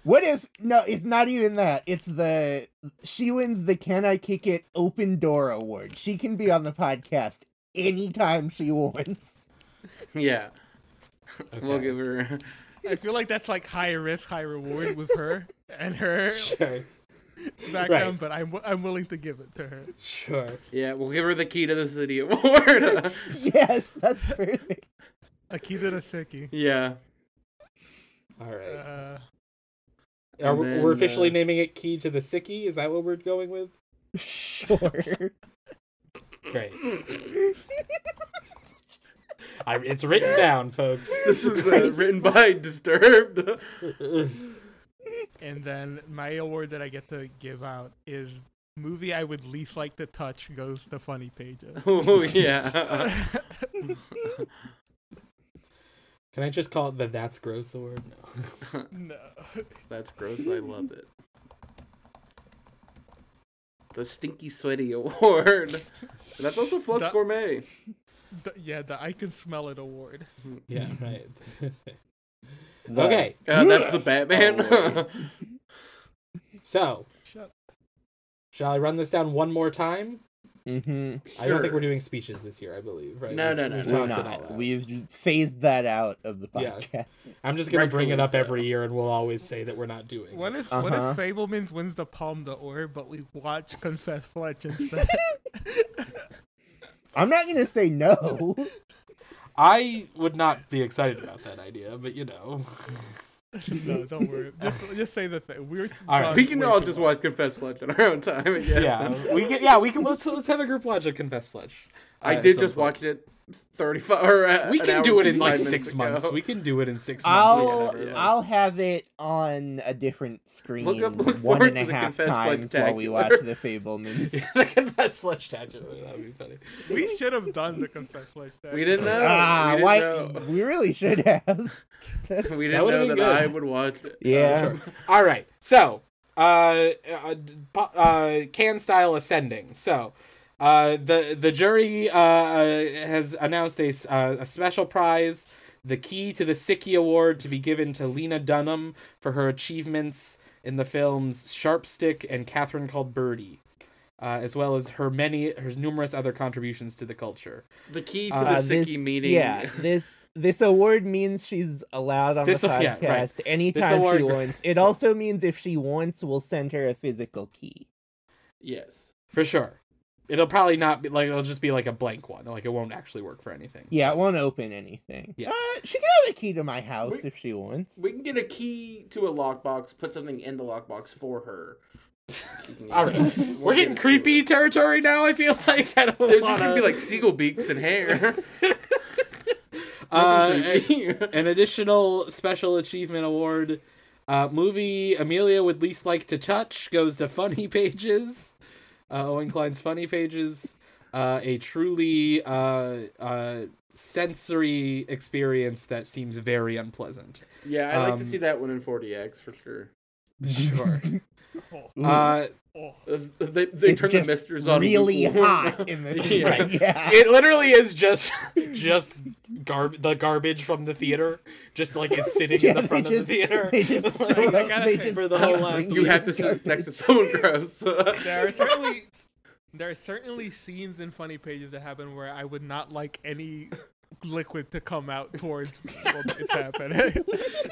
What if no, it's not even that. It's the she wins the Can I Kick It open door award. She can be on the podcast anytime she wants. yeah. We'll give her. I feel like that's like high risk, high reward with her and her Sure, background, but I'm I'm willing to give it to her. sure. Yeah, we'll give her the key to the city award. yes, that's perfect. Akita Taseki. yeah. All right. Uh, Are and we, then, we're officially uh, naming it Key to the Sicky. Is that what we're going with? Sure. Great. I, it's written down, folks. This was uh, written by Disturbed. and then my award that I get to give out is movie I would least like to touch goes to Funny Pages. oh yeah. Can I just call it the That's Gross award? No. No. That's gross. I love it. The Stinky Sweaty Award. That's also Flux That- Gourmet. The- yeah, the I can smell it award. yeah, right. The- okay, Uh, that's the Batman. So Shut. shall I run this down one more time? Mhm. I don't think we're doing speeches this year. I believe, right? No, We've- no, no, we've no. We're talked it all not. We've phased that out of the Yeah. podcast. I'm just gonna bring it up so. every year, and we'll always say that we're not doing. What if what Uh-huh. if Fabelmans wins the Palme d'Or, but we watch Confess Fletch instead? I'm not gonna say no. I would not be excited about that idea, but you know. no, don't worry. Just, just say the thing. We're All right. we can all just watch Confess Fletch on our own time. Again. Yeah, we can. Yeah, we can. Let's let's have a group watch of Confess Fletch. I did just point. watch it 35 or uh, We can do it in like six months. ago. We can do it in six months. I'll whatever. yeah. I'll have it on a different screen Look up- look one forward and to a the half Confess times while we watch Fletchtacular. the Fabelmans. the Confess Fletch tattoo. That would be funny. We should have done the Confess Fletch. tag. We didn't know. Ah, we didn't why? know. We really should have. That's- We didn't would've know that good. I would watch it. Yeah. Um, All right. So, uh, uh, uh can style ascending. So, uh, the the jury uh, has announced a, s- uh, a special prize, the key to the Sicky Award, to be given to Lena Dunham for her achievements in the films Sharpstick and Catherine Called Birdy. Uh, as well as her many, her numerous other contributions to the culture. the key to Uh, the Sicky this, meeting. Yeah, this this award means she's allowed on This- the yeah, podcast right. anytime award- she wants. It also means if she wants, we'll send her a physical key. yes. For sure. It'll probably not be like it'll just be like a blank one. Like it won't actually work for anything. Yeah, it won't open anything. Yeah. Uh, she can have a key to my house We- if she wants. We can get a key to a lockbox, put something in the lockbox for her. All right. We'll We're getting creepy her. territory now. I feel like I don't There's wanna... gonna be like seagull beaks and hair. uh, Nothing an additional special achievement award. Uh, movie Amelia would least like to touch goes to Funny Pages. Uh, Owen Kline's Funny Pages. Uh, a truly uh, uh, sensory experience that seems very unpleasant. yeah, I like to Um, see that one in 4DX for sure. Sure. Uh, oh. Uh, They, they turn the misters on really hot in the Yeah. right. yeah. it literally is just just garb the garbage from the theater just like is sitting in the they front of the theater They just, Like, throw I gotta they just for the whole last You have to sit next to someone gross. There are certainly there are certainly scenes in funny pages that happen where I would not like any liquid to come out towards when it's happening.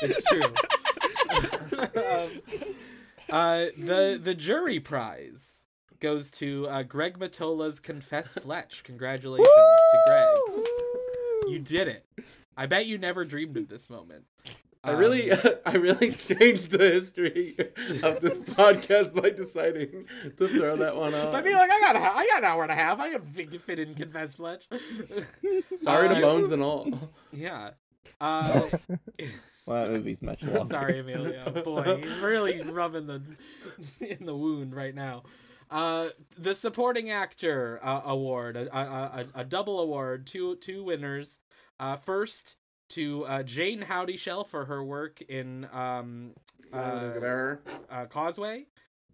it's true um, uh the the jury prize goes to uh, Greg Mottola's Confess Fletch. Congratulations to Greg. You did it. I bet you never dreamed of this moment. I really, Um, I really changed the history of this podcast by deciding to throw that one on. I'd be like, I got, a, I got an hour and a half. I can fit, fit in Confess Fletch. sorry uh, to bones and all. Yeah. Uh, Well, that movie's much longer. sorry, Amelia. Boy, you're really rubbing the in the wound right now. Uh, the supporting actor uh, award, a, a, a, a double award, two two winners. Uh, first to uh, Jayne Houdyshell for her work in um, uh, uh, Causeway,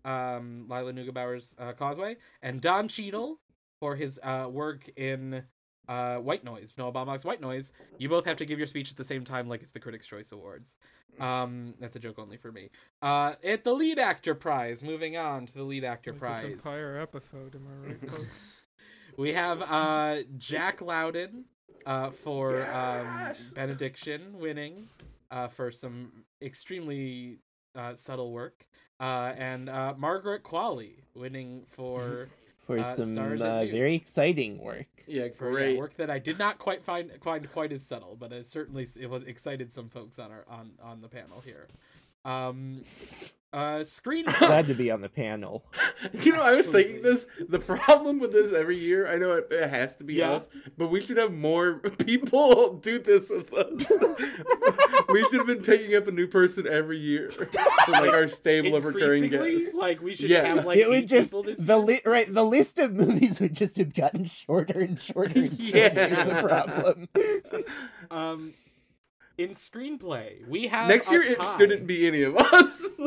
um, Lila Neugebauer's uh, Causeway, and Don Cheadle for his uh, work in uh, White Noise, Noah Baumbach's White Noise. You both have to give your speech at the same time, like it's the Critics' Choice Awards. Um, that's a joke only for me. Uh, at the lead actor prize, moving on to the lead actor Like this prize, entire episode, am I right? folks? we have uh, Jack Lowden uh, for um, Benediction winning uh, for some extremely uh, subtle work, uh, and uh, Margaret Qualley winning for, for Uh, some stars uh, very exciting work. Yeah, for yeah, great. work that I did not quite find find quite as subtle, but it certainly it was excited some folks on our on on the panel here. Um, uh, screen. Glad to be on the panel. You know, I was thinking this. The problem with this every year, I know it, it has to be Yeah. us, but we should have more people do this with us. We should have been picking up a new person every year for like our stable of recurring guests. Like we should Yeah. have like it would just people this the li- right the list of movies would just have gotten shorter and shorter and shorter. Yeah. is the problem. Um, in screenplay. We have Next a year it tie. shouldn't be any of us.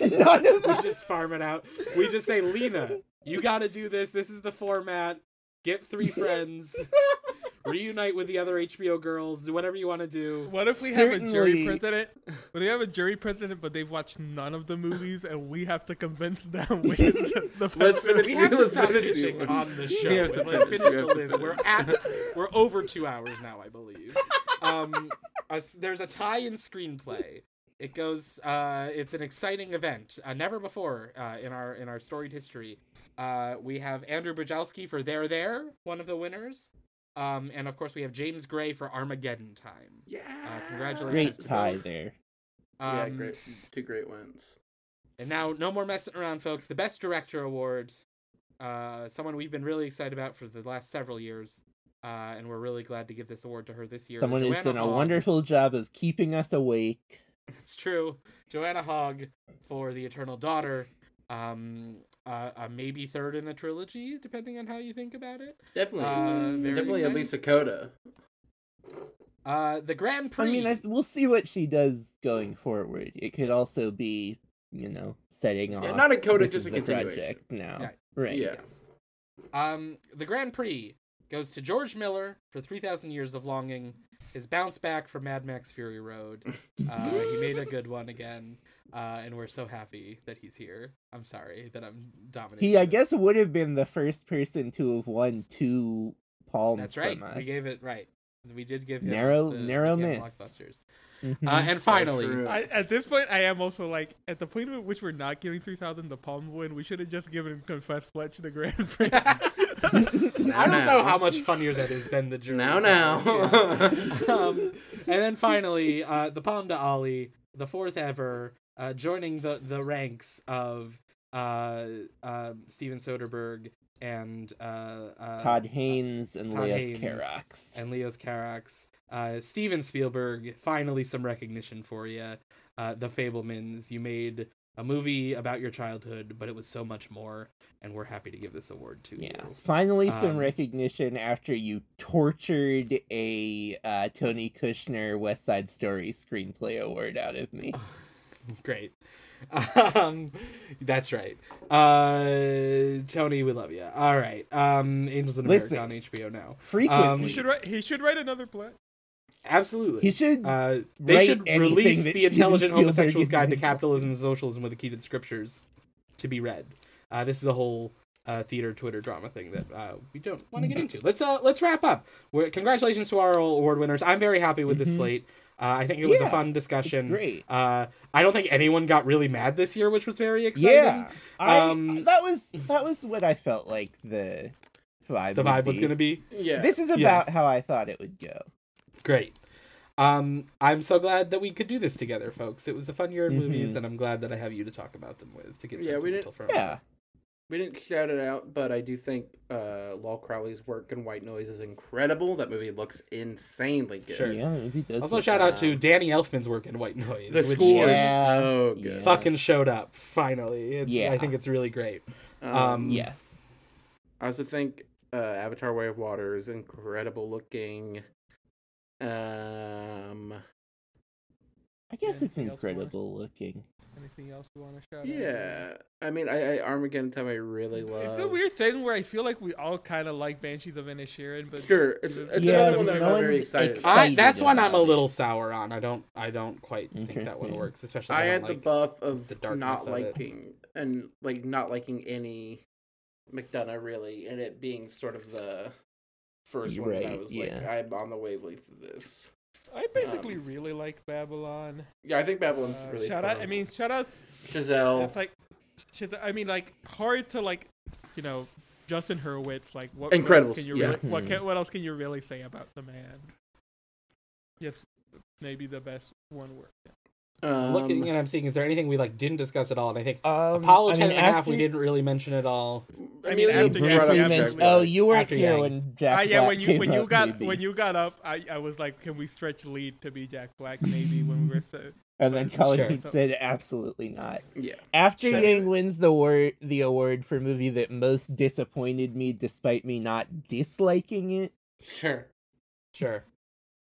None of we just farm it out. We just say, Lena, you got to do this. This is the format. Get three friends. Reunite with the other HBO girls. Do whatever you want to do. What if we have a jury Certainly- president? What if we have a jury president, but they've watched none of the movies, and we have to convince them which is the, the Let's finish We have to Let's stop finish pitching it. on the show. Yeah, Let's finish, finish the list. We're, at we're over two hours now, I believe. Um, us- there's a tie in screenplay. It goes. Uh, it's an exciting event. Uh, never before uh, in our in our storied history. Uh, we have Andrew Bujalski for There There, one of the winners. Um, and of course we have James Gray for Armageddon Time. yeah. Uh, congratulations. Great to tie both. there. Um, yeah, great. Two great wins. And now, no more messing around, folks. The Best Director Award, uh, someone we've been really excited about for the last several years, uh, and we're really glad to give this award to her this year. Someone has Joanna done a Hogg. wonderful job of keeping us awake. It's true. Joanna Hogg for The Eternal Daughter. Um, uh, uh, maybe third in a trilogy, depending on how you think about it. Definitely. Uh, very Definitely at least a coda. Uh, the Grand I mean, I, we'll see what she does going forward. It could also be, you know, setting off. Yeah, not a coda, just a continuation. project now. Right. Right. Yeah. Yes. Um, the Grand Prix goes to George Miller for 3,000 Years of Longing. His bounce back from Mad Max Fury Road. Uh, he made a good one again, uh, and we're so happy that he's here. I'm sorry that I'm dominating. He, I this. guess, would have been the first person to have won two palms That's right. from us. We gave it right. We did give him Narrow- the, narrow the miss. blockbusters. Mhm. Uh, and finally, true. I, at this point, I am also like, at the point at which we're not giving 3000 the Palm win, we should have just given Confess Fletch the Grand Prix. I don't know how much funnier that is than the jury. Now, now. Yeah. um, and then finally, uh, the Palm to Ali, the fourth ever, uh, joining the the ranks of uh, uh, Steven Soderbergh and uh, uh, Todd Haynes and Todd Leos Carax. and Leos Carax. Uh, Steven Spielberg, finally some recognition for you. Uh, the Fabelmans, you made a movie about your childhood, but it was so much more, and we're happy to give this award to Yeah, you. finally some Um, recognition after you tortured a uh, Tony Kushner West Side Story screenplay award out of me. Great. Um, that's right. Uh, Tony, we love you. All right. Um, Angels in America Listen. on HBO now. Frequently, Um, he should write. He should write another play. Absolutely. he should. Uh, they should release the intelligent homosexual's guide to capitalism and socialism with the key to the scriptures to be read. Uh, this is a whole uh, theater Twitter drama thing that uh, we don't want to get into. Let's uh, let's wrap up. We're, congratulations to our award winners. I'm very happy with this Mhm. slate. Uh, I think it was a Yeah, fun it's discussion. great. Uh, I don't think anyone got really mad this year, which was very exciting. Yeah, I, Um, that was that was what I felt like the vibe. The would vibe was going to be yeah. This is Yeah. about how I thought it would go. great. Um, I'm so glad that we could do this together, folks. It was a fun year in movies, Mhm. and I'm glad that I have you to talk about them with to get Yeah, we sentimental from. Yeah, We didn't shout it out, but I do think uh, Lol Crawley's work in White Noise is incredible. That movie looks insanely good. Sure. yeah. Maybe does Also, look shout out to Danny Elfman's work in White Noise, The which score Yeah. is so Yeah. good. fucking showed up finally. It's, I think it's really great. Um, um, Yes. I also think uh, Avatar: Way of Water is incredible looking. Um, I guess it's anything else, Warren? incredible looking. Anything else you want to shout out? yeah. I mean, I, I Armageddon time I really love. It's a weird thing where I feel like we all kind of like Banshees of Inisherin, but Sure, it's, it's Yeah, another one that no I'm very one's excited. I, that's one I'm a little sour on. I don't, I don't quite think that one works, especially. I I, had don't the buff of the darkness not of it. liking and like not liking any McDonagh really, and it being sort of the 1st You're one that I right, was like. I'm on the wavelength of this. I basically Um, really like Babylon. Yeah, I think Babylon's Uh, really shout out! I mean, shout out! Chazelle. It's like, shit, I mean, like hard to like, you know, Justin Hurwitz. Like, what, what Incredibles, else can you yeah. really, what Hmm. can, what else can you really say about the man? Yes, maybe the best one word. Um, looking and I'm seeing. Is there anything we like didn't discuss at all? And I think Um, Apollo I 10 and a half we didn't really mention at all. I mean, Amelia after You Yeah, brought up briefly yeah, Jack mentioned- Black. oh, you weren't After here Yang. when Jack Ah, yeah, Black when you came when you up, got maybe. when you got up, I, I was like, can we stretch lead to be Jack Black? Maybe when we were so. and then Colin Sure. Heath said absolutely not. Yeah. After Sure. Yang wins the award, the award for movie that most disappointed me, despite me not disliking it, Sure. Sure.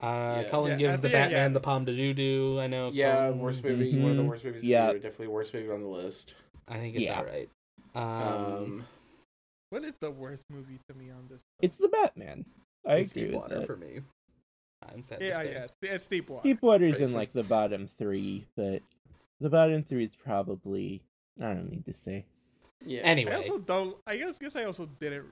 Uh, Yeah. Cullen Yeah, gives I the Batman yeah. the palm de Judo. I know. Yeah, Cullen- worst movie. One of the worst movies. Yeah. the. Definitely worst movie on the list. I think it's Yeah. all right. Um, Um, What is the worst movie to me on this? It's the Batman. I it's agree with Deepwater that. for me. I'm sad. Yeah, to say. yeah, it's Deepwater. Deepwater's in like the bottom three, but the bottom three is probably I don't need to say. yeah. I Anyway, also don't. I guess, guess I also didn't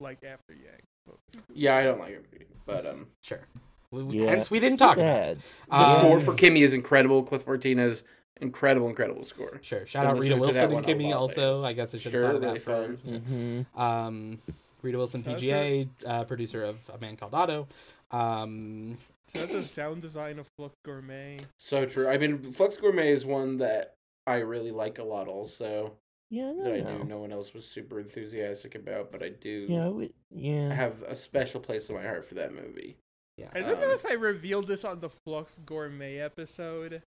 like After Yang. but- Yeah, I don't like it, but um, sure. We, we- Yeah. Hence, we didn't talk about. Bad. it. the Um, score for Kimi is incredible. Cliff Martinez, incredible, incredible score. Sure. Shout Been out Rita listening to that Wilson and Kimi. lot Also, I guess I should have Sure, thought of that fun. first. Mm-hmm. Um, Rita Wilson, So that's PGA, uh, producer of A Man Called Otto. Um, So that's the sound design of Flux Gourmet. So true. I mean, Flux Gourmet is one that I really like a lot. Also, Yeah, I that I don't knew know. no one else was super enthusiastic about, but I do Yeah, we, yeah. have a special place in my heart for that movie. Yeah. I don't know Um, if I revealed this on the Flux Gourmet episode,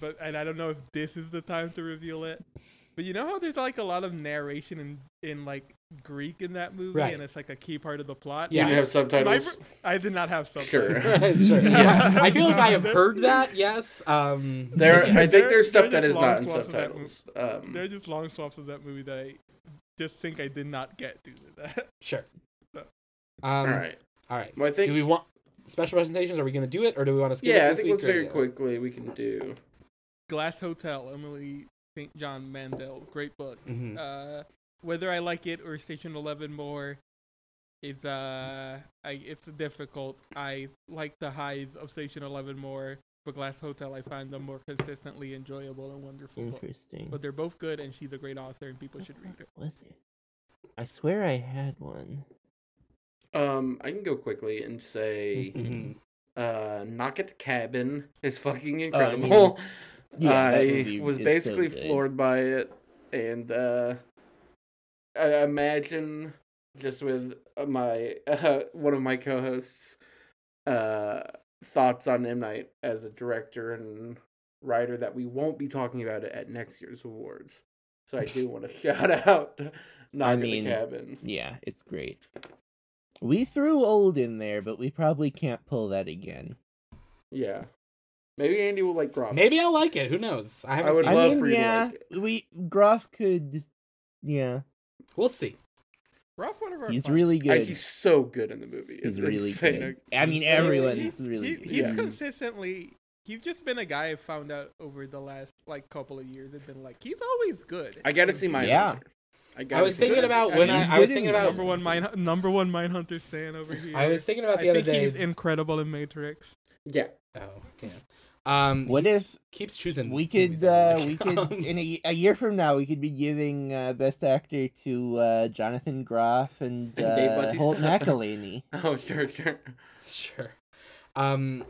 but and I don't know if this is the time to reveal it. But you know how there's like a lot of narration in in like Greek in that movie, Right. and it's like a key part of the plot. Yeah. You have subtitles. My- I did not have subtitles. Sure. sure. Yeah. I feel like I have heard that. Yes. Um, There, I think there's stuff that is that are not in long swaths of that subtitles. Um, There are just long swaps of that movie that I just think I did not get due to that. Sure. Um, all right. All right. Well, I think. do we want special presentations? Are we going to do it, or do we want to skip it yeah, I think let's very quickly we can do. Glass Hotel, Emily St. John Mandel, great book. Mhm. Uh, whether I like it or Station Eleven more is uh, I it's difficult. I like the highs of Station Eleven more, but Glass Hotel I find them more consistently enjoyable and wonderful. book. Interesting. But they're both good, and she's a great author, and people should read her. Was it? I swear I had one. Um, I can go quickly and say, Mhm. uh, Knock at the Cabin is fucking Oh, I mean, incredible. yeah, that I movie was is so basically floored by it, and uh, I imagine just with my uh, one of my co-hosts' uh, thoughts on M Night as a director and writer that we won't be talking about it at next year's awards. So I do want to shout out Knock I at mean- the Cabin. Yeah, it's great. We threw old in there, but we probably can't pull that again. Yeah, maybe Andy will like Groff. Maybe I'll like it. Who knows? I haven't would seen I it. love mean, for you to yeah, like it. we Groff could. Yeah, We'll see. Rough, one of our he's fun- really I- good. he's so good in the movie. He's It's really insane. good. I mean, He- everyone's he- really he- good. He's Yeah. consistently. He's just been a guy I found out over the last like couple of years. I've been like, he's always good. I gotta see my Yeah. I, I was thinking about when I, I was thinking about number one mine number one Mindhunter stand over here. I was thinking about I the other think day. he's incredible in Matrix. Yeah, Oh, yeah. Um, What if keeps choosing? we could? Uh. We could in a, a year from now we could be giving uh, best actor to uh, Jonathan Groff and, And Dave uh, Bautista. Holt McCallany. Oh, sure, sure. Sure. Um.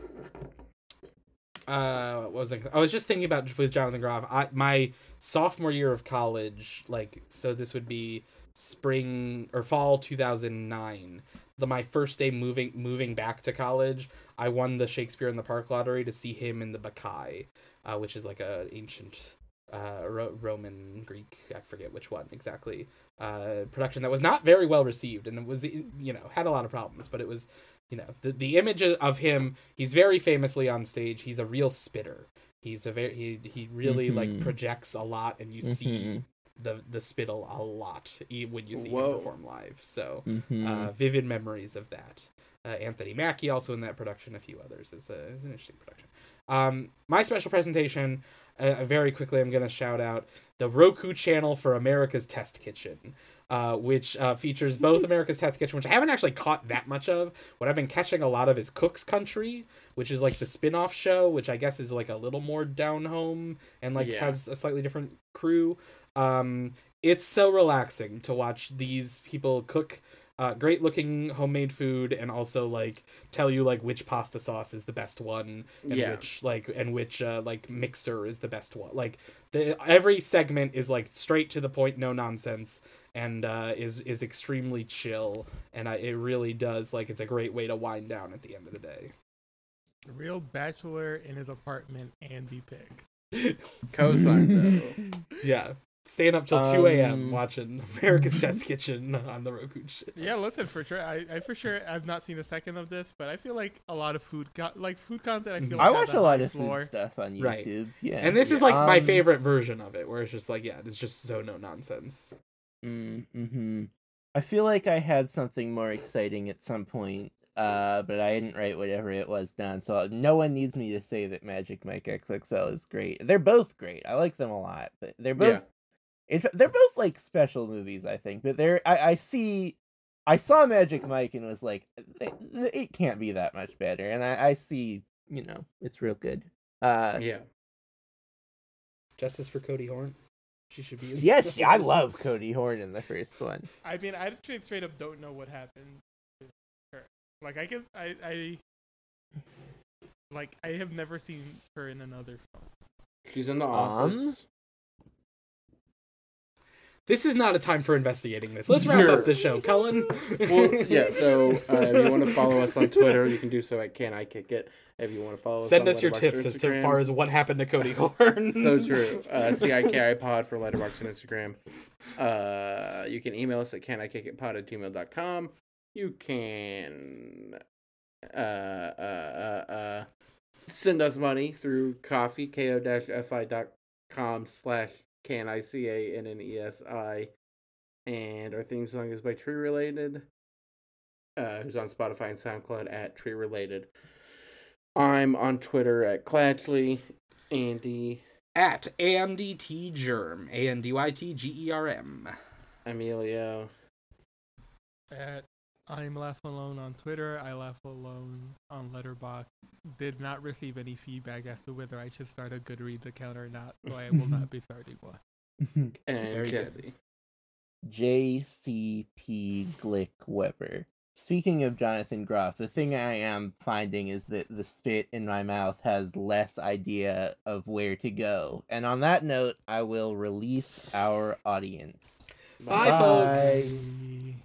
Uh, what was I? I was just thinking about with Jonathan Groff. I my sophomore year of college, like so, this would be spring or fall two thousand nine. The my first day moving moving back to college, I won the Shakespeare in the Park lottery to see him in the Bacchae, uh, which is like a ancient uh, Ro- Roman Greek, I forget which one exactly, uh, production that was not very well received and it was you know had a lot of problems, but it was you know the the image of him. He's very famously on stage. He's a real spitter. He's a very he he really like Mhm. projects a lot, and you see Mhm. the the spittle a lot e- when you see Whoa. him perform live. So Mhm. uh, vivid memories of that. Uh, Anthony Mackie also in that production. A few others. It's, a, it's an interesting production. Um, my special presentation. Uh, very quickly, I'm going to shout out the Roku channel for America's Test Kitchen, uh, which uh, features both America's Test Kitchen, which I haven't actually caught that much of. What I've been catching a lot of is Cook's Country, which is like the spin-off show, which I guess is like a little more down home and like Yeah. has a slightly different crew. Um, it's so relaxing to watch these people cook uh, great looking homemade food and also like tell you like which pasta sauce is the best one and Yeah. which like and which uh, like mixer is the best one like the every segment is like straight to the point no nonsense and uh, is is extremely chill and I, it really does like it's a great way to wind down at the end of the day A real bachelor in his apartment, Andy Pick. Co-signed though. yeah Staying up till two a.m. Um, watching America's Test Kitchen on the Roku shit. Yeah, listen for sure. I, I for sure I've not seen a second of this, but I feel like a lot of food, co- like food content. I feel like I watch a lot of floor. food stuff on YouTube. Right. Yeah. And this is like my Um, favorite version of it, where it's just like, yeah, it's just so no nonsense. Mm-hmm. I feel like I had something more exciting at some point, uh, but I didn't write whatever it was down. So no one needs me to say that Magic Mike XXL is great. They're both great. I like them a lot, but they're both. In fact, they're both like special movies, I think. But they're I, I see. I saw Magic Mike and was like, it, it can't be that much better. And I, I see, you know, it's real good. Uh, Yeah. Justice for Cody Horn. She should be. in- yes, I love Cody Horn in the first one. I mean, I straight straight up don't know what happened. to her. Like I can, I, I, like I have never seen her in another film. She's in the Um? This is not a time for investigating this. Let's wrap Sure. up the show, Cullen. well, yeah. So uh, if you want to follow us on Twitter, you can do so at Can I Kick It. If you want to follow us, Send on us your tips as to far as what happened to Cody Horn. so true. Uh, CIKI pod for Letterboxd and Instagram. Uh, you can email us at can I kick it pod at gmail.com. You can uh, uh, uh, uh, send us money through coffee, ko-fi.com slash can I C A N N E S I. And our theme song is by Tree Related, uh, who's on Spotify and SoundCloud at Tree Related. I'm on Twitter at Clatchley. Andy, At AMDT Germ. A N D Y T G E R M. Emilio. At I'm laugh alone on Twitter. I laugh alone on Letterboxd. Did not receive any feedback as to whether I should start a Goodreads account or not, so I will not be starting one. And Very. Jesse. JCP Glick Weber. Speaking of Jonathan Groff, the thing I am finding is that the spit in my mouth has less idea of where to go. And on that note, I will release our audience. Bye, folks. Bye.